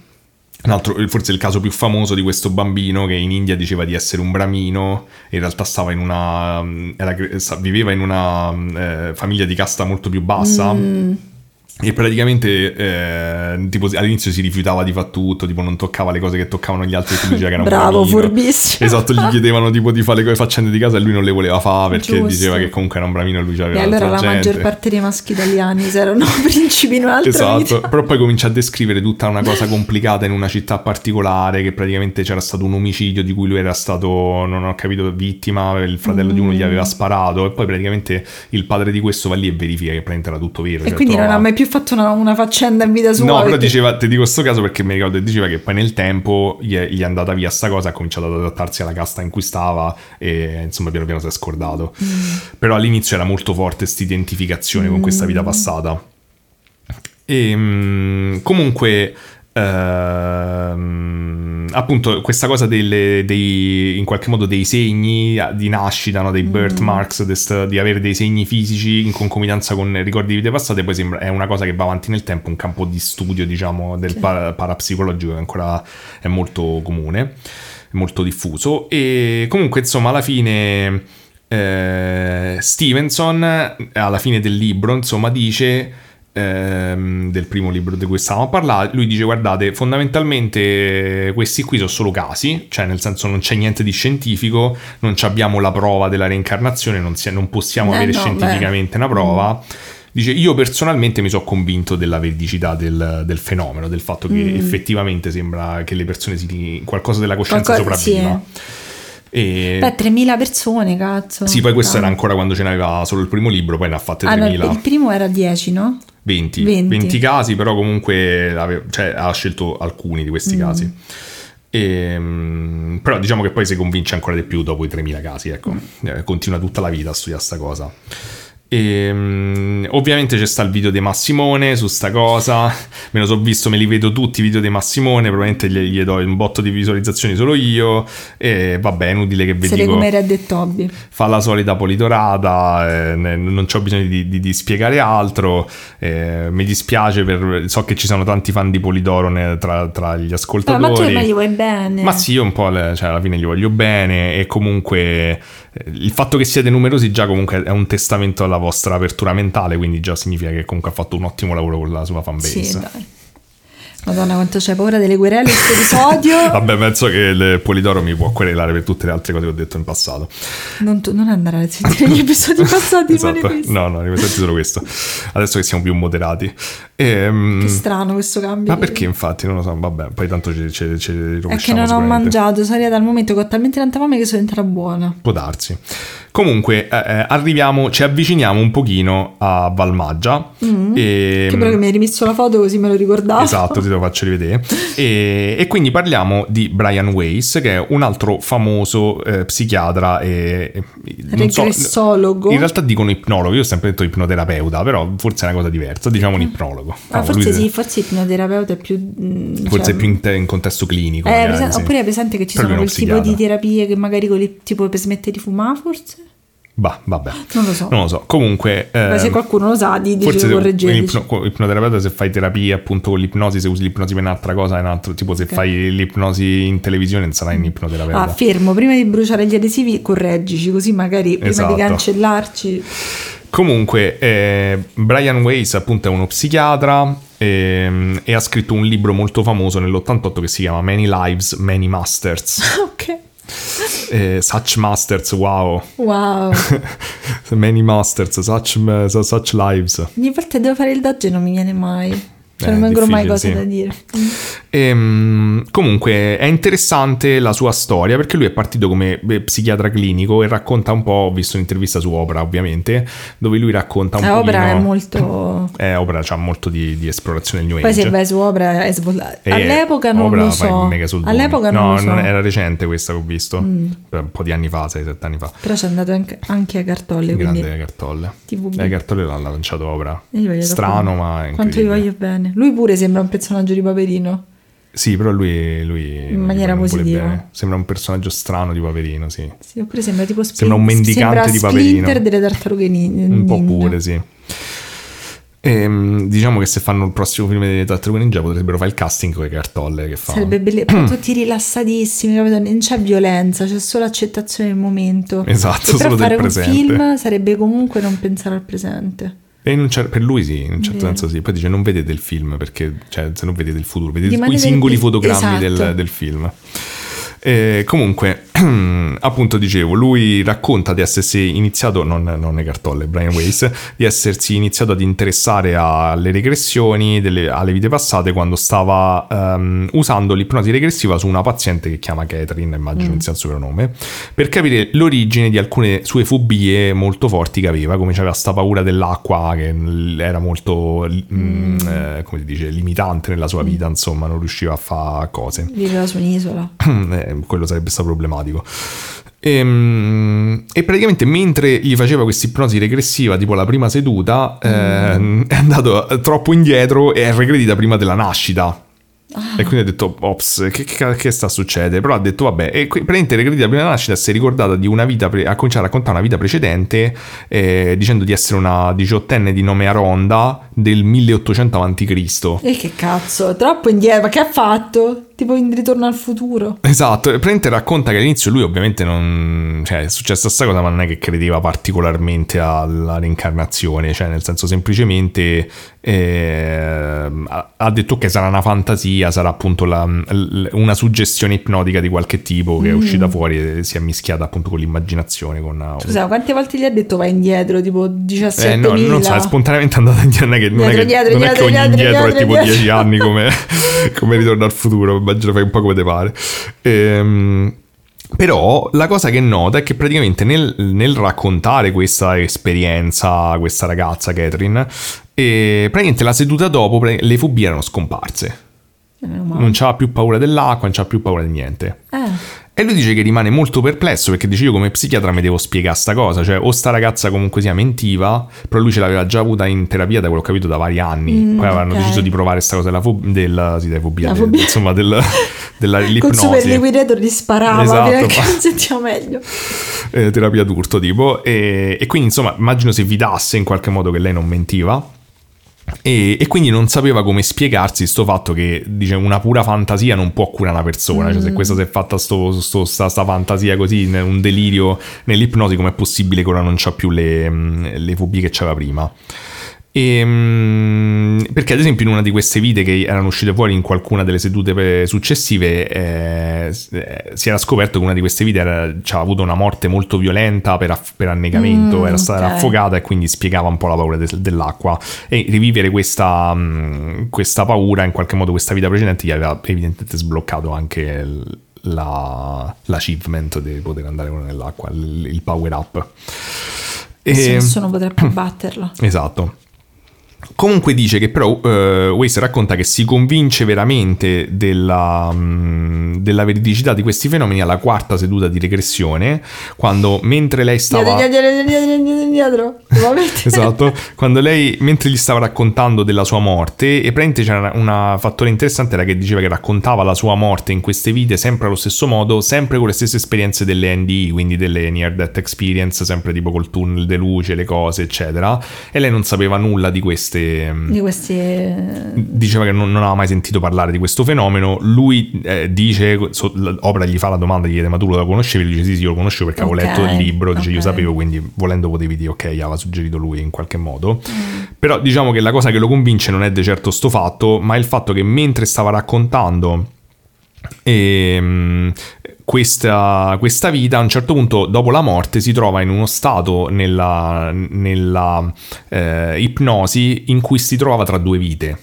un altro- forse il caso più famoso di questo bambino che in India diceva di essere un bramino, e in realtà stava in una, mm, era- viveva in una mm, eh, famiglia di casta molto più bassa. Mm. E praticamente eh, tipo, all'inizio si rifiutava di fare tutto, tipo non toccava le cose che toccavano gli altri perché diceva che era un [LAUGHS] Bravo, bramino. furbissimo. Esatto, gli chiedevano tipo di fare le cose faccende di casa e lui non le voleva fare perché Giusto. diceva che comunque era un bramino e lui c'aveva E allora la gente. maggior parte dei maschi italiani se erano [LAUGHS] principi in un'altra Esatto, vita. però poi comincia a descrivere tutta una cosa complicata in una città particolare, che praticamente c'era stato un omicidio di cui lui era stato, non ho capito, vittima, il fratello di uno gli Mm. aveva sparato e poi praticamente il padre di questo va lì e verifica che praticamente era tutto vero. E cioè quindi non trova- ha mai più fatto una, una faccenda in vita sua. No, però perché- diceva, ti dico questo caso perché mi ricordo che diceva che poi nel tempo gli è, gli è andata via sta cosa, ha cominciato ad adattarsi alla casta in cui stava e insomma piano piano si è scordato. Però all'inizio era molto forte questa identificazione con questa vita passata. E mm, comunque ehm, appunto questa cosa delle, dei, in qualche modo dei segni di nascita, no? dei birthmarks, dest- di avere dei segni fisici in concomitanza con ricordi di vite passate, poi sembra, è una cosa che va avanti nel tempo, un campo di studio diciamo del pa- parapsicologico che ancora è molto comune, molto diffuso. E comunque insomma alla fine eh, Stevenson alla fine del libro insomma dice ehm, del primo libro di cui stavamo a parlare lui dice guardate fondamentalmente questi qui sono solo casi cioè nel senso non c'è niente di scientifico non abbiamo la prova della reincarnazione non, si- non possiamo Eh, avere no, scientificamente una prova Dice, io personalmente mi sono convinto della veridicità del, del fenomeno, del fatto che effettivamente sembra che le persone si... qualcosa della coscienza Qualcosa- sopravviva. E... Beh, 3.000 persone, cazzo. Sì, poi questo era ancora quando ce n'aveva solo il primo libro, poi ne ha fatte Ah, no, 3000. il primo era 10, no? 20, 20. 20 casi, però comunque ave- cioè, ha scelto alcuni di questi Mm. casi. Ehm, però diciamo che poi si convince ancora di più dopo i 3000 casi, ecco. Mm. Eh, continua tutta la vita a studiare sta cosa. Ehm, ovviamente c'è sta il video di Massimone su sta cosa. [LAUGHS] Me lo so visto, me li vedo tutti i video di Massimone. Probabilmente gli, gli do un botto di visualizzazioni solo io. E vabbè, è inutile che vi dico come Red e Toby. fa la solita politorata, eh, non ho bisogno di, di- di spiegare altro. eh, mi dispiace per. So che ci sono tanti fan di Polidoro ne- tra, tra gli Ah, ascoltatori. ma tu ormai gli vuoi bene. Ma sì, io un po' le- cioè, alla fine gli voglio bene e comunque eh, il fatto che siete numerosi già comunque è un testamento alla vostra apertura mentale, quindi già significa che comunque ha fatto un ottimo lavoro con la sua fanbase. Sì, dai. Madonna, quanto c'hai paura delle querele in questo episodio. [LAUGHS] Vabbè, penso che il Polidoro mi può querelare per tutte le altre cose che ho detto in passato. non, tu- non andare a sentire gli [LAUGHS] episodi passati. esatto. No, no, ripetete solo questo. Adesso che siamo più moderati. Ehm, Che strano questo cambio. ma perché infatti? Non lo so, vabbè, poi tanto ci, ci, ci È che non ho mangiato, sono arrivata al momento che ho talmente tanta fame che sono diventata buona. Può darsi. Comunque, eh, eh, arriviamo, ci avviciniamo un pochino a Valmaggia. E, Mm. Che però che mi hai rimesso la foto così me lo ricordavo. Esatto, ti lo faccio rivedere. E, e quindi parliamo di Brian Weiss, che è un altro famoso eh, psichiatra e... non so- Regressologo. in realtà dicono ipnologo, io ho sempre detto ipnoterapeuta, però forse è una cosa diversa, diciamo un ipnologo. Ah, forse lui- sì, forse ipnoterapeuta è più... mm, Forse cioè- è più in, te- in contesto clinico. Eh, magari, presen- sì. Oppure è presente che ci Però sono quel tipo di terapie che magari con le- tipo per smettere di fumare forse? Bah, vabbè. Non lo so. Non lo so. Comunque... Beh, se ehm, qualcuno lo sa, diteci, Forse se, correggeteci. ipno- ipnoterapeuta se fai terapia appunto con l'ipnosi, se usi l'ipnosi per un'altra cosa è un altro, tipo se Ok. fai l'ipnosi in televisione non sarai un ipnoterapeuta. Ah, fermo, prima di bruciare gli adesivi correggici, così magari prima Esatto. di cancellarci... Comunque, eh, Brian Weiss appunto è uno psichiatra ehm, e ha scritto un libro molto famoso nell'88 che si chiama Many Lives, Many Masters. [LAUGHS] ok. Eh, such Masters, wow. Wow. [LAUGHS] Many Masters, such, such Lives. Ogni volta devo fare il doge e non mi viene mai. Cioè, Eh, non vengono mai cose sì. da dire. Ehm, comunque è interessante la sua storia perché lui è partito come eh, psichiatra clinico e racconta un po', ho visto un'intervista su Oprah ovviamente, dove lui racconta un Eh, po'... Opera è molto... [LAUGHS] Eh, Oprah c'ha molto di, di esplorazione del New Poi Age. se vai su Opera è svoltato. E All'epoca non Oprah lo so. All'epoca non no, lo so. Mm. era recente questa che ho visto, per un po' di anni fa, 6-7 anni fa. Però c'è andato anche, anche a Cartolle. Grande Cartolle. TVB. Eh, Cartolle l'ha lanciato Oprah. Strano, ma Quanto gli voglio bene. Lui pure sembra un personaggio di Paperino. Sì, però lui, lui In maniera positiva. Sembra un personaggio strano di Paperino, sì. Sì, oppure sembra tipo Splin- Sembra un mendicante sembra di Paperino. Splinter delle tartarughe nin- Un po' ninja. pure, sì. Ehm, diciamo che se fanno il prossimo film di Tartarughe Ninja potrebbero fare il casting con le cartolle che fa. Sarebbe bellissimo, [CLEARS THROAT] tutti rilassatissimi, non c'è violenza, c'è solo accettazione del momento. Esatto, e solo del fare un presente. film sarebbe comunque non pensare al presente. E un cer- per lui sì, in un certo Vero. senso sì. Poi dice non vedete il film perché, cioè, se non vedete il futuro, vedete i singoli fotogrammi esatto. del, del film. Eh, comunque, [CLEARS THROAT] appunto dicevo, lui racconta di essersi iniziato, non, non le cartolle, Brian Weiss, di essersi iniziato ad interessare alle regressioni, delle- alle vite passate quando stava ehm, usando l'ipnosi regressiva su una paziente che chiama Catherine, immagino sia il suo nome, per capire l'origine di alcune sue fobie molto forti che aveva, come c'aveva sta paura dell'acqua che era molto, mm, eh, come si dice, limitante nella sua vita, insomma, non riusciva a fare cose. Viveva su un'isola. [CLEARS THROAT] Eh, quello sarebbe stato problematico. Ehm, E, praticamente mentre gli faceva questa ipnosi regressiva, tipo la prima seduta, ehm, [LAUGHS] è andato troppo indietro e è regredita prima della nascita. E quindi ha detto, ops, che, che, che sta succedendo? Però ha detto, vabbè, e praticamente regredita prima della nascita si è ricordata di una vita, pre- ha cominciato a raccontare una vita precedente, eh, dicendo di essere una diciottenne di nome Aronda del 1800 a.C. E che cazzo, troppo indietro, ma che ha fatto? Tipo in ritorno al futuro. Esatto, praticamente racconta che all'inizio lui ovviamente non... cioè è successa sta cosa ma non è che credeva particolarmente alla reincarnazione, cioè nel senso semplicemente eh, ha detto che sarà una fantasia, sarà appunto la- l- una suggestione ipnotica di qualche tipo che è uscita fuori e si è mischiata appunto con l'immaginazione, con... uh, Scusa, quante volte gli ha detto vai indietro? Tipo 17.000? eh, no, non so, è spontaneamente andata indietro, non è che, non è che, Dietro, non è dietro, che ogni dietro, indietro è dietro, tipo dietro. 10 anni come, [LAUGHS] come ritorno al futuro, immagino fai un po' come te pare. Ehm, però la cosa che nota è che praticamente nel, nel raccontare questa esperienza a questa ragazza Catherine, eh, praticamente la seduta dopo le fobie erano scomparse. Non c'aveva più paura dell'acqua, non c'aveva più paura di niente. Eh, E lui dice che rimane molto perplesso perché dice io come psichiatra mi devo spiegare sta cosa, cioè o sta ragazza comunque sia mentiva, però lui ce l'aveva già avuta in terapia da quello che ho capito da vari anni, Mm, poi avevano ok. deciso di provare sta cosa della, fob- della, sì, della fobia, del- insomma del, [LAUGHS] della col l'ipnosi. super liquidator gli sparava Esatto, fino a che [LAUGHS] sentiva meglio. eh, terapia d'urto tipo e, e quindi insomma immagino si fidasse in qualche modo che lei non mentiva e, e quindi non sapeva come spiegarsi sto fatto che dice una pura fantasia non può curare una persona. Cioè se questa si è fatta sto, sto- sta, sta fantasia così un delirio nell'ipnosi com'è possibile che ora non c'ha più le, mm, le fobie che c'aveva prima e, mm, perché ad esempio in una di queste vite che erano uscite fuori in qualcuna delle sedute pe- successive eh, eh, si era scoperto che una di queste vite era, aveva avuto una morte molto violenta per, aff- per annegamento, Mm, era stata ok. affogata e quindi spiegava un po' la paura de- dell'acqua e rivivere questa, mm, questa paura in qualche modo questa vita precedente gli aveva evidentemente sbloccato anche l- la- l'achievement di poter andare nell'acqua, il, il power up. E- nessuno potrà più [CLEARS THROAT] batterla. Esatto. Comunque dice che però uh, Weiss racconta che si convince veramente della, mh, della veridicità di questi fenomeni alla quarta seduta di regressione, quando mentre lei stava... Dietro, [LAUGHS] esatto, [LAUGHS] quando lei, mentre gli stava raccontando della sua morte, e praticamente c'era un fattore interessante, era che diceva che raccontava la sua morte in queste vite sempre allo stesso modo, sempre con le stesse esperienze delle NDE, quindi delle Near Death Experience, sempre tipo col tunnel de luce, le cose, eccetera, e lei non sapeva nulla di queste... Di questi... Diceva che non, non aveva mai sentito parlare di questo fenomeno, lui eh, dice, so, Opera gli fa la domanda, gli chiede ma tu lo conoscevi? Lui dice sì sì, io lo conoscevo perché avevo Ok, letto il libro, dice io ok. sapevo, quindi volendo potevi dire ok, aveva suggerito lui in qualche modo. Mm. Però diciamo che la cosa che lo convince non è di certo sto fatto, ma è il fatto che mentre stava raccontando ehm, questa, questa vita, a un certo punto, dopo la morte, si trova in uno stato nella, nella eh, ipnosi in cui si trovava tra due vite.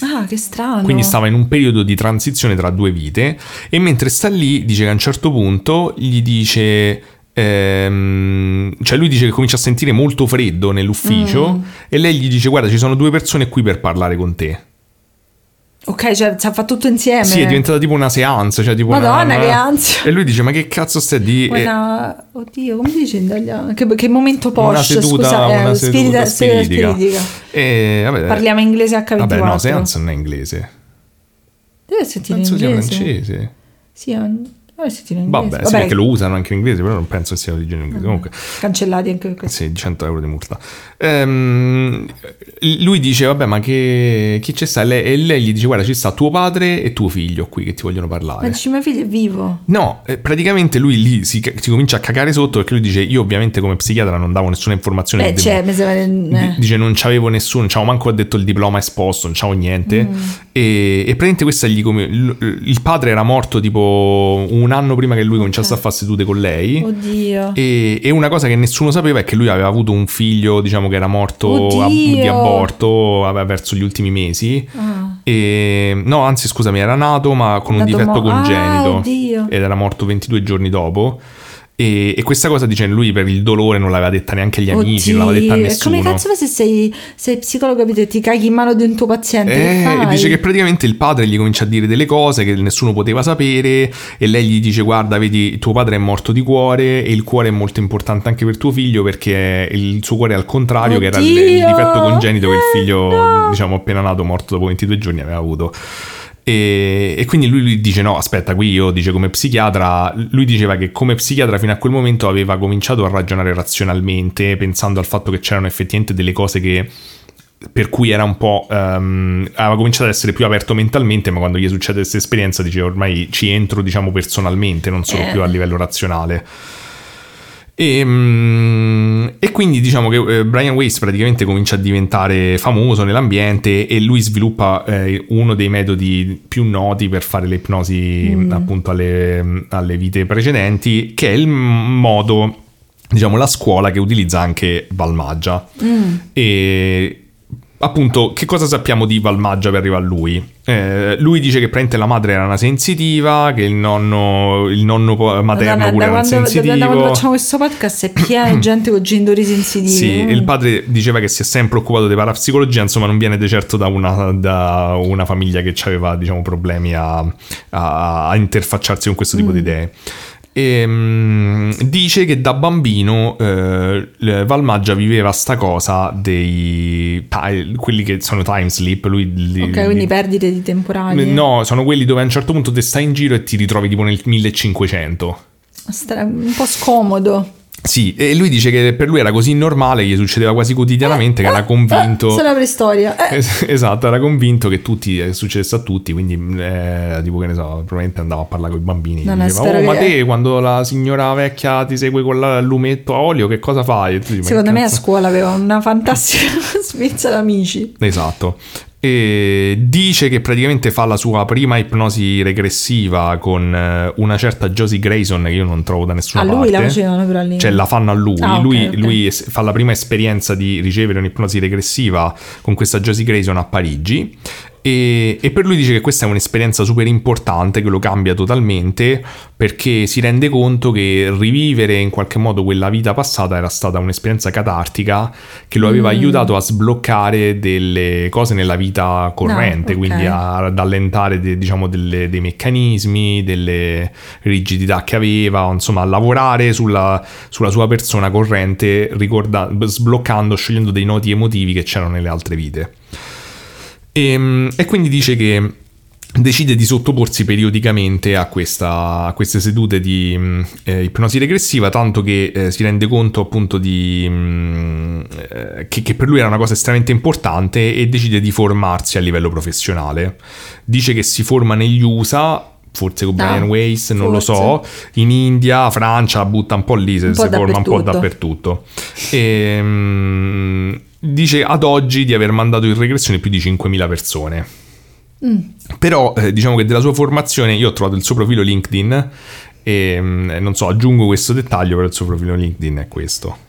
Ah, che strano. Quindi stava in un periodo di transizione tra due vite e mentre sta lì dice che a un certo punto gli dice... ehm, cioè lui dice che comincia a sentire molto freddo nell'ufficio Mm. e lei gli dice guarda ci sono due persone qui per parlare con te. Ok, cioè, si fa tutto insieme. Sì, è diventata tipo una seance, cioè tipo Madonna, una- che ansia. E lui dice ma che cazzo stai di... e- Una... Oddio, come dice in italiano? Che, che momento una posh, seduta, scusa, eh, una seduta spirita- spirita spiritica. spiritica. E, vabbè, Parliamo inglese H24. Vabbè, no, seance non è inglese. Deve sentire in Penso sia inglese. francese. Sì, è- deve sentire in inglese. Vabbè, sì, perché lo usano anche in inglese, però non penso che sia di genere inglese. Comunque, Cancellati anche questo. sì, 100 euro di multa. Ehm, lui dice, vabbè, ma che, chi c'è sta? E lei, e lei gli dice, guarda, ci sta tuo padre e tuo figlio qui che ti vogliono parlare. Ma dici, mio figlio è vivo. No, eh, praticamente lui lì si, si comincia a cagare sotto perché lui dice, io ovviamente come psichiatra non davo nessuna informazione. Eh, che c'è, devo- mi sembra... Eh. Dice non c'avevo nessuno, non c'avevo manco ha detto il diploma esposto, non c'avevo niente. Mm. E, e praticamente questa gli come. Il, il padre era morto tipo un anno prima che lui cominciasse a fare sedute con lei. Oddio. E, e una cosa che nessuno sapeva è che lui aveva avuto un figlio, diciamo che era morto a- di aborto aveva verso gli ultimi mesi. Ah. E, no, anzi, scusami, era nato ma con un Nato difetto mo- Ah, congenito. oddio. ed era morto 22 giorni dopo. E, e questa cosa dice lui per il dolore non l'aveva detta neanche agli amici, non l'aveva detta a Oddio. E nessuno. Come cazzo fai se sei, sei psicologo e ti caghi in mano di un tuo paziente? Eh, fai? dice che praticamente il padre gli comincia a dire delle cose che nessuno poteva sapere e lei gli dice guarda vedi tuo padre è morto di cuore e il cuore è molto importante anche per tuo figlio perché il suo cuore è al contrario che era il, il Oddio! difetto congenito che il Eh, figlio no! diciamo appena nato morto dopo 22 giorni aveva avuto e, e quindi lui, lui dice no aspetta qui io dice come psichiatra lui diceva che come psichiatra fino a quel momento aveva cominciato a ragionare razionalmente pensando al fatto che c'erano effettivamente delle cose che per cui era un po'. ehm, aveva cominciato ad essere più aperto mentalmente, ma quando gli succede questa esperienza dice ormai ci entro, diciamo, personalmente, non solo Eh. più a livello razionale. E, mm, e quindi diciamo che eh, Brian Weiss praticamente comincia a diventare famoso nell'ambiente e lui sviluppa eh, uno dei metodi più noti per fare le ipnosi appunto alle, alle vite precedenti, che è il modo, diciamo, la scuola che utilizza anche Valmaggia. Mm. E appunto, che cosa sappiamo di Valmaggia per arrivare a lui? Eh, lui dice che praticamente la madre era una sensitiva, che il nonno, il nonno materno pure da era un quando, da- da sensitivo. quando facciamo questo podcast è pieno di [CLEARS THROAT] gente con genitori sensitivi. Sì, Mm. il padre diceva che si è sempre occupato di parapsicologia, insomma non viene di certo da una, da una famiglia che aveva diciamo, problemi a, a- a interfacciarsi con questo Mm. tipo di idee. E, mm, dice che da bambino eh, Valmaggia viveva sta cosa dei ti- quelli che sono time sleep lui li- Ok, quindi li- perdite di temporali. no sono quelli dove a un certo punto te stai in giro e ti ritrovi tipo nel 1500 Stra- un po' scomodo. Sì, e lui dice che per lui era così normale, gli succedeva quasi quotidianamente, che era convinto... Se la preistoria. Eh, Es- Esatto, era convinto che tutti, eh, succedesse a tutti, quindi eh, tipo che ne so, probabilmente andava a parlare con i bambini. Non diceva, oh ma te quando la signora vecchia ti segue con la- il lumetto a olio, che cosa fai? Dici, "Ma Secondo me a cazzo?" scuola aveva una fantastica [LAUGHS] sfizza d'amici. Esatto. E dice che praticamente fa la sua prima ipnosi regressiva con eh, una certa Josie Grayson che io non trovo da nessuna A parte. lui la facevano però lì. Cioè la fanno a lui, Ah, ok, lui, ok. lui fa la prima esperienza di ricevere un'ipnosi regressiva con questa Josie Grayson a Parigi E, e per lui dice che questa è un'esperienza super importante, che lo cambia totalmente, perché si rende conto che rivivere in qualche modo quella vita passata era stata un'esperienza catartica che lo aveva Mm. aiutato a sbloccare delle cose nella vita corrente, ok. quindi a- ad allentare de- diciamo, delle- dei meccanismi, delle rigidità che aveva, insomma a lavorare sulla, sulla sua persona corrente, ricorda- sbloccando, sciogliendo dei nodi emotivi che c'erano nelle altre vite. E, e quindi dice che decide di sottoporsi periodicamente a, questa- a queste sedute di mh, eh, ipnosi regressiva, tanto che eh, si rende conto appunto di, mh, eh, che, che per lui era una cosa estremamente importante e decide di formarsi a livello professionale. Dice che si forma negli USA. Forse con Ah, Brian Weiss, non lo so, forse. in India, Francia, butta un po' lì, se si forma un po' dappertutto. E, mm, dice ad oggi di aver mandato in regressione più di 5.000 persone. Mm. Però eh, diciamo che della sua formazione io ho trovato il suo profilo LinkedIn e mm, non so, aggiungo questo dettaglio, però il suo profilo LinkedIn è questo.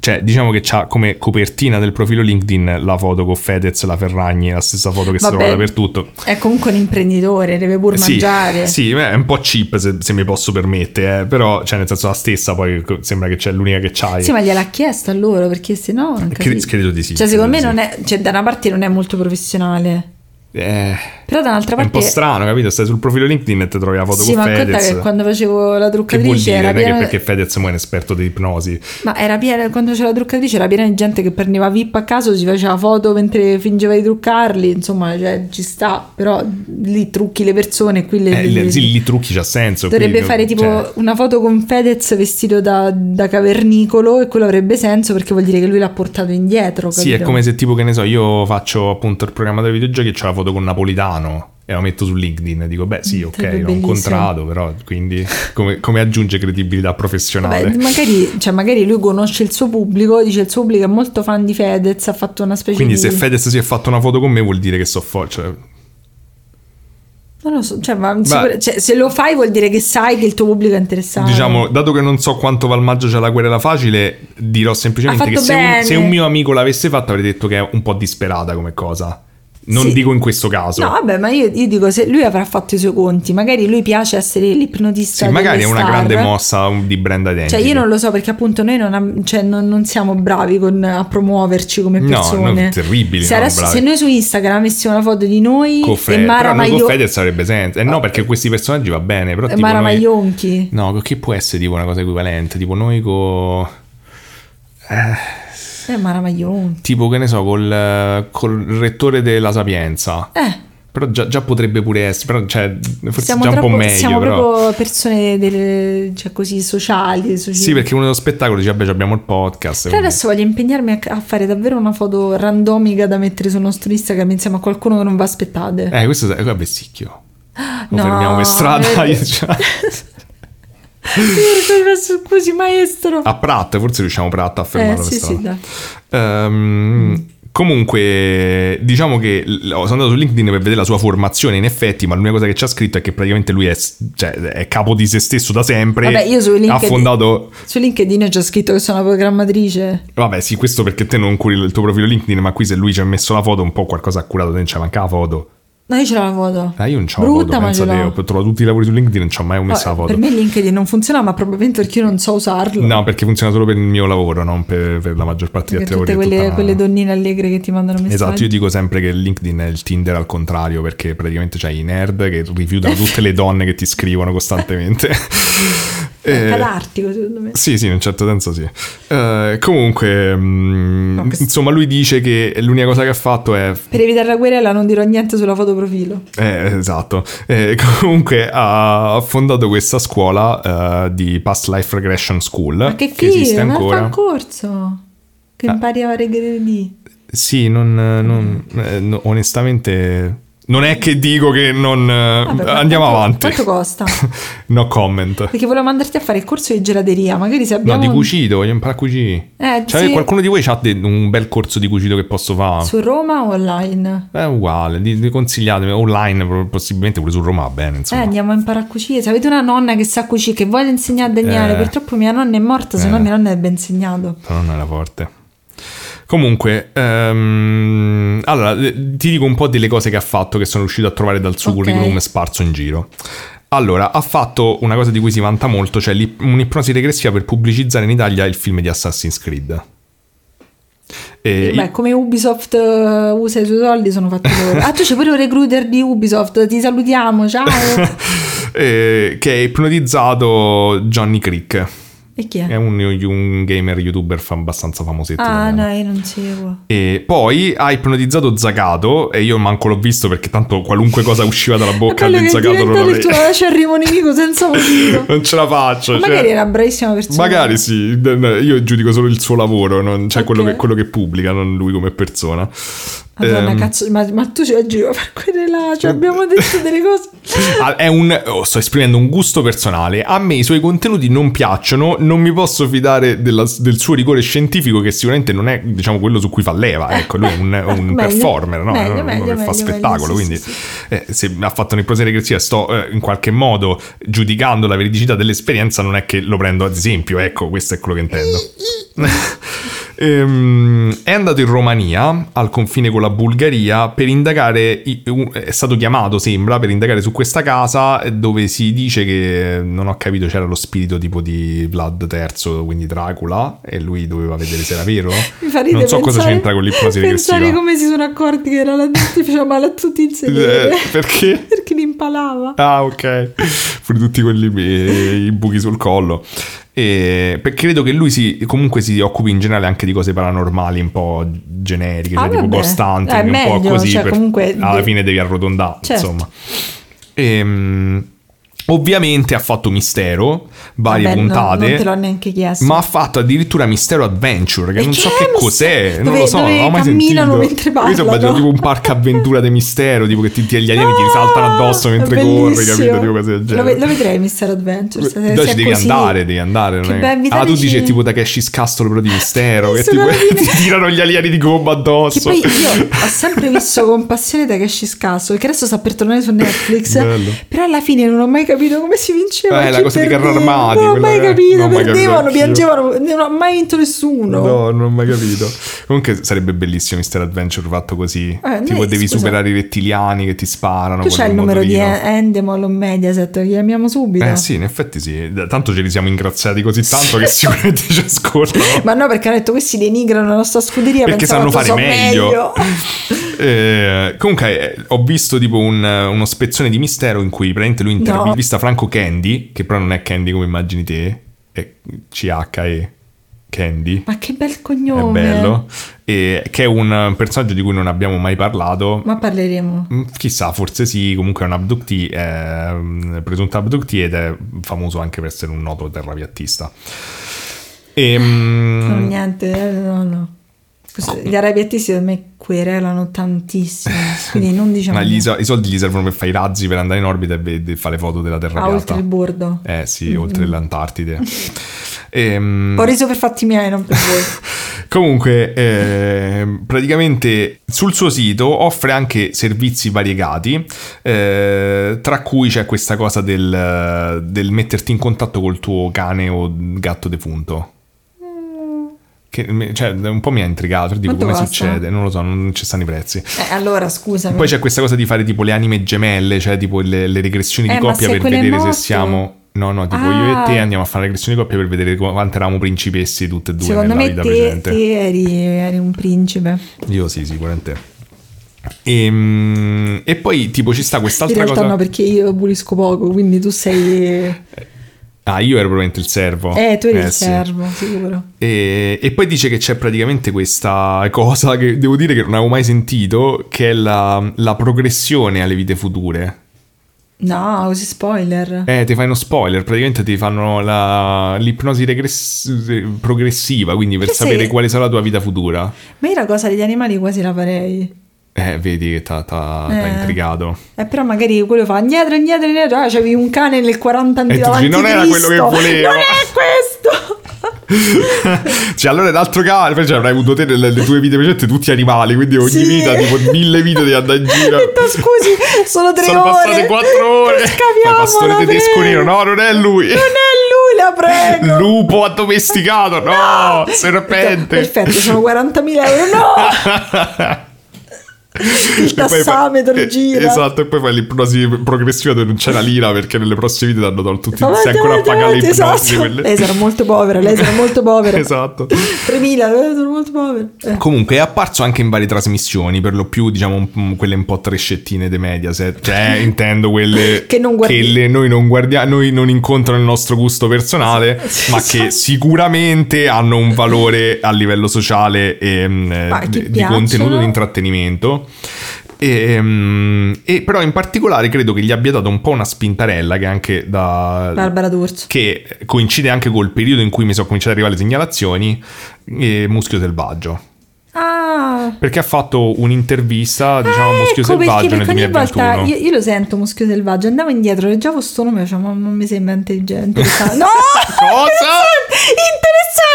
Cioè, diciamo che c'ha come copertina del profilo LinkedIn la foto con Fedez, la Ferragni, la stessa foto che si Vabbè, trova dappertutto. È comunque un imprenditore, deve pur Sì, mangiare. sì, è un po' cheap se, se mi posso permettere, eh, però cioè nel senso la stessa, poi sembra che c'è l'unica che c'hai. Sì, ma gliel'ha chiesto a loro perché se no. Cre- credo di sì, Cioè, secondo me credo non è. Cioè, da una parte non è molto professionale. Eh, Però da un'altra è un parte. po' strano, capito? Stai sul profilo LinkedIn e ti trovi la foto Sì, con ma conta Fedez. che quando facevo la truccatrice era piena. perché Fedez è un esperto di ipnosi. Ma era piena, quando c'era la truccatrice era piena di gente che prendeva VIP a caso, si faceva foto mentre fingeva di truccarli, insomma, cioè, ci sta, però lì trucchi le persone, qui le, Eh, le- sì, lì trucchi c'ha senso. Dovrebbe qui- fare tipo cioè, una foto con Fedez vestito da, da cavernicolo e quello avrebbe senso perché vuol dire che lui l'ha portato indietro. Sì, è capito? come se tipo, che ne so, io faccio appunto il programmatore videogiochi e c'ho la foto con Napolitano e la metto su LinkedIn e dico, beh sì, ok, l'ho incontrato, però quindi come, come aggiunge credibilità professionale? Vabbè, magari, cioè, magari lui conosce il suo pubblico, dice il suo pubblico è molto fan di Fedez, ha fatto una specie Quindi di... se Fedez si è fatto una foto con me vuol dire che so forte. Cioè, Non lo so, cioè, ma sicur- cioè, se lo fai vuol dire che sai che il tuo pubblico è interessato. diciamo, dato che non so quanto va il maggio c'è la querela facile, dirò semplicemente che se un, se un mio amico l'avesse fatto avrei detto che è un po' disperata come cosa. Non Sì. dico in questo caso. No, vabbè, ma io, io dico se lui avrà fatto i suoi conti, magari lui piace essere l'ipnotista. sì, magari è una star. grande mossa di brand identity. Cioè, io non lo so perché appunto noi non, cioè, non- non siamo bravi con- a promuoverci come No, persone. no, terribili, Se, no, adesso- se noi su Instagram avessimo una foto di noi Con e Mara, però noi Maio- con Fedez avrebbe senso. Eh no, perché questi personaggi va bene, però e tipo Mara noi... Maionchi. No, che può essere tipo una cosa equivalente? Tipo noi con... Eh, Mara Maionchi. Tipo che ne so, col, col rettore della Sapienza. Eh, Però già, già potrebbe pure essere, però cioè, forse siamo, già un troppo, po' meglio. siamo però. proprio persone delle, cioè, così sociali. soci- Sì, perché uno dello spettacolo dice, vabbè, abbiamo il podcast. Però quindi- adesso voglio impegnarmi a, a fare davvero una foto randomica da mettere sul nostro Instagram insieme a qualcuno che non va aspettate. Eh, questo è vabbè, sicchio. Lo No, fermiamo per strada. eh. [LAUGHS] io- cioè, Scusi, maestro. a Pratt, forse riusciamo Pratt a eh, fermarlo per sì, sì, dai. Ehm, comunque, diciamo che sono andato su LinkedIn per vedere la sua formazione, in effetti, ma l'unica cosa che c'ha scritto è che praticamente lui è, cioè, è capo di se stesso da sempre. Vabbè, io su ha LinkedIn- fondato. Su LinkedIn c'è scritto che sono una programmatrice. Vabbè, sì, questo perché te non curi il tuo profilo LinkedIn, ma qui se lui ci ha messo la foto, un po' qualcosa ha curato, te non c'è manca la foto. No, io ce l'ho la foto. Ah, io non c'ho la Brutta, foto, ma pensa te, ho trovato tutti i lavori su LinkedIn, non ci ho mai messo la foto. Per me LinkedIn non funziona, ma probabilmente perché io non so usarlo. No, perché funziona solo per il mio lavoro, non per, per la maggior parte degli altri tutte lavori. è quelle, tutta quelle donnine allegre che ti mandano messaggi. Esatto, io dico sempre che LinkedIn è il Tinder al contrario, perché praticamente c'hai i nerd che rifiutano [LAUGHS] tutte le donne che ti scrivono costantemente. [LAUGHS] È Eh, catartico, secondo me. Sì, sì, in un certo senso sì. Eh, comunque, mm, No, che- insomma, lui dice che l'unica cosa che ha fatto è Per evitare la querela non dirò niente sulla foto profilo. Eh, esatto. Eh, [LAUGHS] comunque ha fondato questa scuola eh, di Past Life Regression School. Ma che esiste figo, ma fa un corso. Che Ah. impari a regredire. Sì, non, non- eh, no, onestamente non è che dico che non... eh, Vabbè, ma andiamo quanto- avanti. Quanto costa? [LAUGHS] no comment. Perché volevo mandarti a fare il corso di gelateria. Magari se No, abbiamo. di cucito, voglio imparare a cucire. Eh, Cioè, sì. qualcuno di voi ha un bel corso di cucito che posso fare? Su Roma o online? È uguale, di, di consigliatemi online, possibilmente pure su Roma va bene, Eh, insomma. andiamo a imparare a cucire. Se avete una nonna che sa cucire, che vuole insegnare a Daniele, Eh. purtroppo mia nonna è morta, se no Eh. mia nonna avrebbe insegnato. Però non era forte. Comunque, ehm, allora, ti dico un po' delle cose che ha fatto che sono riuscito a trovare dal suo Ok. curriculum sparso in giro. Allora, ha fatto una cosa di cui si vanta molto, cioè un'ipnosi regressiva per pubblicizzare in Italia il film di Assassin's Creed. E Beh, come Ubisoft eh, usa i suoi soldi sono fatti loro. Ah, tu c'è pure un recruiter di Ubisoft, ti salutiamo, ciao. [LAUGHS] eh, che ha ipnotizzato Johnny Crick. E chi è? È un, un gamer youtuber fa- abbastanza famosetto. Ah, italiano. no, non seguo. E poi ha ipnotizzato Zagato e io manco l'ho visto perché tanto qualunque cosa usciva dalla bocca di Zagato non l'avrei... tuo acerrimo nemico senza [LAUGHS] motivo. non ce la faccio. Cioè- magari era una bravissima persona. Magari sì, io giudico solo il suo lavoro, non- cioè Ok. quello, che, quello che pubblica, non lui come persona. Madonna, Ehm, cazzo, ma, ma tu ci vai a giro per quelle là, cioè abbiamo detto delle cose. [LAUGHS] ah, è un, oh, sto esprimendo un gusto personale. A me i suoi contenuti non piacciono, non mi posso fidare della- del suo rigore scientifico, che sicuramente non è, diciamo, quello su cui fa leva. Ecco, lui è un, un [LAUGHS] meglio. performer, no? Meglio, meglio, che fa spettacolo. meglio, sì, quindi, sì, eh, se ha fatto un'ipnosi regressiva, sto eh, in qualche modo giudicando la veridicità dell'esperienza, non è che lo prendo ad esempio. Ecco, questo è quello che intendo. [LAUGHS] Ehm, è andato in Romania, al confine con la Bulgaria, per indagare, è stato chiamato, sembra, per indagare su questa casa eh, dove si dice che, eh, non ho capito, c'era lo spirito tipo di Vlad III, quindi Dracula, e lui doveva vedere se era vero. Mi fa ridere Non so cosa pensare- c'entra con l'ipnosi Pensare regressiva. come si sono accorti che era la ti faceva male a tutti il sedere. Eh, perché? [LAUGHS] Perché li impalava. Ah, ok. Pure tutti quelli eh, i buchi sul collo. E credo che lui si, comunque si occupi in generale anche di cose paranormali un po' generiche, Ah, cioè tipo vabbè. ghost hunting, Eh, un po' meglio, così. cioè, per- comunque- alla fine devi arrotondare, Certo. insomma. Ehm, ovviamente ha fatto mistero, varie Vabbè, puntate. non te l'ho neanche chiesto. Ma ha fatto addirittura Mistero Adventure, che E non so che che cos'è, Mistero? non lo Dove- so, non dove l'ho mai camminano sentito. mentre Io parlano? facendo tipo un parco avventura di Mistero, tipo che ti, ti- gli alieni ti saltano addosso mentre corri, capito? Tipo cose del Lo, genere. ve- lo vedrei Mr. Adventure. se- Dai, se ci devi così. andare, devi andare. non Che beh, Ah, tu dici tipo Takeshi's Castle però di mistero, che tipo, che [LAUGHS] ti tirano gli alieni di gomma Che addosso. poi io ho sempre visto con passione Takeshi Scasso, che adesso sta per tornare su Netflix. Però alla fine non ho mai capito come si vinceva. Eh, la cosa dei carri perdeva. armati, Non ho mai capito, non mai capito perdevano, anch'io. piangevano, non ho mai vinto nessuno. No, non ho mai capito. Comunque sarebbe bellissimo Mr. Adventure fatto così. Eh, tipo noi- devi scusa. superare i rettiliani che ti sparano. Tu c'hai il numero di. Endemol o Mediaset, lo chiamiamo subito. Eh sì, in effetti sì. Tanto ce li siamo ingraziati così tanto che sicuramente ci ascoltano. Ma no, perché hanno detto questi denigrano la nostra scuderia Perché sanno fare so meglio. [LAUGHS] Eh, comunque, eh, ho visto tipo un- uno spezzone di mistero in cui praticamente lui intervista Franco Candy, che però non è Candy come immagini te, è C-H-E. Candy. Ma che bel È cognome. bello. E, che è un personaggio di cui non abbiamo mai parlato. Ma parleremo. Mm, Chissà, forse sì, comunque è un abductee, è un presunto abductee ed è famoso anche per essere un noto terrapiattista. E, mm, No, niente, eh, no, no. Gli arabiatisti da me querelano tantissimo, [LAUGHS] quindi non diciamo ma gli i soldi gli servono per fare i razzi, per andare in orbita e e fare le foto della Terra Ah, piatta. oltre il bordo. Eh sì, oltre l'Antartide. [LAUGHS] Ehm, Ho riso per fatti miei, non per voi. [LAUGHS] Comunque, ehm, praticamente sul suo sito offre anche servizi variegati, eh, tra cui c'è questa cosa del, del metterti in contatto col tuo cane o gatto defunto. Che cioè, un po' mi ha intrigato, dico Quanto come costa? succede, non lo so, non ci stanno i prezzi. Eh, allora, scusami. Poi c'è questa cosa di fare tipo le anime gemelle, cioè tipo le, le regressioni Eh, di coppia per vedere se siamo... No, no, tipo io e Ah. te andiamo a fare le regressioni di coppia per vedere quante eravamo principessi tutte e due Secondo nella me vita te, precedente. te eri, eri un principe. Io sì, sicuramente. E, e poi tipo ci sta In quest'altra realtà cosa. no, perché io pulisco poco, quindi tu sei... [LAUGHS] Ah, io ero probabilmente il servo. Eh, tu eri il sì. servo, sicuro. E, e poi dice che c'è praticamente questa cosa che devo dire che non avevo mai sentito, che è la, la progressione alle vite future. No, così spoiler. Eh, ti fai uno spoiler, praticamente ti fanno la- l'ipnosi regress- progressiva, quindi per Che sapere sei- quale sarà la tua vita futura. Ma io la cosa degli animali quasi la farei. Eh, vedi che t'ha t'ha- t'ha Eh. intrigato. Eh, però magari quello fa indietro, indietro, indietro. Ah, c'avevi un cane nel 40 anni E dici, non era quello che volevo. Non è questo! [LAUGHS] cioè, allora d'altro caso, poi cioè, avrai avuto te le, le tue vite precedenti tutti animali, quindi ogni Sì. vita, tipo mille vite di andare in [LAUGHS] giro. Detto, scusi, sono tre Sono ore. passate quattro ore. Scaviamola, Ma pastore tedesco nero, no, non è lui. Non è lui, la prego. Lupo addomesticato, no, serpente. Perfetto, sono 40.000 euro. No! [LAUGHS] Il tassametro eh, gira. Esatto, e poi fai l'ipnosi progressiva dove non c'è la lira perché nelle prossime vite danno tolto tutti, sei ancora a pagare l'ipnosi. esatto. quelle- Lei sarà molto povera, lei sarà molto povera. [LAUGHS] esatto. 3.000, eh, sono molto povera. Eh. Comunque è apparso anche in varie trasmissioni, per lo più diciamo quelle un po' trescettine di Mediaset, cioè [LAUGHS] intendo quelle Che non guardi- le- noi non guardiamo, noi non incontrano il nostro gusto personale, Sì, ma che sicuramente hanno un valore a livello sociale e mm, eh, Ma che di, di piacciono. contenuto di intrattenimento. E, mm, e però in particolare credo che gli abbia dato un po' una spintarella che anche da Barbara D'Urso. che coincide anche col periodo in cui mi sono cominciate ad arrivare le segnalazioni eh, Muschio Selvaggio Ah, perché ha fatto un'intervista diciamo Ah, Muschio ecco, Selvaggio perché, nel perché ogni 2021 volta io, io lo sento Muschio Selvaggio, andavo indietro, leggevo sto nome e facevo, ma non mi sembra intelligente. [LAUGHS] no! Cosa? Interessante!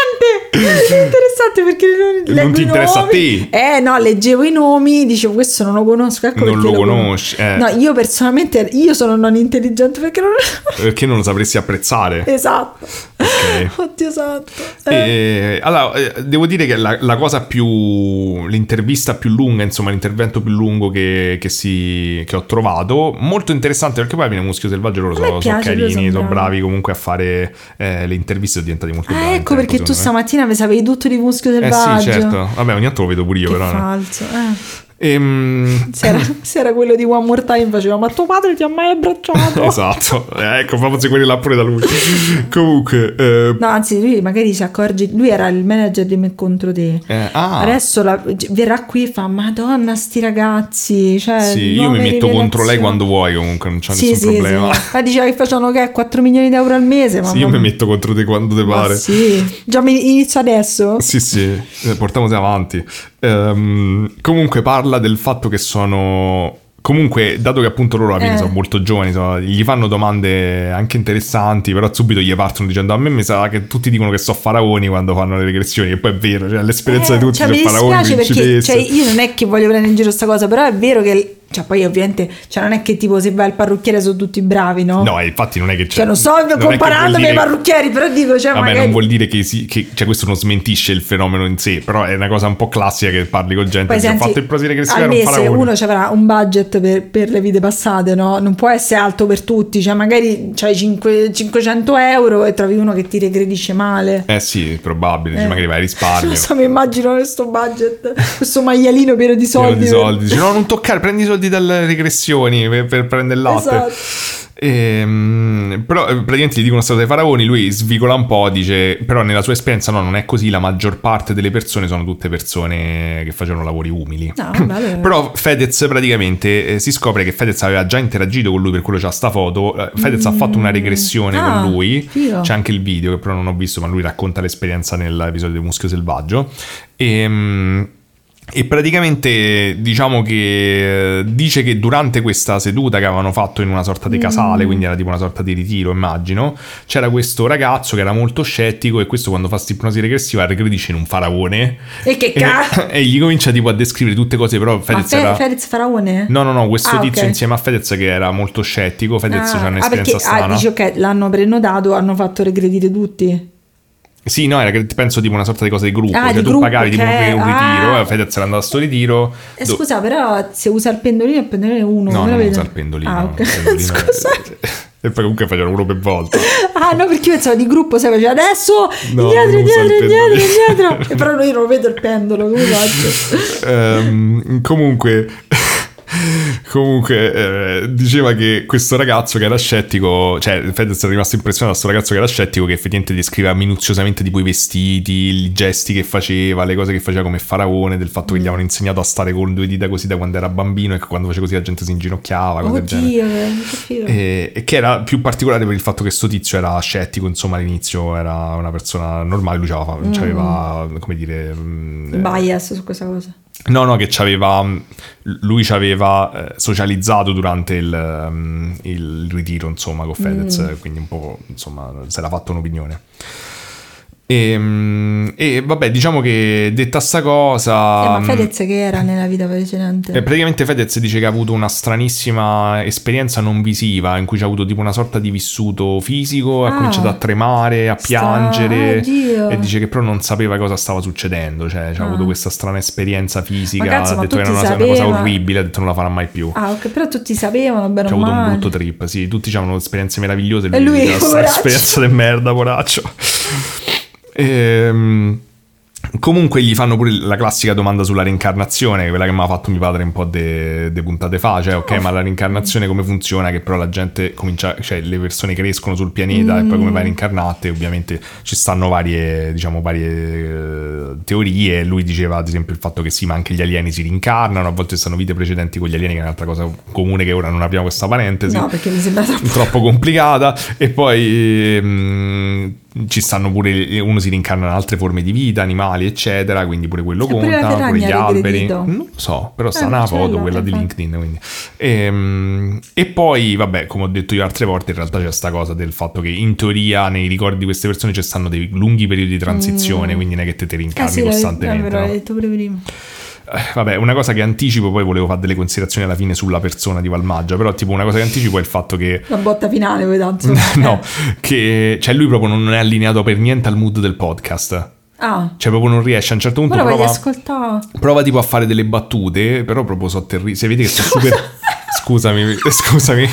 Interessante perché non, leggo ti interessa a te? Eh no, leggevo i nomi, dicevo questo non lo conosco, ecco Non lo conosco. conosci, eh. No, io personalmente, io sono non intelligente perché non... perché non lo sapresti apprezzare [LAUGHS] esatto. Ok. [LAUGHS] Oddio santo. Eh. E, allora, eh, devo dire che la, la cosa più. l'intervista più lunga, insomma, l'intervento più lungo che, che si, che ho trovato, molto interessante perché poi fine Muschio Selvaggio loro sono, sono piace, carini, sono sono bravi. bravi comunque a fare eh, le interviste, sono diventati molto bravi. Ah, in ecco perché tu me. stamattina mi sapevi tutto di Muschio Eh Selvaggio. sì, certo. Vabbè, ogni tanto lo vedo pure io, Che però. no. falso. Eh. Ehm, Se, era, [LAUGHS] se era quello di One More Time faceva ma tuo padre ti ha mai abbracciato? esatto, Eh, ecco, forse quelli là pure da lui. Comunque, eh, No, anzi, lui magari si accorge, lui era il manager di Me contro te. eh, ah, Adesso la- verrà qui e fa Madonna sti ragazzi cioè, sì, io mi metto contro lei rivelazioni." quando vuoi, comunque non c'è sì, nessun sì, problema. sì. Ma diceva che facevano che 4 milioni di euro al mese ma Sì, io mi metto contro te quando te pare. sì. Già mi inizio adesso? Sì, sì, eh, portiamoci avanti. Ehm, comunque parla del fatto che sono... Comunque, dato che appunto loro alla fine Eh. sono molto giovani, sono- gli fanno domande anche interessanti, però subito gli partono dicendo a me mi sa che tutti dicono che so faraoni quando fanno le regressioni, e poi è vero, cioè l'esperienza Eh, di tutti cioè, sono mi faraoni, dispiace perché cioè, io non è che voglio prendere in giro sta cosa, però è vero che cioè, poi ovviamente cioè, non è che tipo se vai al parrucchiere sono tutti bravi, no? No, infatti non è che c'è... Cioè, non sto non che comparandomi dire- ai parrucchieri, però dico, cioè, Vabbè, magari... non vuol dire che, si, che cioè, questo non smentisce il fenomeno in sé, però è una cosa un po' classica che parli con gente Poi che ha senti, fatto il al era un mese faraone. uno ci avrà un budget per, per le vite passate, no? Non può essere alto per tutti, cioè magari c'hai 5 500 euro e trovi uno che ti regredisce male. Eh sì, probabile, Eh. magari vai a risparmio. [LAUGHS] Non so, mi immagino questo budget, questo maialino pieno di Pieno soldi. di soldi. Dice, no, non toccare, prendi i soldi dalle regressioni per, per prendere il latte. Esatto. Ehm, però eh, praticamente gli dicono stato dei faraoni, lui svicola un po', dice, però nella sua esperienza no, non è così, la maggior parte delle persone sono tutte persone che facevano lavori umili. No, [CLEARS THROAT] vabbè, allora- Però Fedez praticamente eh, si scopre che Fedez aveva già interagito con lui, per quello c'ha sta foto. Eh, Fedez ha fatto una regressione Ah, con lui. figo. C'è anche il video che però non ho visto, ma lui racconta l'esperienza nell'episodio di Muschio Selvaggio. E, e praticamente diciamo che eh, dice che durante questa seduta che avevano fatto in una sorta di casale, Mm. quindi era tipo una sorta di ritiro, immagino, c'era questo ragazzo che era molto scettico e questo quando fa sta ipnosi regressiva regredisce in un faraone. E che cazzo? [LAUGHS] e gli comincia tipo a descrivere tutte cose, però Fedez Fe- era... Fedez Faraone? No, no, no, questo Ah, tizio ok. insieme a Fedez che era molto scettico, Fedez Ah, c'ha ah, un'esperienza perché ah, strana. dici ok, l'hanno prenotato, hanno fatto regredire tutti. Sì, no, era che penso tipo una sorta di cosa di gruppo, Ah, cioè tu gruppo, pagavi tipo ok. un un ritiro, Ah. eh, Fedez era andato a sto ritiro. Eh, do- scusa, però se usa il pendolino, il pendolino è uno. No, non vedo? usa il pendolino. Ah, ok. pendolino [LAUGHS] scusa. [LAUGHS] E poi comunque facevano uno per volta. [LAUGHS] Ah, no, perché io pensavo di gruppo, sai, faceva adesso No, indietro, non indietro, indietro, indietro. E però io non vedo il pendolo, come faccio? Ehm, comunque, [LAUGHS] comunque eh, diceva che questo ragazzo che era scettico, cioè Fedez era rimasto impressionato da questo ragazzo che era scettico che effettivamente descriveva minuziosamente tipo i vestiti, i gesti che faceva, le cose che faceva come faraone, del fatto che gli avevano insegnato a stare con due dita così da quando era bambino e che quando faceva così la gente si inginocchiava. Oddio, figo. E, e che era più particolare per il fatto che sto tizio era scettico, insomma all'inizio era una persona normale, lui c'aveva, c'aveva, come dire... mm, eh, Bias su questa cosa. No, no, che c'aveva. Lui ci aveva eh, socializzato durante il, mm, il ritiro, insomma, con Fedez, quindi un po', insomma, si era fatto un'opinione. E, mm, e vabbè, diciamo che detta sta cosa... Eh, ma mm, Fedez che era nella vita precedente? eh, praticamente Fedez dice che ha avuto una stranissima esperienza non visiva in cui c'ha avuto tipo una sorta di vissuto fisico, ha Ah. cominciato a tremare, a Sta- piangere oddio. e dice che però non sapeva cosa stava succedendo, cioè c'ha Ah. avuto questa strana esperienza fisica, Ma cazzo, ha detto che era una, una cosa orribile, ha detto non la farà mai più. Ah, ok, però tutti sapevano, bene C'ha avuto un brutto trip, sì, tutti avevano esperienze meravigliose E lui, ha [LAUGHS] poveraccio. esperienza di merda, poraccio. Ehm, comunque gli fanno pure la classica domanda sulla reincarnazione, quella che mi ha fatto mio padre un po' de, de puntate fa, cioè ok, ma la reincarnazione come funziona? Che però la gente comincia, cioè le persone crescono sul pianeta e poi come vai reincarnate, ovviamente ci stanno varie, diciamo, varie eh, teorie, lui diceva ad esempio il fatto che sì, ma anche gli alieni si rincarnano, a volte stanno vite precedenti con gli alieni, che è un'altra cosa comune che ora non apriamo questa parentesi. No, perché mi sembra troppo... troppo complicata. E poi ehm, ci stanno pure uno si rincarna in altre forme di vita animali eccetera quindi pure quello C'è pure conta pure Ferragna gli alberi non lo so però sta Eh, una non foto quella di. LinkedIn quindi. Ehm, e poi vabbè come ho detto io altre volte in realtà c'è sta cosa del fatto che in teoria nei ricordi di queste persone ci stanno dei lunghi periodi di transizione quindi non è che te te rincarni sì, l'hai- costantemente eh, però no? detto pure prima. Eh, Vabbè, una cosa che anticipo, poi volevo fare delle considerazioni alla fine sulla persona di Valmaggia, però tipo una cosa che anticipo è il fatto che La botta finale, poi tanto. [LAUGHS] no, che cioè lui proprio non è allineato per niente al mood del podcast. Ah, Cioè proprio non riesce a un certo punto prova, ascoltare. prova tipo a fare delle battute, però proprio so terribili. Se vedi che sono super [LAUGHS] Scusami, scusami.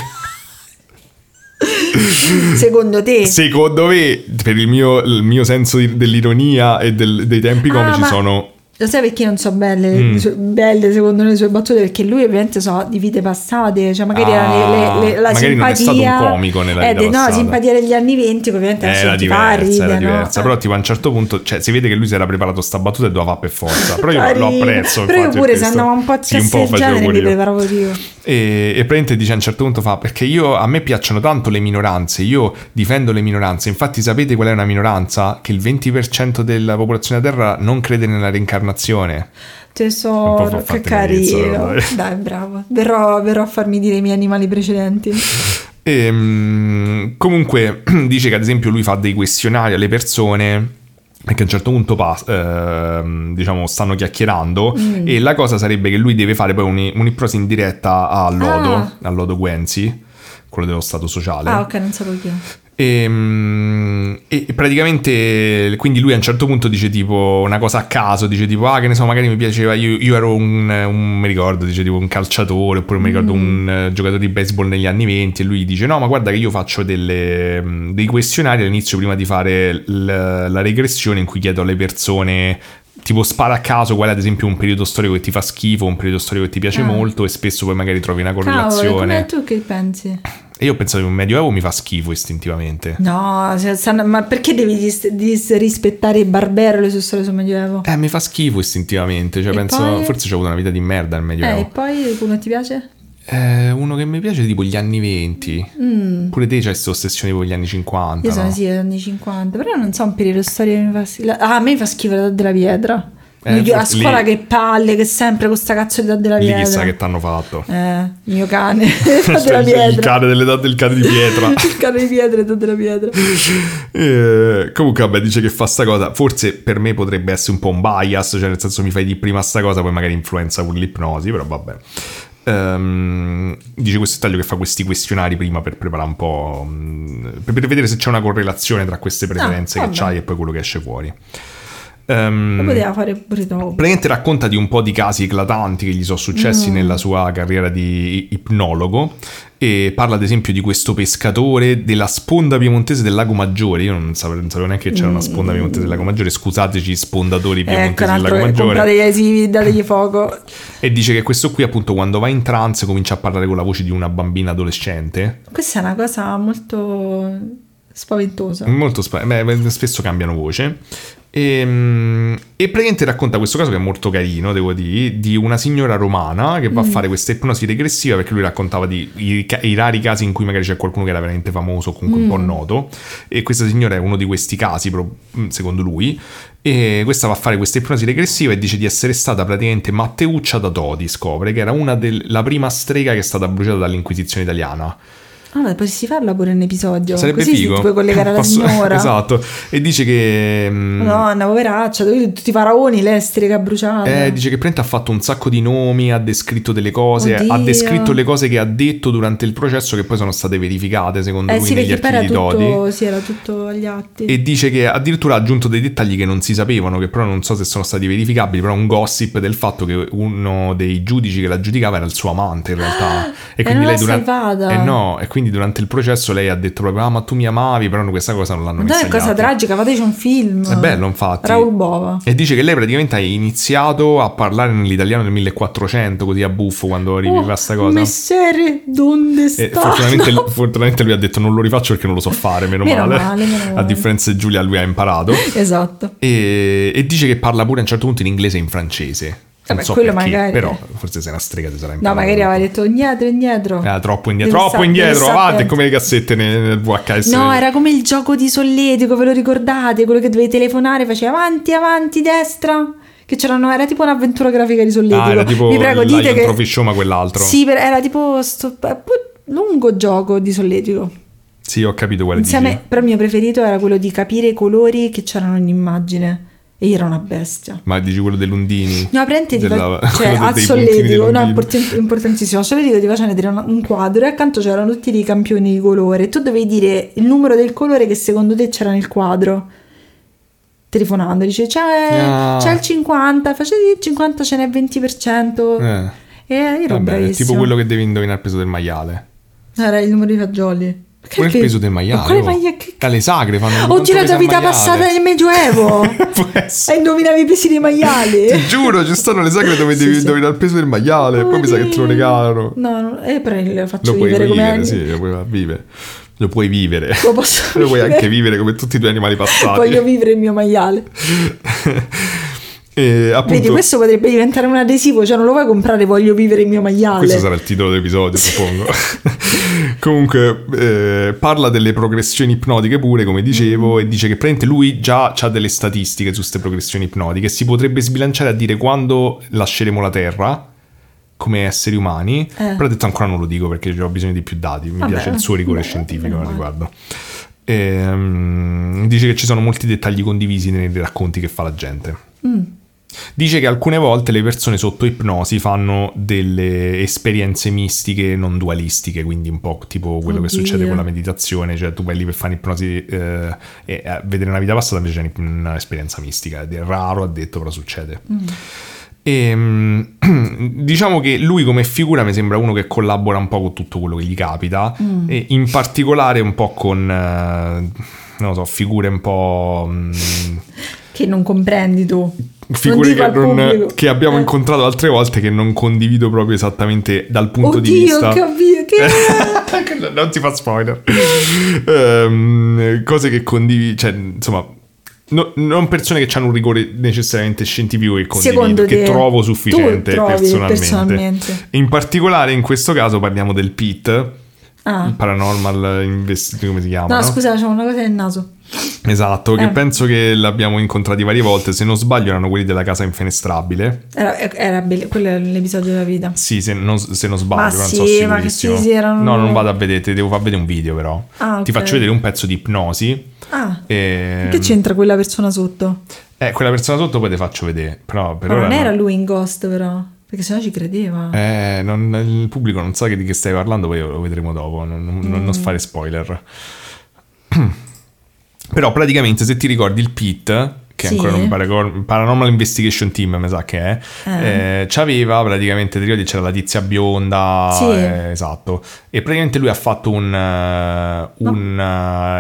Secondo te? Secondo me, per il mio, il mio senso di- dell'ironia e del- dei tempi Ah, comici ma- sono Lo sai perché non so belle, Mm. le sue- belle secondo me le sue battute? Perché lui ovviamente so di vite passate, cioè magari Ah, era le- le- la magari non è stato simpatia... un comico nella eh, vita no, simpatia degli anni 20 che ovviamente era diversa, ridere, era no? diversa. Eh. Però tipo a un certo punto, cioè si vede che lui si era preparato sta battuta e doveva per forza. Però io lo apprezzo. Però io pure se andavo un po' a sì, un po' genere mi preparavo io. E, e praticamente dice a un certo punto fa perché io a me piacciono tanto le minoranze io difendo le minoranze infatti sapete qual è una minoranza che il 20% della popolazione della terra non crede nella reincarnazione Po' Tesoro, che carino. dai. [LAUGHS] Dai, bravo. Verrò, verrò a farmi dire i miei animali precedenti. E, mm, comunque [CLEARS THROAT] dice che ad esempio lui fa dei questionari alle persone perché a un certo punto pas- ehm, diciamo stanno chiacchierando Mm. e la cosa sarebbe che lui deve fare poi un- un'ipnosi in diretta a Lodo, Ah. a Lodo Guenzi, quello dello Stato sociale. Ah, ok, non sapevo chi. E, mm, e praticamente quindi lui a un certo punto dice tipo una cosa a caso, dice tipo ah che ne so magari mi piaceva, io, io ero un, un- mi ricordo, dice tipo un calciatore oppure mi ricordo un eh, giocatore di baseball negli anni 20 e lui dice no ma guarda che io faccio delle, mm, dei questionari all'inizio prima di fare l- la regressione in cui chiedo alle persone tipo spara a caso qual è ad esempio un periodo storico che ti fa schifo, un periodo storico che ti piace Ah. molto e spesso poi magari trovi una Cavolo, correlazione. come tu che pensi? E io penso che un medioevo mi fa schifo istintivamente. No, sanno- ma perché devi dis- disrispettare i barbero e le sue storie sul Medioevo? Eh, mi fa schifo istintivamente. Cioè, E penso. poi? Forse c'ho avuto una vita di merda nel Eh, e Medioevo. poi come ti piace? Eh, uno che mi piace è tipo gli anni 20. Pure te c'hai questa ossessione con gli anni 50. Mm. Io sono no? sì, agli anni 50, però non so un periodo storico che mi fa schifo. Ah, a me fa schifo l'età della pietra. Eh, Io a scuola lì- che palle, che sempre con sta cazzo di età della Lì pietra. chissà che t'hanno fatto. Eh, mio cane, [LAUGHS] età Cioè, della il pietra. cane dell'età del cane di pietra. Il cane di pietra, [LAUGHS] età della pietra. Eh, comunque, vabbè, dice che fa sta cosa. Forse per me potrebbe essere un po' un bias, cioè nel senso mi fai di prima sta cosa, poi magari influenza pure l'ipnosi, però vabbè. Ehm, dice questo taglio che fa questi questionari prima per preparare un po'. mm, per, per vedere se c'è una correlazione tra queste preferenze che vabbè. c'hai e poi quello che esce fuori. Ehm, Lo poteva fare pure dopo. Praticamente racconta di un po' di casi eclatanti che gli sono successi Mm. nella sua carriera di ipnologo e parla ad esempio di questo pescatore della sponda piemontese del lago Maggiore. Io non sapevo, non sapevo neanche che c'era una sponda piemontese del lago Maggiore. Scusateci, spondatori Ecco, piemontesi un del lago Maggiore. comprate gli adesivi, dategli fuoco. E dice che questo qui, appunto, quando va in trance comincia a parlare con la voce di una bambina adolescente. Questa è una cosa molto spaventosa. Molto spa- beh, beh, spesso cambiano voce. E, e praticamente racconta questo caso che è molto carino, devo dire, di una signora romana che va a fare questa ipnosi regressiva perché lui raccontava di i, i rari casi in cui magari c'è qualcuno che era veramente famoso o comunque un po' noto. E questa signora è uno di questi casi, pro- secondo lui. E questa va a fare questa ipnosi regressiva e dice di essere stata praticamente Matteuccia da Todi, scopre che era una della prima strega che è stata bruciata dall'Inquisizione italiana. Ah, ma potresti farla pure un episodio. Sarebbe Così figo. ti puoi collegare alla [LAUGHS] Posso- signora. esatto. E dice che. mm, Madonna, poveraccia, tutti i faraoni, l'esteri che ha bruciato. Eh, dice che Prent ha fatto un sacco di nomi, ha descritto delle cose, Oddio. ha descritto le cose che ha detto durante il processo che poi sono state verificate secondo Eh lui sì, negli archivi di Dodi. sì, era tutto agli atti. E dice che addirittura ha aggiunto dei dettagli che non si sapevano, che però non so se sono stati verificabili, però un gossip del fatto che uno dei giudici che la giudicava era il suo amante in realtà. [GASPS] e non l'ha salvata. Eh no, e quindi durante il processo lei ha detto proprio, ah ma tu mi amavi, però questa cosa non l'hanno messa è agli cosa tragica, fateci un film. È bello, infatti. Raul Bova. E dice che lei praticamente ha iniziato a parlare nell'italiano nel 1400, così a buffo, quando riviveva sta cosa. Messere, donde E sta? fortunatamente, fortunatamente lui ha detto non lo rifaccio perché non lo so fare, meno, Meno male. male, meno [LAUGHS] A male. differenza di Giulia lui ha imparato. Esatto. E, e dice che parla pure a un certo punto in inglese e in francese. Non Vabbè, so quello perché, magari- però forse sei una strega ti sarà No, imparato. magari aveva detto indietro, indietro. Era troppo indietro, troppo sta- indietro, avanti, come le cassette nel, nel VHS. No, era come il gioco di solletico, ve lo ricordate? Quello che dovevi telefonare, faceva avanti, avanti, destra. Che c'erano, era tipo un'avventura grafica di solletico. Ah, era tipo Vi prego, dite che... Trophy Show, ma quell'altro. Sì, per- era tipo sto eh, lungo gioco di solletico. Sì, ho capito quale Insieme, dici. però il mio preferito era quello di capire i colori che c'erano in immagine. E io ero una bestia. Ma dici quello dell'Undini? No, ti Della- fa- cioè, puntini solletico, no, import- importantissimo. Al solletico ti facevano vedere un, quadro e accanto c'erano tutti dei campioni di colore. Tu dovevi dire il numero del colore che secondo te c'era nel quadro. Telefonando, dice c'è, Ah. c'è il 50, facevi il 50, ce n'è il 20%. Eh. E ero Vabbè, bravissimo. tipo quello che devi indovinare il peso del maiale. Era il numero di fagioli. Pure il peso del maiale. Ma quale oh. maiale? Che... Dalle sagre fanno Ho girato la vita passata nel Medioevo. [LAUGHS] E indovinavi i pesi dei maiali. Ti giuro, ci stanno le sagre dove Sì, devi sì. indovinare il peso del maiale. e Poi mi sa che te lo regalano. No, no, eh, però lo faccio Lo vivere vivere, come sì, lo puoi vivere. Lo puoi vivere. Lo posso [LAUGHS] Lo puoi anche vivere come tutti i tuoi animali passati. Voglio vivere il mio maiale. [LAUGHS] e appunto, Vedi, questo potrebbe diventare un adesivo, cioè non lo vuoi comprare, voglio vivere il mio maiale. questo sarà il titolo dell'episodio, suppongo. [LAUGHS] Comunque, eh, parla delle progressioni ipnotiche pure, come Mm. dicevo, e dice che praticamente lui già ha delle statistiche su queste progressioni ipnotiche. Si potrebbe sbilanciare a dire quando lasceremo la Terra come esseri umani, però ha detto ancora non lo dico perché ho bisogno di più dati, mi Vabbè, piace il suo rigore beh, scientifico al riguardo. Ehm, dice che ci sono molti dettagli condivisi nei racconti che fa la gente. Mm. Dice che alcune volte le persone sotto ipnosi fanno delle esperienze mistiche non dualistiche, quindi un po' tipo quello che Oddio. succede con la meditazione, cioè tu vai lì per fare ipnosi eh, e a vedere una vita passata invece c'è un'esperienza mistica, ed è raro, ha detto, però succede. E, mm, [CLEARS THROAT] diciamo che lui come figura mi sembra uno che collabora un po' con tutto quello che gli capita e in particolare un po' con, eh, non lo so, figure un po'... mm, Che non comprendi tu. Figure dico che, non- che abbiamo Eh. incontrato altre volte che non condivido proprio esattamente dal punto di Oddio, vista... che ovvio, che... [LAUGHS] non ti fa spoiler. Ehm, cose che condividi, cioè, insomma, no- non persone che hanno un rigore necessariamente scientifico che condivido, che trovo sufficiente personalmente. personalmente. In particolare in questo caso parliamo del PIT, Ah. il Paranormal Invest, come si chiama? No, no? scusa, c'è una cosa nel naso. Esatto, che Eh. penso che l'abbiamo incontrati varie volte, se non sbaglio erano quelli della casa infenestrabile. Era, era bello, quello è l'episodio della vita. Sì, se non, se non sbaglio, Ma non sì, so che sicurissimo. sì, sì, erano- No, non vado a vedere, ti devo far vedere un video però. Ah, Ti ok. faccio vedere un pezzo di ipnosi. Ah, E... che c'entra quella persona sotto? Eh, quella persona sotto poi te faccio vedere, però per Ma ora non era no. lui in Ghost, però. Perché sennò ci credeva. Eh, non- il pubblico non sa di che stai parlando, poi lo vedremo dopo, non, non- non Mm. fare spoiler. [CLEARS THROAT] Però praticamente se ti ricordi il PIT, che Sì. ancora non mi pare Paranormal Investigation Team, mi sa che è, Eh. eh, c'aveva praticamente, ti ricordi c'era la tizia bionda, Sì. eh, esatto, e praticamente lui ha fatto un, eh, un,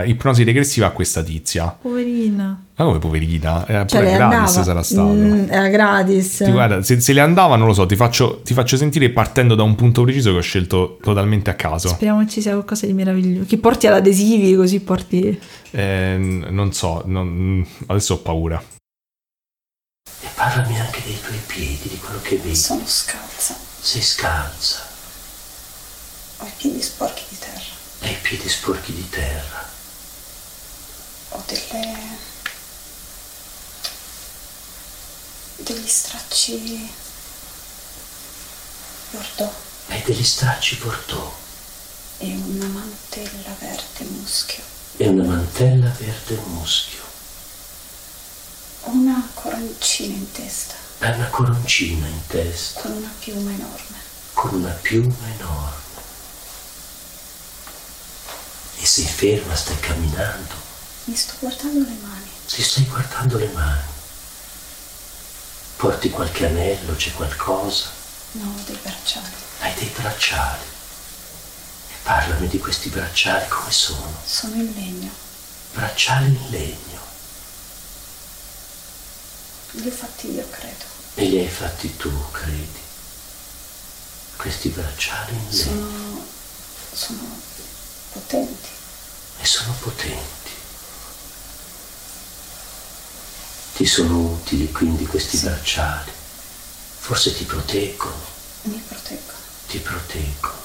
eh, ipnosi regressiva a questa tizia. Poverina. Ma come poverina? Era Cioè, pure gratis andava. sarà stato. Mm, era gratis. Ti guarda, se, se le andava, non lo so, ti faccio, ti faccio sentire partendo da un punto preciso che ho scelto totalmente a caso. Speriamo che ci sia qualcosa di meraviglioso. Che porti ad adesivi, così porti... Eh, non so, non- adesso ho paura. E parlami anche dei tuoi piedi, di quello che vedi. Sono scalza, Sei scalza, ho i piedi sporchi di terra, hai i piedi sporchi di terra. ho delle... degli stracci... bordeaux. Hai degli stracci portò. e una mantella verde muschio, e una mantella verde muschio, una coroncina in testa e una coroncina in testa con una piuma enorme. con una piuma enorme. E sei ferma, stai camminando, Mi sto guardando le mani. ti stai guardando le mani. Porti qualche anello, c'è qualcosa, No, dei bracciali. hai dei bracciali. E parlami di questi bracciali come sono. Sono in legno. Bracciali in legno. Li ho fatti io, credo. E li hai fatti tu, credi? Questi bracciali in legno. Sono. sono potenti. e sono potenti. Ti sono utili quindi questi bracciali. Forse ti proteggono, Mi proteggono. ti proteggono.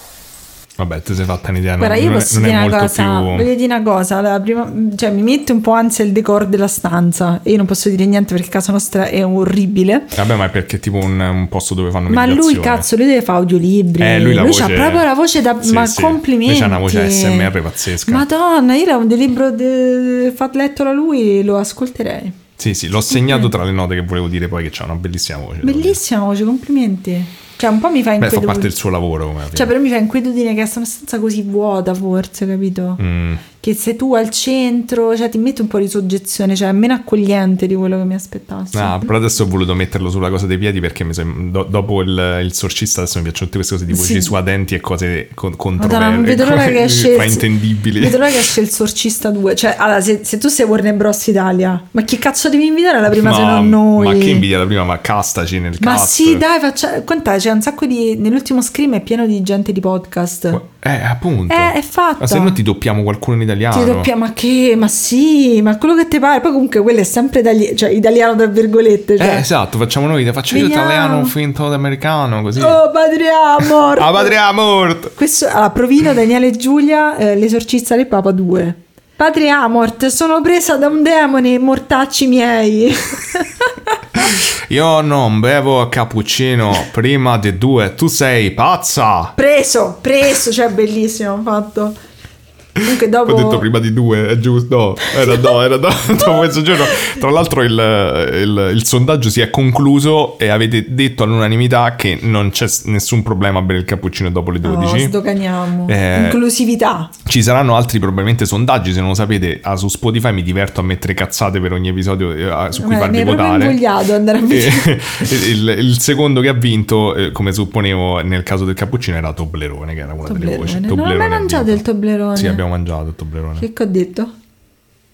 Vabbè, ti sei fatta un'idea. Guarda, non, io posso non dire una molto cosa, più... voglio dire una cosa, la prima- cioè mi mette un po' ansia il decor della stanza e io non posso dire niente perché casa nostra è orribile. Vabbè, ma è perché è tipo un, un posto dove fanno Ma lui cazzo, lui deve fare audiolibri. Eh, lui la voce- ha proprio la voce da Sì, ma sì. complimenti. Lui c'ha una voce ASMR pazzesca. Madonna, io l'audiolibro de... fatto letto da lui lo ascolterei. Sì, sì, l'ho segnato tra le note che volevo dire poi che c'ha una bellissima voce. Bellissima voce, complimenti. Cioè, un po' mi fa Beh, fa inquietudine. parte del suo lavoro. Cioè, però mi fa inquietudine che è una stanza così vuota, forse, capito? Mm. Che sei tu al centro, cioè ti mette un po' di soggezione, cioè è meno accogliente di quello che mi aspettassi. Ah, però adesso ho voluto metterlo sulla cosa dei piedi perché mi sem- do- dopo il, il sorcista adesso mi piacciono tutte queste cose tipo Sì. Gesù a denti e cose con- controverse, [LAUGHS] esce fraintendibili. Vedo l'ora che esce il Sorcista 2. Cioè, allora, se, se tu sei Warner Bros. Italia, ma chi cazzo devi invitare alla prima se ma, non noi? ma che invidia la prima, ma castaci nel Ma cast. sì, dai, faccia... Quant'è? C'è un sacco di. Nell'ultimo scream è pieno di gente di podcast. Eh, appunto. Eh, è fatta. Ma se no ti doppiamo qualcuno in italiano. Ti doppia, ma che? Ma sì, ma quello che ti pare. Poi comunque quello è sempre itali- cioè, italiano, tra virgolette. Cioè. Eh, esatto, facciamo noi, faccio io italiano finto d'americano, così. Oh, padre amor! [LAUGHS] Ah, patria morto! Questo, allora, Provino, Daniele e Giulia, eh, l'esorcista del Papa 2. Padre Amort, sono presa da un demone, mortacci miei. [LAUGHS] Io non bevo cappuccino prima di due, tu sei pazza! preso, preso, cioè bellissimo fatto. Comunque dopo... Ho detto prima di due, è giusto? No, era no, era no, [LAUGHS] dopo mezzogiorno. Tra l'altro il, il- il sondaggio si è concluso e avete detto all'unanimità che non c'è nessun problema a bere il cappuccino dopo le No, 12. sdoganiamo. Eh, Inclusività. Ci saranno altri probabilmente sondaggi, se non lo sapete, ah, su Spotify mi diverto a mettere cazzate per ogni episodio eh, su cui Eh, farvi mi votare. invogliato ad andare a vedere. [LAUGHS] E il, il secondo che ha vinto, eh, come supponevo nel caso del cappuccino, era Toblerone, che era una delle voci. Toblerone. Non ho mai mangiato il Toblerone. Sì, abbiamo mangiato il Toblerone. Che che ho detto?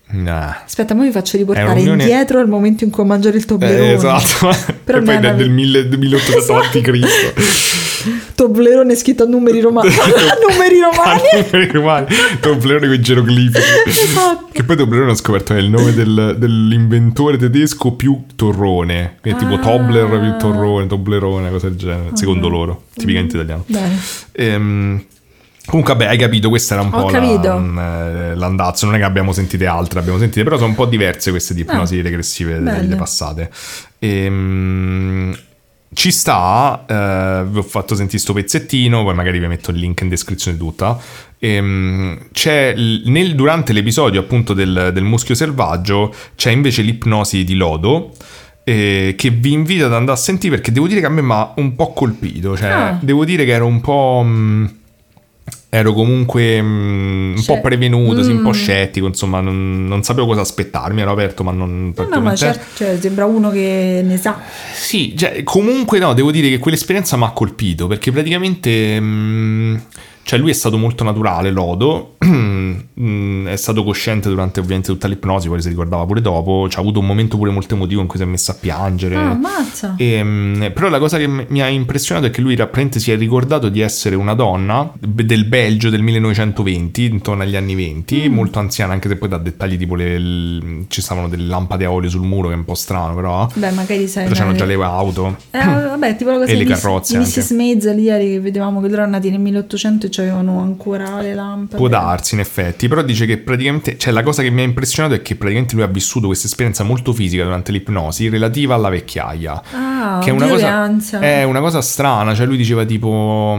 Nah. Aspetta, ora vi faccio riportare indietro al momento in cui ho mangiato il Toblerone. Eh, esatto, Però [LAUGHS] e poi del, del 1000 del 1800 avanti Cristo. [LAUGHS] Toblerone scritto a [LAUGHS] numeri romani. a numeri romani. Numeri romani. Toblerone con i geroglifici. Esatto. Che poi Toblerone ho scoperto è il nome del- dell'inventore tedesco più torrone. Che è tipo Ah. Tobler più torrone, Toblerone, cosa del genere. Secondo loro, tipicamente italiano. Bene. Ehm, comunque, vabbè, hai capito, questa era un Ho po' la- mm, eh, l'andazzo. Non è che abbiamo sentite altre, abbiamo sentite, però sono un po' diverse queste di ipnosi regressive belle. delle passate. Ehm, ci sta, eh, vi ho fatto sentire sto pezzettino, poi magari vi metto il link in descrizione tutta. Ehm, c'è nel- durante l'episodio appunto del, del muschio selvaggio c'è invece l'ipnosi di Lodo. eh, che vi invito ad andare a sentire perché devo dire che a me mi ha un po' colpito. Cioè, Ah. devo dire che ero un po'. mh, ero comunque mh, un Cioè, po' prevenuto, sì, un po' mm. scettico, insomma, non, non sapevo cosa aspettarmi, ero aperto, ma non No, no, ma certo, cioè, sembra uno che ne sa. Sì, cioè, comunque no, devo dire che quell'esperienza mi ha colpito perché praticamente mh, cioè lui è stato molto naturale, Lodo, [CLEARS THROAT] mh, è stato cosciente durante ovviamente tutta l'ipnosi, poi si ricordava pure dopo, c'ha avuto un momento pure molto emotivo in cui si è messo a piangere. Ah, ammazza. Ehm, però la cosa che mi ha impressionato è che lui praticamente si è ricordato di essere una donna del Belgio del 1920, intorno agli anni 20, Mm. molto anziana, anche se poi dà dettagli tipo le, ci stavano delle lampade a olio sul muro, che è un po' strano, però. Beh, magari sai. Però c'erano già le auto. Eh, vabbè, tipo la cosa E le Miss- carrozze anche. Mrs. Maisel ieri che vedevamo che loro erano nati nel 1800 e avevano ancora le lampade. Può darsi in effetti, però dice che praticamente, cioè la cosa che mi ha impressionato è che praticamente lui ha vissuto questa esperienza molto fisica durante l'ipnosi relativa alla vecchiaia. Ah, che è una cosa, è una cosa strana, cioè lui diceva tipo,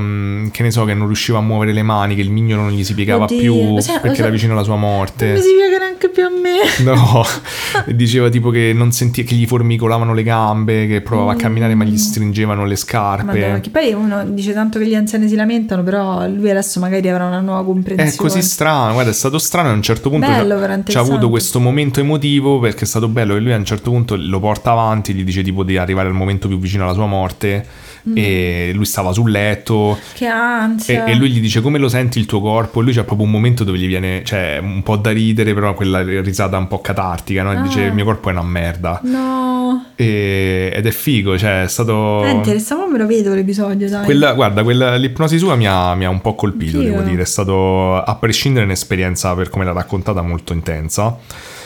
che ne so, che non riusciva a muovere le mani, che il mignolo non gli si piegava Oddio, più lo perché era vicino alla sua Non morte. mi si piace neanche più a me. No, [LAUGHS] diceva tipo che non sentiva che gli formicolavano le gambe, che provava a camminare ma gli stringevano le scarpe. Mm. Madonna, che poi uno dice tanto che gli anziani si lamentano, però lui adesso magari avrà una nuova comprensione. È così strano, guarda, è stato strano e a un certo punto Bello, c'ha- avuto questo momento emotivo perché è stato bello e lui a un certo punto lo porta avanti, gli dice tipo di arrivare al momento più vicino alla sua morte Mm. e lui stava sul letto Che e, ansia. e lui gli dice come lo senti il tuo corpo e lui c'ha proprio un momento dove gli viene, cioè un po' da ridere però quella risata un po' catartica, no? E dice Ah. il mio corpo è una merda No. E- ed è figo, cioè è stato... È interessante, me lo vedo l'episodio, dai. Quella, guarda, quella, l'ipnosi sua mi ha, mi ha un po' colpito, Anch'io. devo dire. È stato, a prescindere, un'esperienza per come l'ha raccontata molto intensa.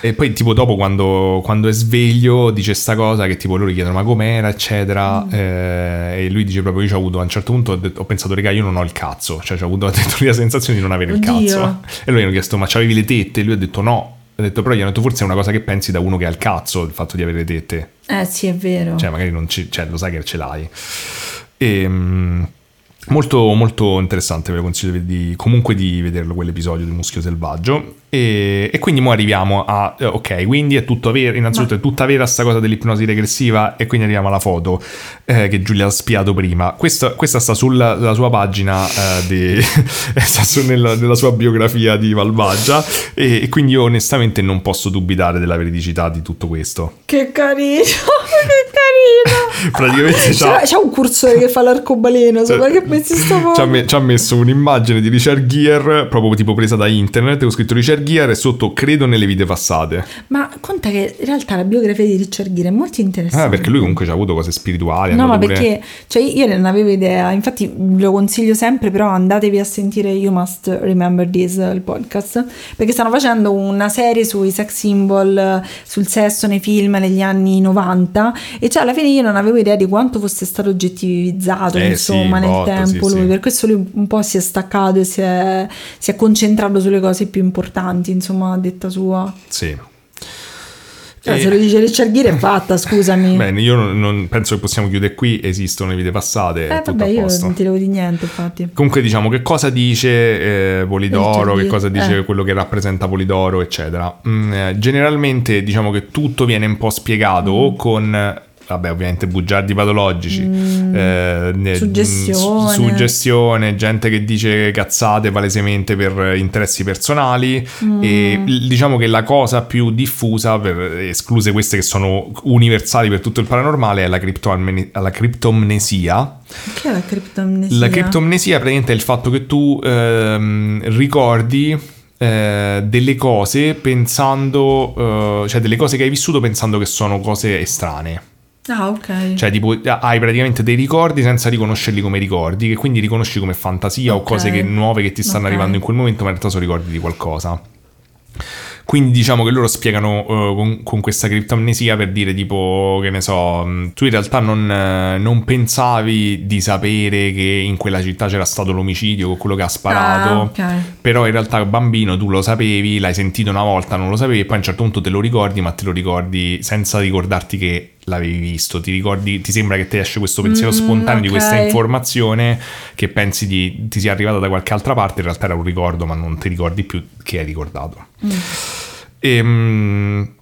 E poi, tipo, dopo, quando, quando è sveglio, dice sta cosa che, tipo, loro gli chiedono ma com'era, eccetera. Mm. eh, e lui dice proprio, io ho avuto, a un certo punto, ho, detto- ho pensato, raga, io non ho il cazzo. Cioè, ho avuto [LAUGHS] la sensazione di non avere il Oddio. cazzo. E lui gli hanno chiesto, ma c'avevi le tette? E lui ha detto no. Ha detto, però gli hanno detto, forse è una cosa che pensi da uno che ha il cazzo, il fatto di avere le tette. Eh sì, è vero. Cioè, magari non ci, cioè, lo sai che ce l'hai. Ehm, molto, molto interessante, ve lo consiglio di, comunque di vederlo quell'episodio del Muschio Selvaggio. E, e quindi mo arriviamo a... eh, ok, quindi è tutto vero, innanzitutto è tutta vera sta cosa dell'ipnosi regressiva e quindi arriviamo alla foto eh, che Giulia ha spiato prima. Questa, questa sta sulla la sua pagina, eh, di, [LAUGHS] sta su- nella, nella sua biografia di Malvagia e, e quindi io onestamente non posso dubitare della veridicità di tutto questo. Che carino, [LAUGHS] che carino. [LAUGHS] Praticamente c'ha- c'è, c'è un cursore che fa l'arcobaleno, sopra che messi sto ci ha, me- ci ha messo un'immagine di Richard Gere proprio tipo presa da internet ho scritto Richard Gere e sotto credo nelle vite passate Ma conta che in realtà la biografia di Richard Gere è molto interessante. ah, perché lui comunque ci ha avuto cose spirituali No, ma pure- perché cioè, io non avevo idea, infatti lo consiglio sempre, però andatevi a sentire You Must Remember This, il podcast, perché stanno facendo una serie sui sex symbol, sul sesso nei film negli anni 90 e cioè alla fine io non avevo idea di quanto fosse stato oggettivizzato, Eh, insomma, sì, nel botto, tempo sì, lui, sì. per questo lui un po' si è staccato e si è, si è concentrato sulle cose più importanti, insomma, a detta sua. sì Cioè, E- se lo dice Richard Gere è fatta, [LAUGHS] scusami. Bene, io non, non- penso che possiamo chiudere qui, esistono le vite passate, eh, tutto vabbè, a io non ti devo dire niente, infatti. Comunque diciamo che cosa dice eh, Polidoro, che cosa dice eh. quello che rappresenta Polidoro, eccetera. Mm, eh, generalmente diciamo che tutto viene un po' spiegato Mm. con... Vabbè, ovviamente bugiardi patologici, eh, ne- Mm. Suggestione. suggestione, gente che dice cazzate palesemente per interessi personali Mm. e diciamo che la cosa più diffusa, per, escluse queste che sono universali per tutto il paranormale, è la, criptoamne- la criptomnesia. Che è la criptomnesia? La criptomnesia praticamente è il fatto che tu ehm, ricordi eh, delle cose pensando, eh, cioè delle cose che hai vissuto pensando che sono cose estranee. Ah, ok. Cioè, tipo, hai praticamente dei ricordi senza riconoscerli come ricordi, che quindi riconosci come fantasia o Ok. cose che- nuove che ti stanno Ok. arrivando in quel momento, ma in realtà sono ricordi di qualcosa. Quindi diciamo che loro spiegano eh, con, con questa criptomnesia per dire tipo, che ne so, mh, tu in realtà non, eh, non pensavi di sapere che in quella città c'era stato l'omicidio con quello che ha sparato, Ah, ok. però in realtà bambino tu lo sapevi, l'hai sentito una volta, non lo sapevi e poi a un certo punto te lo ricordi, ma te lo ricordi senza ricordarti che l'avevi visto, ti ricordi, ti sembra che ti esce questo pensiero Mm, spontaneo di ok. questa informazione che pensi di, ti sia arrivata da qualche altra parte, in realtà era un ricordo ma non ti ricordi più che hai ricordato. Ehm,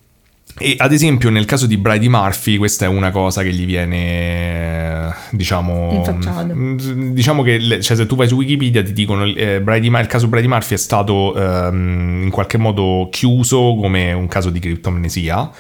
E, ad esempio nel caso di Brady Murphy questa è una cosa che gli viene diciamo mm, diciamo che cioè, se tu vai su Wikipedia ti dicono eh, Brady il caso Brady Murphy è stato ehm, in qualche modo chiuso come un caso di criptomnesia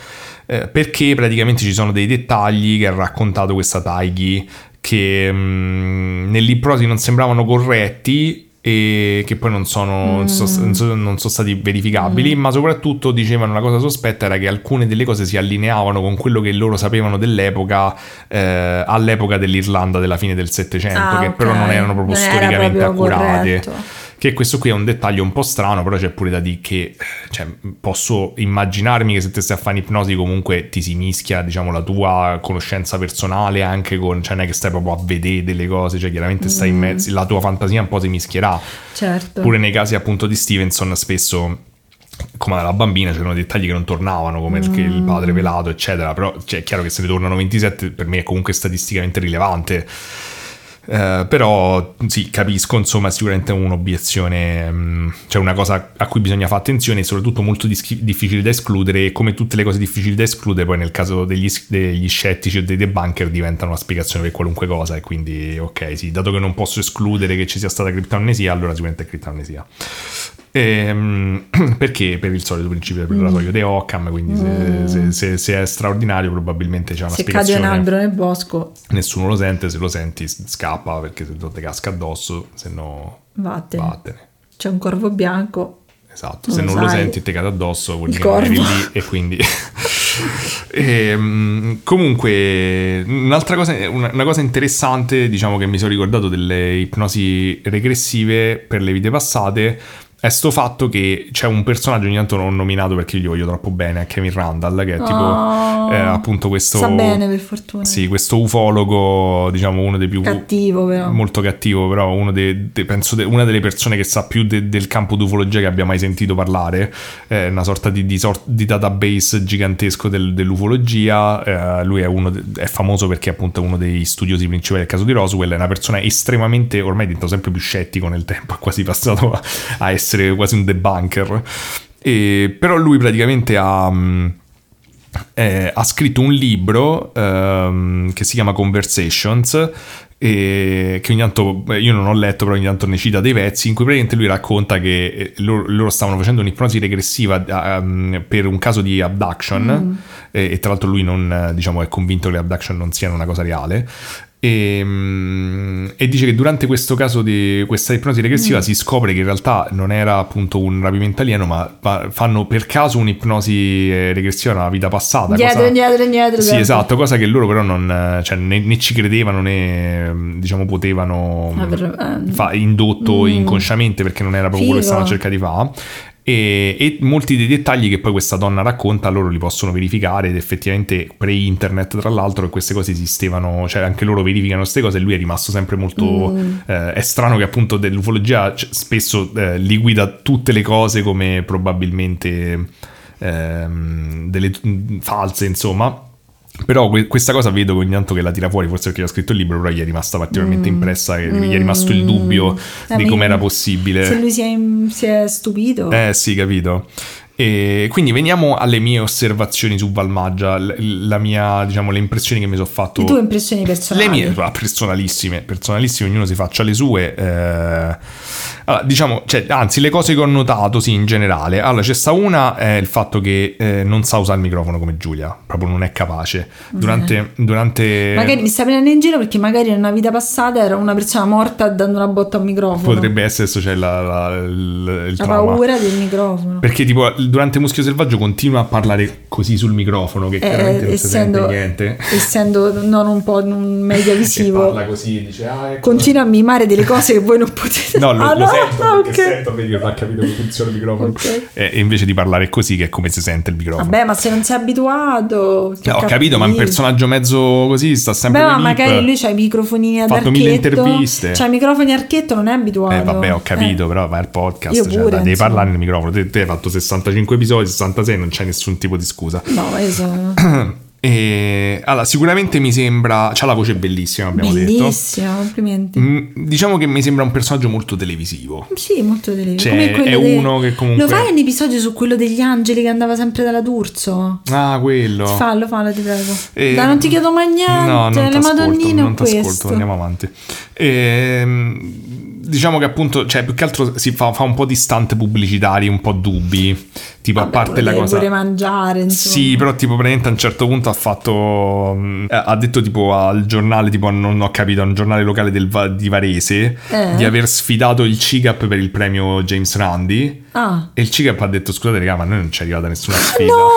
eh, perché praticamente ci sono dei dettagli che ha raccontato questa Taighi che mm, nell'ipnosi non sembravano corretti e che poi non sono, non so- non so- non sono stati verificabili, ma soprattutto dicevano la cosa sospetta era che alcune delle cose si allineavano con quello che loro sapevano dell'epoca, eh, all'epoca dell'Irlanda della fine del Settecento, Ah, che ok. però non erano proprio Non era storicamente proprio accurate. corretto. Che questo qui è un dettaglio un po' strano, però c'è pure da dire che cioè, posso immaginarmi che se te stai a fare ipnosi comunque ti si mischia, diciamo, la tua conoscenza personale anche con, cioè non è che stai proprio a vedere delle cose, cioè chiaramente stai in mezzo, la tua fantasia un po' si mischierà. Certo. Pure nei casi appunto di Stevenson spesso come la bambina c'erano dettagli che non tornavano come il, che il padre pelato eccetera però cioè, è chiaro che se ne tornano 27 per me è comunque statisticamente rilevante Eh, però sì, capisco, insomma, sicuramente un'obiezione, mm, cioè una cosa a cui bisogna fare attenzione e soprattutto molto dis- difficile da escludere e come tutte le cose difficili da escludere poi nel caso degli, degli scettici o dei debunker diventano una spiegazione per qualunque cosa e quindi ok, sì, dato che non posso escludere che ci sia stata criptoamnesia, allora sicuramente è criptoamnesia. Ehm, [CLEARS THROAT] perché per il solito principio del Mm. rasoio de Occam, quindi se, se- se- se è straordinario probabilmente c'è una Se cade un spiegazione. albero nel bosco, Nessuno lo sente, se lo senti scappa perché se ti casca addosso, se no vattene. vattene. C'è un corvo bianco. Esatto, Non se non lo senti e ti cade addosso vuol dire che lì e quindi... [LAUGHS] Ehm, comunque, un'altra cosa, una, una cosa interessante, diciamo che mi sono ricordato delle ipnosi regressive per le vite passate è sto fatto che c'è un personaggio ogni tanto non nominato perché gli voglio troppo bene, è Kevin Randall, che è tipo Oh, eh, appunto questo... Sta bene per fortuna. Sì, questo ufologo, diciamo uno dei più... Cattivo però. Molto cattivo, però uno dei, dei- penso de- una delle persone che sa più de- del campo d'ufologia che abbia mai sentito parlare, è una sorta di, di sor- di database gigantesco del- dell'ufologia. Eh, lui è, uno de- è famoso perché appunto è uno dei studiosi principali del caso di Roswell, è una persona estremamente, ormai è diventato sempre più scettico nel tempo, è quasi passato a, a essere quasi un debunker. E, però lui praticamente ha... mh, eh, ha scritto un libro ehm, che si chiama Conversations e che ogni tanto io non ho letto però ogni tanto ne cita dei pezzi in cui praticamente lui racconta che eh, loro, loro stavano facendo un'ipnosi regressiva ehm, per un caso di abduction. E, e tra l'altro lui non diciamo è convinto che le abduction non siano una cosa reale e, mm, e dice che durante questo caso di questa ipnosi regressiva si scopre che in realtà non era appunto un rapimento alieno ma fanno per caso un'ipnosi eh, regressiva nella vita passata Indietro, cosa- indietro, indietro. sì, sempre. esatto, cosa che loro però non, cioè, né, né ci credevano né diciamo potevano Aver- eh, fa- indotto mm. inconsciamente perché non era proprio quello che Figo. stavano cercando di fare. E, e molti dei dettagli che poi questa donna racconta loro li possono verificare ed effettivamente pre-internet tra l'altro queste cose esistevano, cioè anche loro verificano queste cose e lui è rimasto sempre molto... Mm. eh, è strano che appunto dell'ufologia c- spesso eh, liquida tutte le cose come probabilmente ehm, delle t- false insomma. Però que- questa cosa vedo che ogni tanto che la tira fuori, forse perché ho scritto il libro, però gli è rimasta particolarmente impressa, che gli è rimasto il dubbio Mm. Eh, di mi- com'era possibile. Se lui si è, si è stupito. Eh sì, capito. E quindi veniamo alle mie osservazioni su Valmaggia, la mia, diciamo, le impressioni che mi sono fatto. Le tue impressioni personali. Le mie, personalissime, personalissime, ognuno si faccia le sue. eh. Allora, diciamo, cioè, anzi, le cose che ho notato, sì, in generale. Allora, c'è sta una, è il fatto che eh, non sa usare il microfono come Giulia, proprio non è capace. Durante... durante... Magari mi sta prendendo in giro perché magari in una vita passata era una persona morta dando una botta a un microfono. Potrebbe essere, adesso c'è la, la- La trauma. paura del microfono. Perché tipo durante Muschio Selvaggio continua a parlare così sul microfono che chiaramente Eh, non si sente essendo, niente. essendo non un po' un media [LAUGHS] visivo, parla così e dice ah ecco. continua a mimare delle cose che voi non potete No, lo, Ah, lo sento Ah, perché ok. sento vedi non ha capito come funziona il microfono. Ok. E, e invece di parlare così che è come si sente il microfono. Vabbè, ma se non sei abituato. Eh, ho capito, ma un personaggio mezzo così sta sempre Beh, ma magari lui c'ha i microfonini ad Fatto mille archetto. interviste. C'ha i microfoni archetto, non è abituato. Eh vabbè, ho capito, Eh. però vai al podcast, Io cioè, pure, dai, devi insomma. parlare nel microfono. Te, te hai fatto 65 episodi, 66, non c'è nessun tipo di scusa. No, sono [CLEARS THROAT] E, allora, sicuramente mi sembra. C'ha la voce bellissima, abbiamo detto. bellissima, complimenti. Mm, Diciamo che mi sembra un personaggio molto televisivo. Sì, molto televisivo. Cioè, Come è de- uno che comunque- Lo fai un episodio su quello degli angeli che andava sempre dalla D'Urso? Ah, quello. Fallo, fallo, ti prego. Eh, Dai, non ti chiedo mai niente. No, non le madonnine non o t'ascolto, questo. andiamo avanti. Ehm, diciamo che appunto, cioè, più che altro si fa, fa un po' di stunt pubblicitari, un po' dubbi. Tipo, Vabbè, a parte la vuole cosa. pure mangiare, insomma. Sì, però tipo praticamente a un certo punto ha fatto eh, ha detto tipo al giornale tipo non ho capito, a un giornale locale del di Varese Eh. di aver sfidato il CIGAP per il premio James Randi Ah. e il CIGAP ha detto scusate raga ma noi non ci è arrivata nessuna [LAUGHS] sfida. No!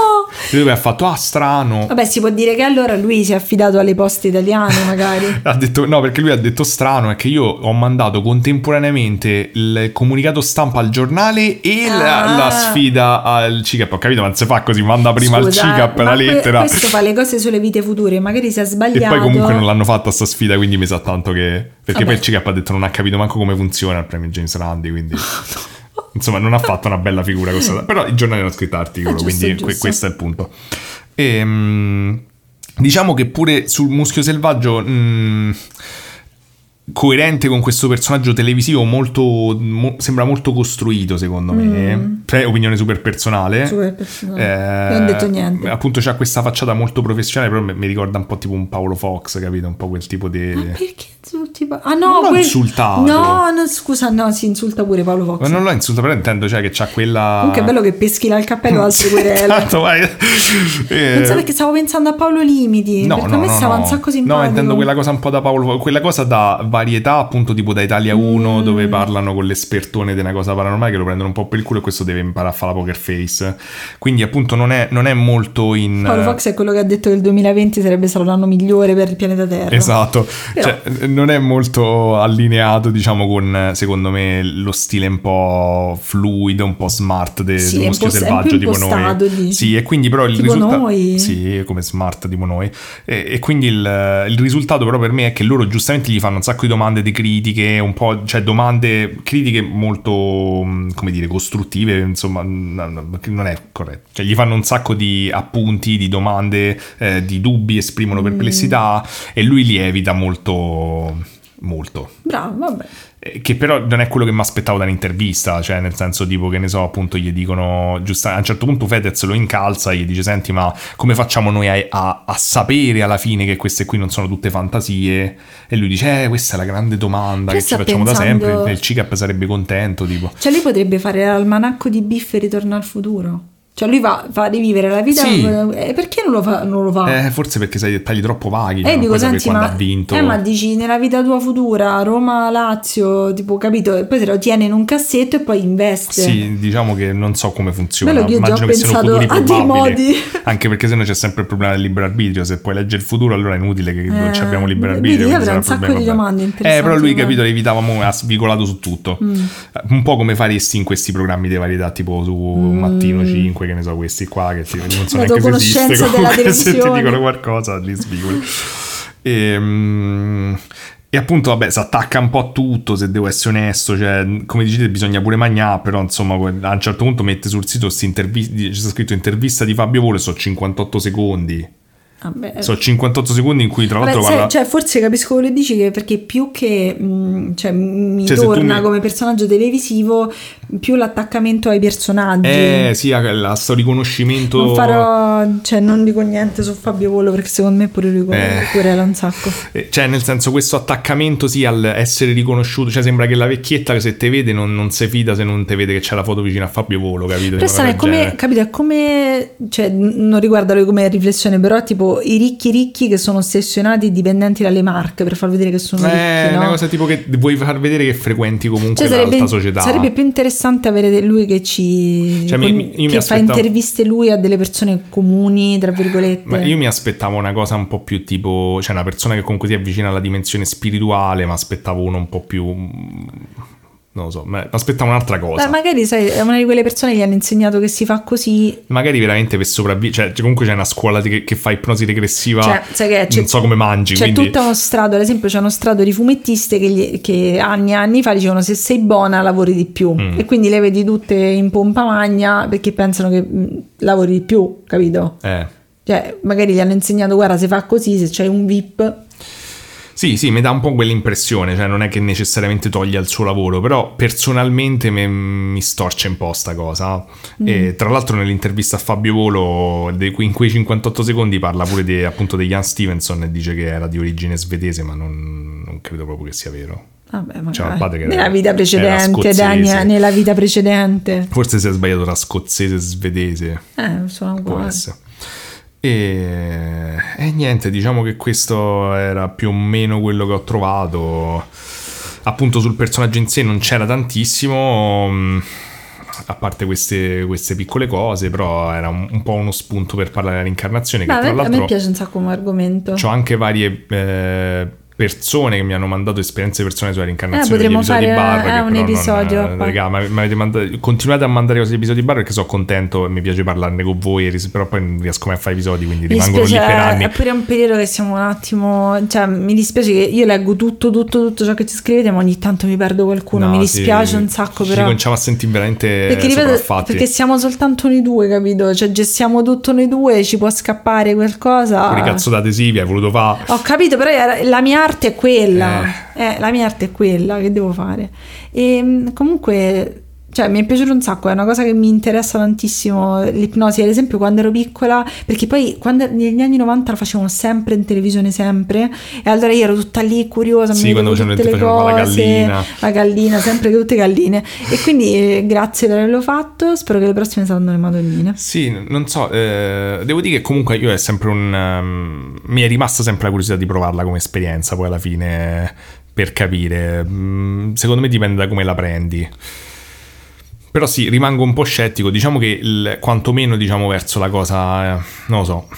E lui ha fatto ah strano. Vabbè, si può dire che allora lui si è affidato alle poste italiane, magari. [LAUGHS] Ha detto, no, perché lui ha detto strano è che io ho mandato contemporaneamente il comunicato stampa al giornale e la, Ah. la sfida al CIGAP. Ho capito, ma non si fa così, manda prima al ma la lettera. Questo fa le cose sulle vite future, magari si è E sbagliato. poi comunque non l'hanno fatta sta sfida, quindi mi sa tanto che... Perché Vabbè. poi il CIGAP ha detto non ha capito manco come funziona il premio James Randi, quindi... [LAUGHS] Insomma, non ha fatto una bella figura questa. [LAUGHS] Però i giornali hanno scritto articolo, giusto, quindi giusto. que- questo è il punto. Ehm, diciamo che pure sul muschio selvaggio... mm, coerente con questo personaggio televisivo molto mo- sembra molto costruito secondo me cioè opinione super personale Mm. Super personale. Eh, Non ho detto niente. appunto c'ha questa facciata molto professionale però mi- mi ricorda un po' tipo un Paolo Fox capito un po' quel tipo di Perché insulti Pa- Ah no, Non quel- insultato. No, no, scusa, no, si insulta pure Paolo Fox. ma non l'ho insultato però intendo cioè che c'ha quella Comunque è bello che peschi là il cappello altre querele. [LAUGHS] Tanto, vai. Eh, Non so perché stavo pensando a Paolo Limiti. No, perché no, a me no, stava no. un sacco simpatico. No, intendo quella cosa un po' da Paolo, quella cosa da varietà, appunto, tipo da Italia 1, Mm. dove parlano con l'espertone di una cosa paranormale che lo prendono un po' per il culo e questo deve imparare a fare la poker face. Quindi, appunto, non è, non è molto in. Paolo Fox è quello che ha detto che il 2020 sarebbe stato l'anno migliore per il pianeta Terra. Esatto, Però- cioè, non è molto allineato, diciamo, con secondo me lo stile un po' fluido, un po' smart de- Sì, del è muschio po' selvaggio tipo noi. dici? Sì, e quindi però il Tipo risultato. noi? Sì, come smart tipo noi. E, e quindi il, il risultato però per me è che loro giustamente gli fanno un sacco di domande di critiche, un po', cioè domande critiche molto, mh, come dire, costruttive, insomma, non è corretto. Cioè gli fanno un sacco di appunti, di domande, eh, di dubbi, esprimono perplessità e lui li evita molto, molto. Bravo, vabbè. Eh, Che però non è quello che mi aspettavo da un'intervista, cioè nel senso tipo che ne so, appunto gli dicono, giusta, a un certo punto Fedez lo incalza e gli dice senti ma come facciamo noi a, a- a sapere alla fine che queste qui non sono tutte fantasie? E lui dice eh questa è la grande domanda Che ci facciamo da pensando? sempre, il CICAP sarebbe contento tipo. Cioè lui potrebbe fare l'almanacco di Biff e ritorna al futuro. Cioè lui va, fa rivivere la vita. Sì. E perché non lo fa? Non lo fa? Eh, forse perché sai dettagli troppo vaghi, E cioè, io non dico, puoi senti, quando ma, ha vinto. eh, ma dici nella vita tua futura, Roma, Lazio, tipo, capito? E poi te lo tiene in un cassetto e poi investe. Sì, diciamo che non so come funziona. Bello io Immagino che siano futuri a dei modi. Anche perché se no c'è sempre il problema del libero arbitrio. Se poi legge il futuro, allora è inutile che non Eh, ci abbiamo libero arbitrio. avrà sarà un sacco problema, di domande Eh, però lui, vabbè. capito, evitavamo, ha svicolato su tutto. Mm. Eh, Un po' come faresti in questi programmi di varietà, tipo su Mattino 5, che ne so, questi qua che ti, non so [LAUGHS] neanche se esiste. comunque, [LAUGHS] se ti dicono qualcosa, li svicoli. Ehm, E appunto, vabbè, si attacca un po' a tutto, se devo essere onesto, cioè, come dicete, bisogna pure mangiare, però insomma, a un certo punto mette sul sito c'è scritto intervista di Fabio Volo e so 58 secondi. Vabbè. So 58 secondi in cui tra l'altro sai, parla... cioè, forse capisco quello che dici che perché più che mh, cioè, mi Cioè, torna mi- come personaggio televisivo, più l'attaccamento ai personaggi. Eh, sì, sto riconoscimento... Non farò, cioè, non dico niente su Fabio Volo perché secondo me pure lui Eh. querela un sacco. Eh, Cioè, nel senso, questo attaccamento sì al essere riconosciuto. Cioè, sembra che la vecchietta che se te vede non, non si fida se non te vede che c'è la foto vicino a Fabio Volo, capito? Sai, è come, capito, è come, cioè, non riguarda lui come riflessione, però tipo i ricchi ricchi che sono ossessionati e dipendenti dalle marche per far vedere che sono Eh, ricchi, no? una cosa tipo che vuoi far vedere che frequenti comunque Cioè, sarebbe, società. sarebbe più interessante avere lui che ci Cioè, con- mi- che fa interviste lui a delle persone comuni, tra virgolette. Ma io mi aspettavo una cosa un po' più tipo, cioè una persona che comunque si avvicina alla dimensione spirituale, ma aspettavo uno un po' più... mm, Non lo so, ma aspettavo un'altra cosa. Beh, magari sai, è una di quelle persone che gli hanno insegnato che si fa così. Magari veramente per sopravvivere, cioè comunque c'è una scuola che, che fa ipnosi regressiva, Cioè, sai che c'è- non so come mangi, C'è quindi... tutto uno strato, ad esempio, c'è uno strato di fumettiste che, gli- che anni e anni fa dicevano se sei buona lavori di più. Mm. E quindi le vedi tutte in pompa magna perché pensano che mh, lavori di più, capito? Eh. Cioè, magari gli hanno insegnato, guarda, se fa così, se c'hai un VIP. Sì, sì, mi dà un po' quell'impressione, cioè non è che necessariamente toglia il suo lavoro, però personalmente me- mi storce un po' sta cosa. Mm. E tra l'altro nell'intervista a Fabio Volo, in quei 58 secondi parla pure di, appunto di Jan Stevenson e dice che era di origine svedese, ma non, non credo proprio che sia vero. Vabbè, il padre che era- nella vita precedente. Dania, nella vita precedente. Forse si è sbagliato tra scozzese e svedese. Eh, sono Può uguali. essere. E, e niente, diciamo che questo era più o meno quello che ho trovato. Appunto sul personaggio in sé non c'era tantissimo, a parte queste, queste piccole cose, però era un, un po' uno spunto per parlare dell'incarnazione. Beh, che a, tra me, a me l'altro piace un sacco come argomento. ho anche varie eh, persone che mi hanno mandato esperienze personali sulla reincarnazione Eh, potremmo fare, bar. eh, un episodio Non, qua. raga, ma- ma mandato- continuate a mandare cose di episodi bar perché sono contento e mi piace parlarne con voi, però poi non riesco mai a fare episodi, quindi Mi rimangono lì dispiace, per anni. è pure un periodo che siamo un attimo, cioè mi dispiace che io leggo tutto, tutto, tutto ciò che ci scrivete, ma ogni tanto mi perdo qualcuno, No, mi sì, dispiace un sacco Ci però. cominciamo a sentire veramente Perché, ripeto, perché siamo soltanto noi due, capito? Cioè gestiamo tutto noi due, ci può scappare qualcosa. Pure cazzo d'adesivi hai voluto fare. Ho capito, però la mia arte è quella. Eh, la mia arte è quella, che devo fare? E mh, comunque, cioè, mi è piaciuto un sacco, è una cosa che mi interessa tantissimo l'ipnosi, ad esempio quando ero piccola, perché poi quando, negli anni 90 la facevano sempre in televisione, sempre, e allora io ero tutta lì curiosa, Sì, mi quando facevano- tutte le facevano la cose, gallina. la gallina, sempre tutte galline. E quindi eh, grazie per averlo fatto, spero che le prossime saranno le madonnine. Sì, non so, eh, devo dire che comunque io è sempre un... ehm, mi è rimasta sempre la curiosità di provarla come esperienza poi alla fine per capire. Mm, secondo me dipende da come la prendi. Però sì, rimango un po' scettico, diciamo che il- quantomeno diciamo verso la cosa, eh, non lo so,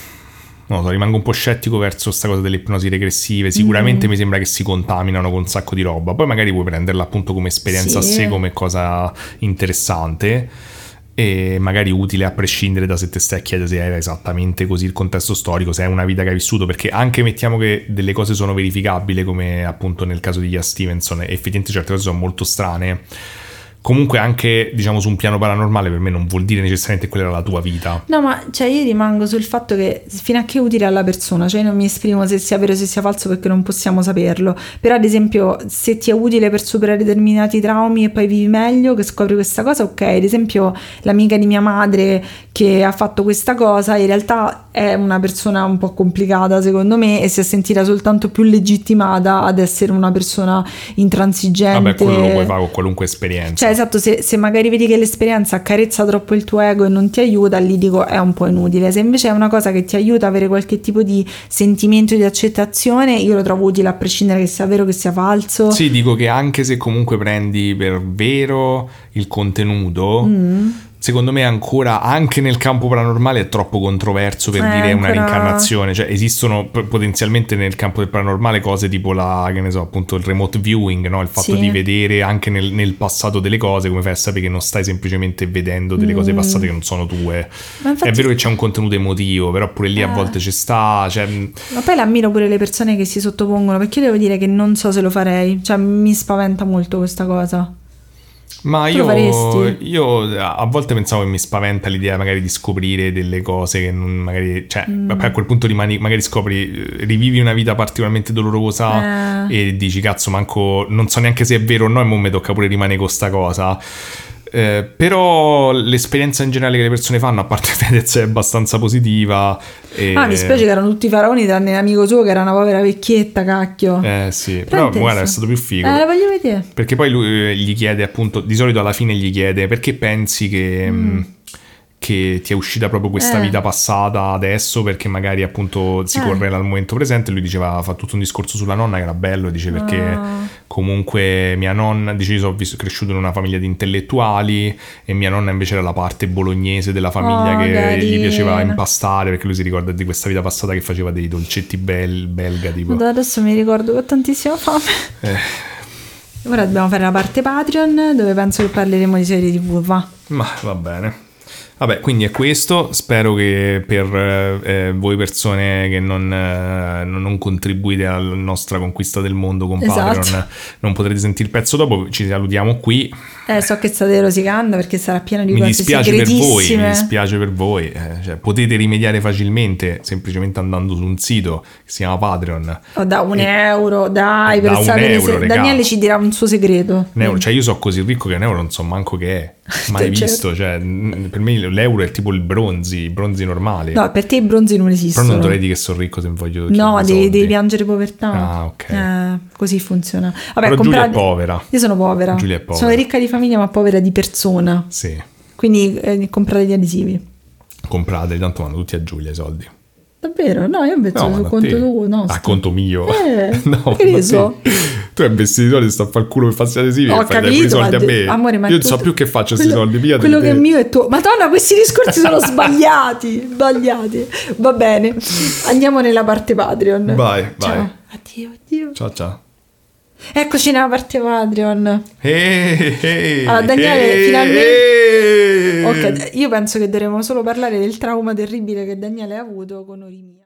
non lo so, rimango un po' scettico verso questa cosa delle ipnosi regressive, sicuramente mi sembra che si contaminano con un sacco di roba, poi magari puoi prenderla appunto come esperienza a Sì. sé, come cosa interessante. E magari utile a prescindere da se te stai a chiedere se era esattamente così il contesto storico, se è una vita che hai vissuto, perché anche mettiamo che delle cose sono verificabili, come appunto nel caso di Ian Stevenson, e effettivamente certe cose sono molto strane. Comunque anche, diciamo, su un piano paranormale per me non vuol dire necessariamente quella era la tua vita. No, ma cioè io rimango sul fatto che fino a che è utile alla persona, cioè io non mi esprimo se sia vero o se sia falso perché non possiamo saperlo. Però ad esempio se ti è utile per superare determinati traumi e poi vivi meglio, che scopri questa cosa, ok. Ad esempio l'amica di mia madre che ha fatto questa cosa in realtà è una persona un po' complicata secondo me e si è sentita soltanto più legittimata ad essere una persona intransigente. Vabbè, quello lo puoi fare con qualunque esperienza. Cioè, esatto, se, se magari vedi che l'esperienza accarezza troppo il tuo ego e non ti aiuta, lì dico è un po' inutile. Se invece è una cosa che ti aiuta a avere qualche tipo di sentimento di accettazione, io lo trovo utile a prescindere che sia vero o che sia falso. Sì, dico che anche se comunque prendi per vero il contenuto, Mm. Secondo me ancora, anche nel campo paranormale, è troppo controverso per Eh, dire una ancora- reincarnazione. Cioè, esistono p- potenzialmente nel campo del paranormale cose tipo la, che ne so, appunto il remote viewing, no? il fatto Sì. di vedere anche nel, nel passato delle cose, come fai a sapere che non stai semplicemente vedendo delle cose passate che non sono tue. Mm. Infatti- È vero che c'è un contenuto emotivo, però pure lì a Eh. volte ci sta. Cioè, Ma poi l'ammiro pure le persone che si sottopongono, perché io devo dire che non so se lo farei. Cioè, mi spaventa molto questa cosa. Ma io, io a volte pensavo che mi spaventa l'idea magari di scoprire delle cose che non magari, cioè, Mm. a quel punto rimani, magari scopri, eh, rivivi una vita particolarmente dolorosa Eh. e dici cazzo, manco, non so neanche se è vero o no e mo mi tocca pure rimanere con sta cosa. Eh, però l'esperienza in generale che le persone fanno, a parte [LAUGHS] Fedez, è abbastanza positiva. E... Ah, mi spiace che erano tutti faraoni, tranne l'amico suo che era una povera vecchietta, cacchio. Eh sì, però Però guarda, è stato più figo. Eh, la voglio vedere. Perché poi lui eh, gli chiede appunto, di solito alla fine gli chiede perché pensi che, mh, che ti è uscita proprio questa. Eh. vita passata adesso perché magari appunto si Eh. correla al momento presente. Lui diceva, fa tutto un discorso sulla nonna che era bello, dice perché Ah. comunque mia nonna, dice io sono cresciuto in una famiglia di intellettuali e mia nonna invece era la parte bolognese della famiglia Oh, che gli carina. piaceva impastare perché lui si ricorda di questa vita passata che faceva dei dolcetti bel- belga tipo. Madonna, adesso mi ricordo che ho tantissima fame. Eh. Ora dobbiamo fare la parte Patreon dove penso che parleremo di serie TV, va. Ma va bene. Vabbè, quindi è questo. Spero che per eh, eh, voi persone che non, eh, non- non contribuite alla nostra conquista del mondo con Esatto. Patreon non potrete sentire il pezzo dopo. Ci salutiamo qui. Eh, so che state rosicando perché sarà pieno di Mi cose dispiace per voi. Mi dispiace per voi. Eh, cioè, potete rimediare facilmente semplicemente andando su un sito che si chiama Patreon. Oh, da un euro, dai, Da per un sapere euro, se... Daniele ci dirà un suo segreto. Un euro, cioè io so così ricco che un euro non so manco che è. [LAUGHS] Mai Certo. visto. Cioè, mh, per me l'euro è tipo il bronzi, i bronzi normali. No, per te i bronzi non Però esistono. non dovrei dire che sono ricco se voglio No, devi, devi piangere povertà. Ah, ok. Eh, così funziona. Vabbè, Però Giulia comprate- è povera. Io sono povera. Giulia è povera. Sono ricca di famiglia ma povera di persona. Sì, Quindi eh, comprate gli adesivi. comprateli, tanto vanno tutti a Giulia i soldi. Davvero? No, io invece No, conto te. tuo. No, A conto mio. Eh, [LAUGHS] no, che ne so. Tu hai investito i soldi, sta a fare il culo per farsi adesivi Ho e fai capito, soldi ma a me. amore, ma Io non so più che faccio questi soldi, via Quello che è mio è tuo. Madonna, questi discorsi sono [LAUGHS] sbagliati. Sbagliati. Va bene. Andiamo nella parte Patreon. Vai, vai. Ciao. Addio, addio. Ciao ciao. Eccoci nella parte Patreon. Ehi, ehi, Allora, Daniele, ehi, finalmente- ehi. Ok, io penso che dovremmo solo parlare del trauma terribile che Daniele ha avuto con Orimia.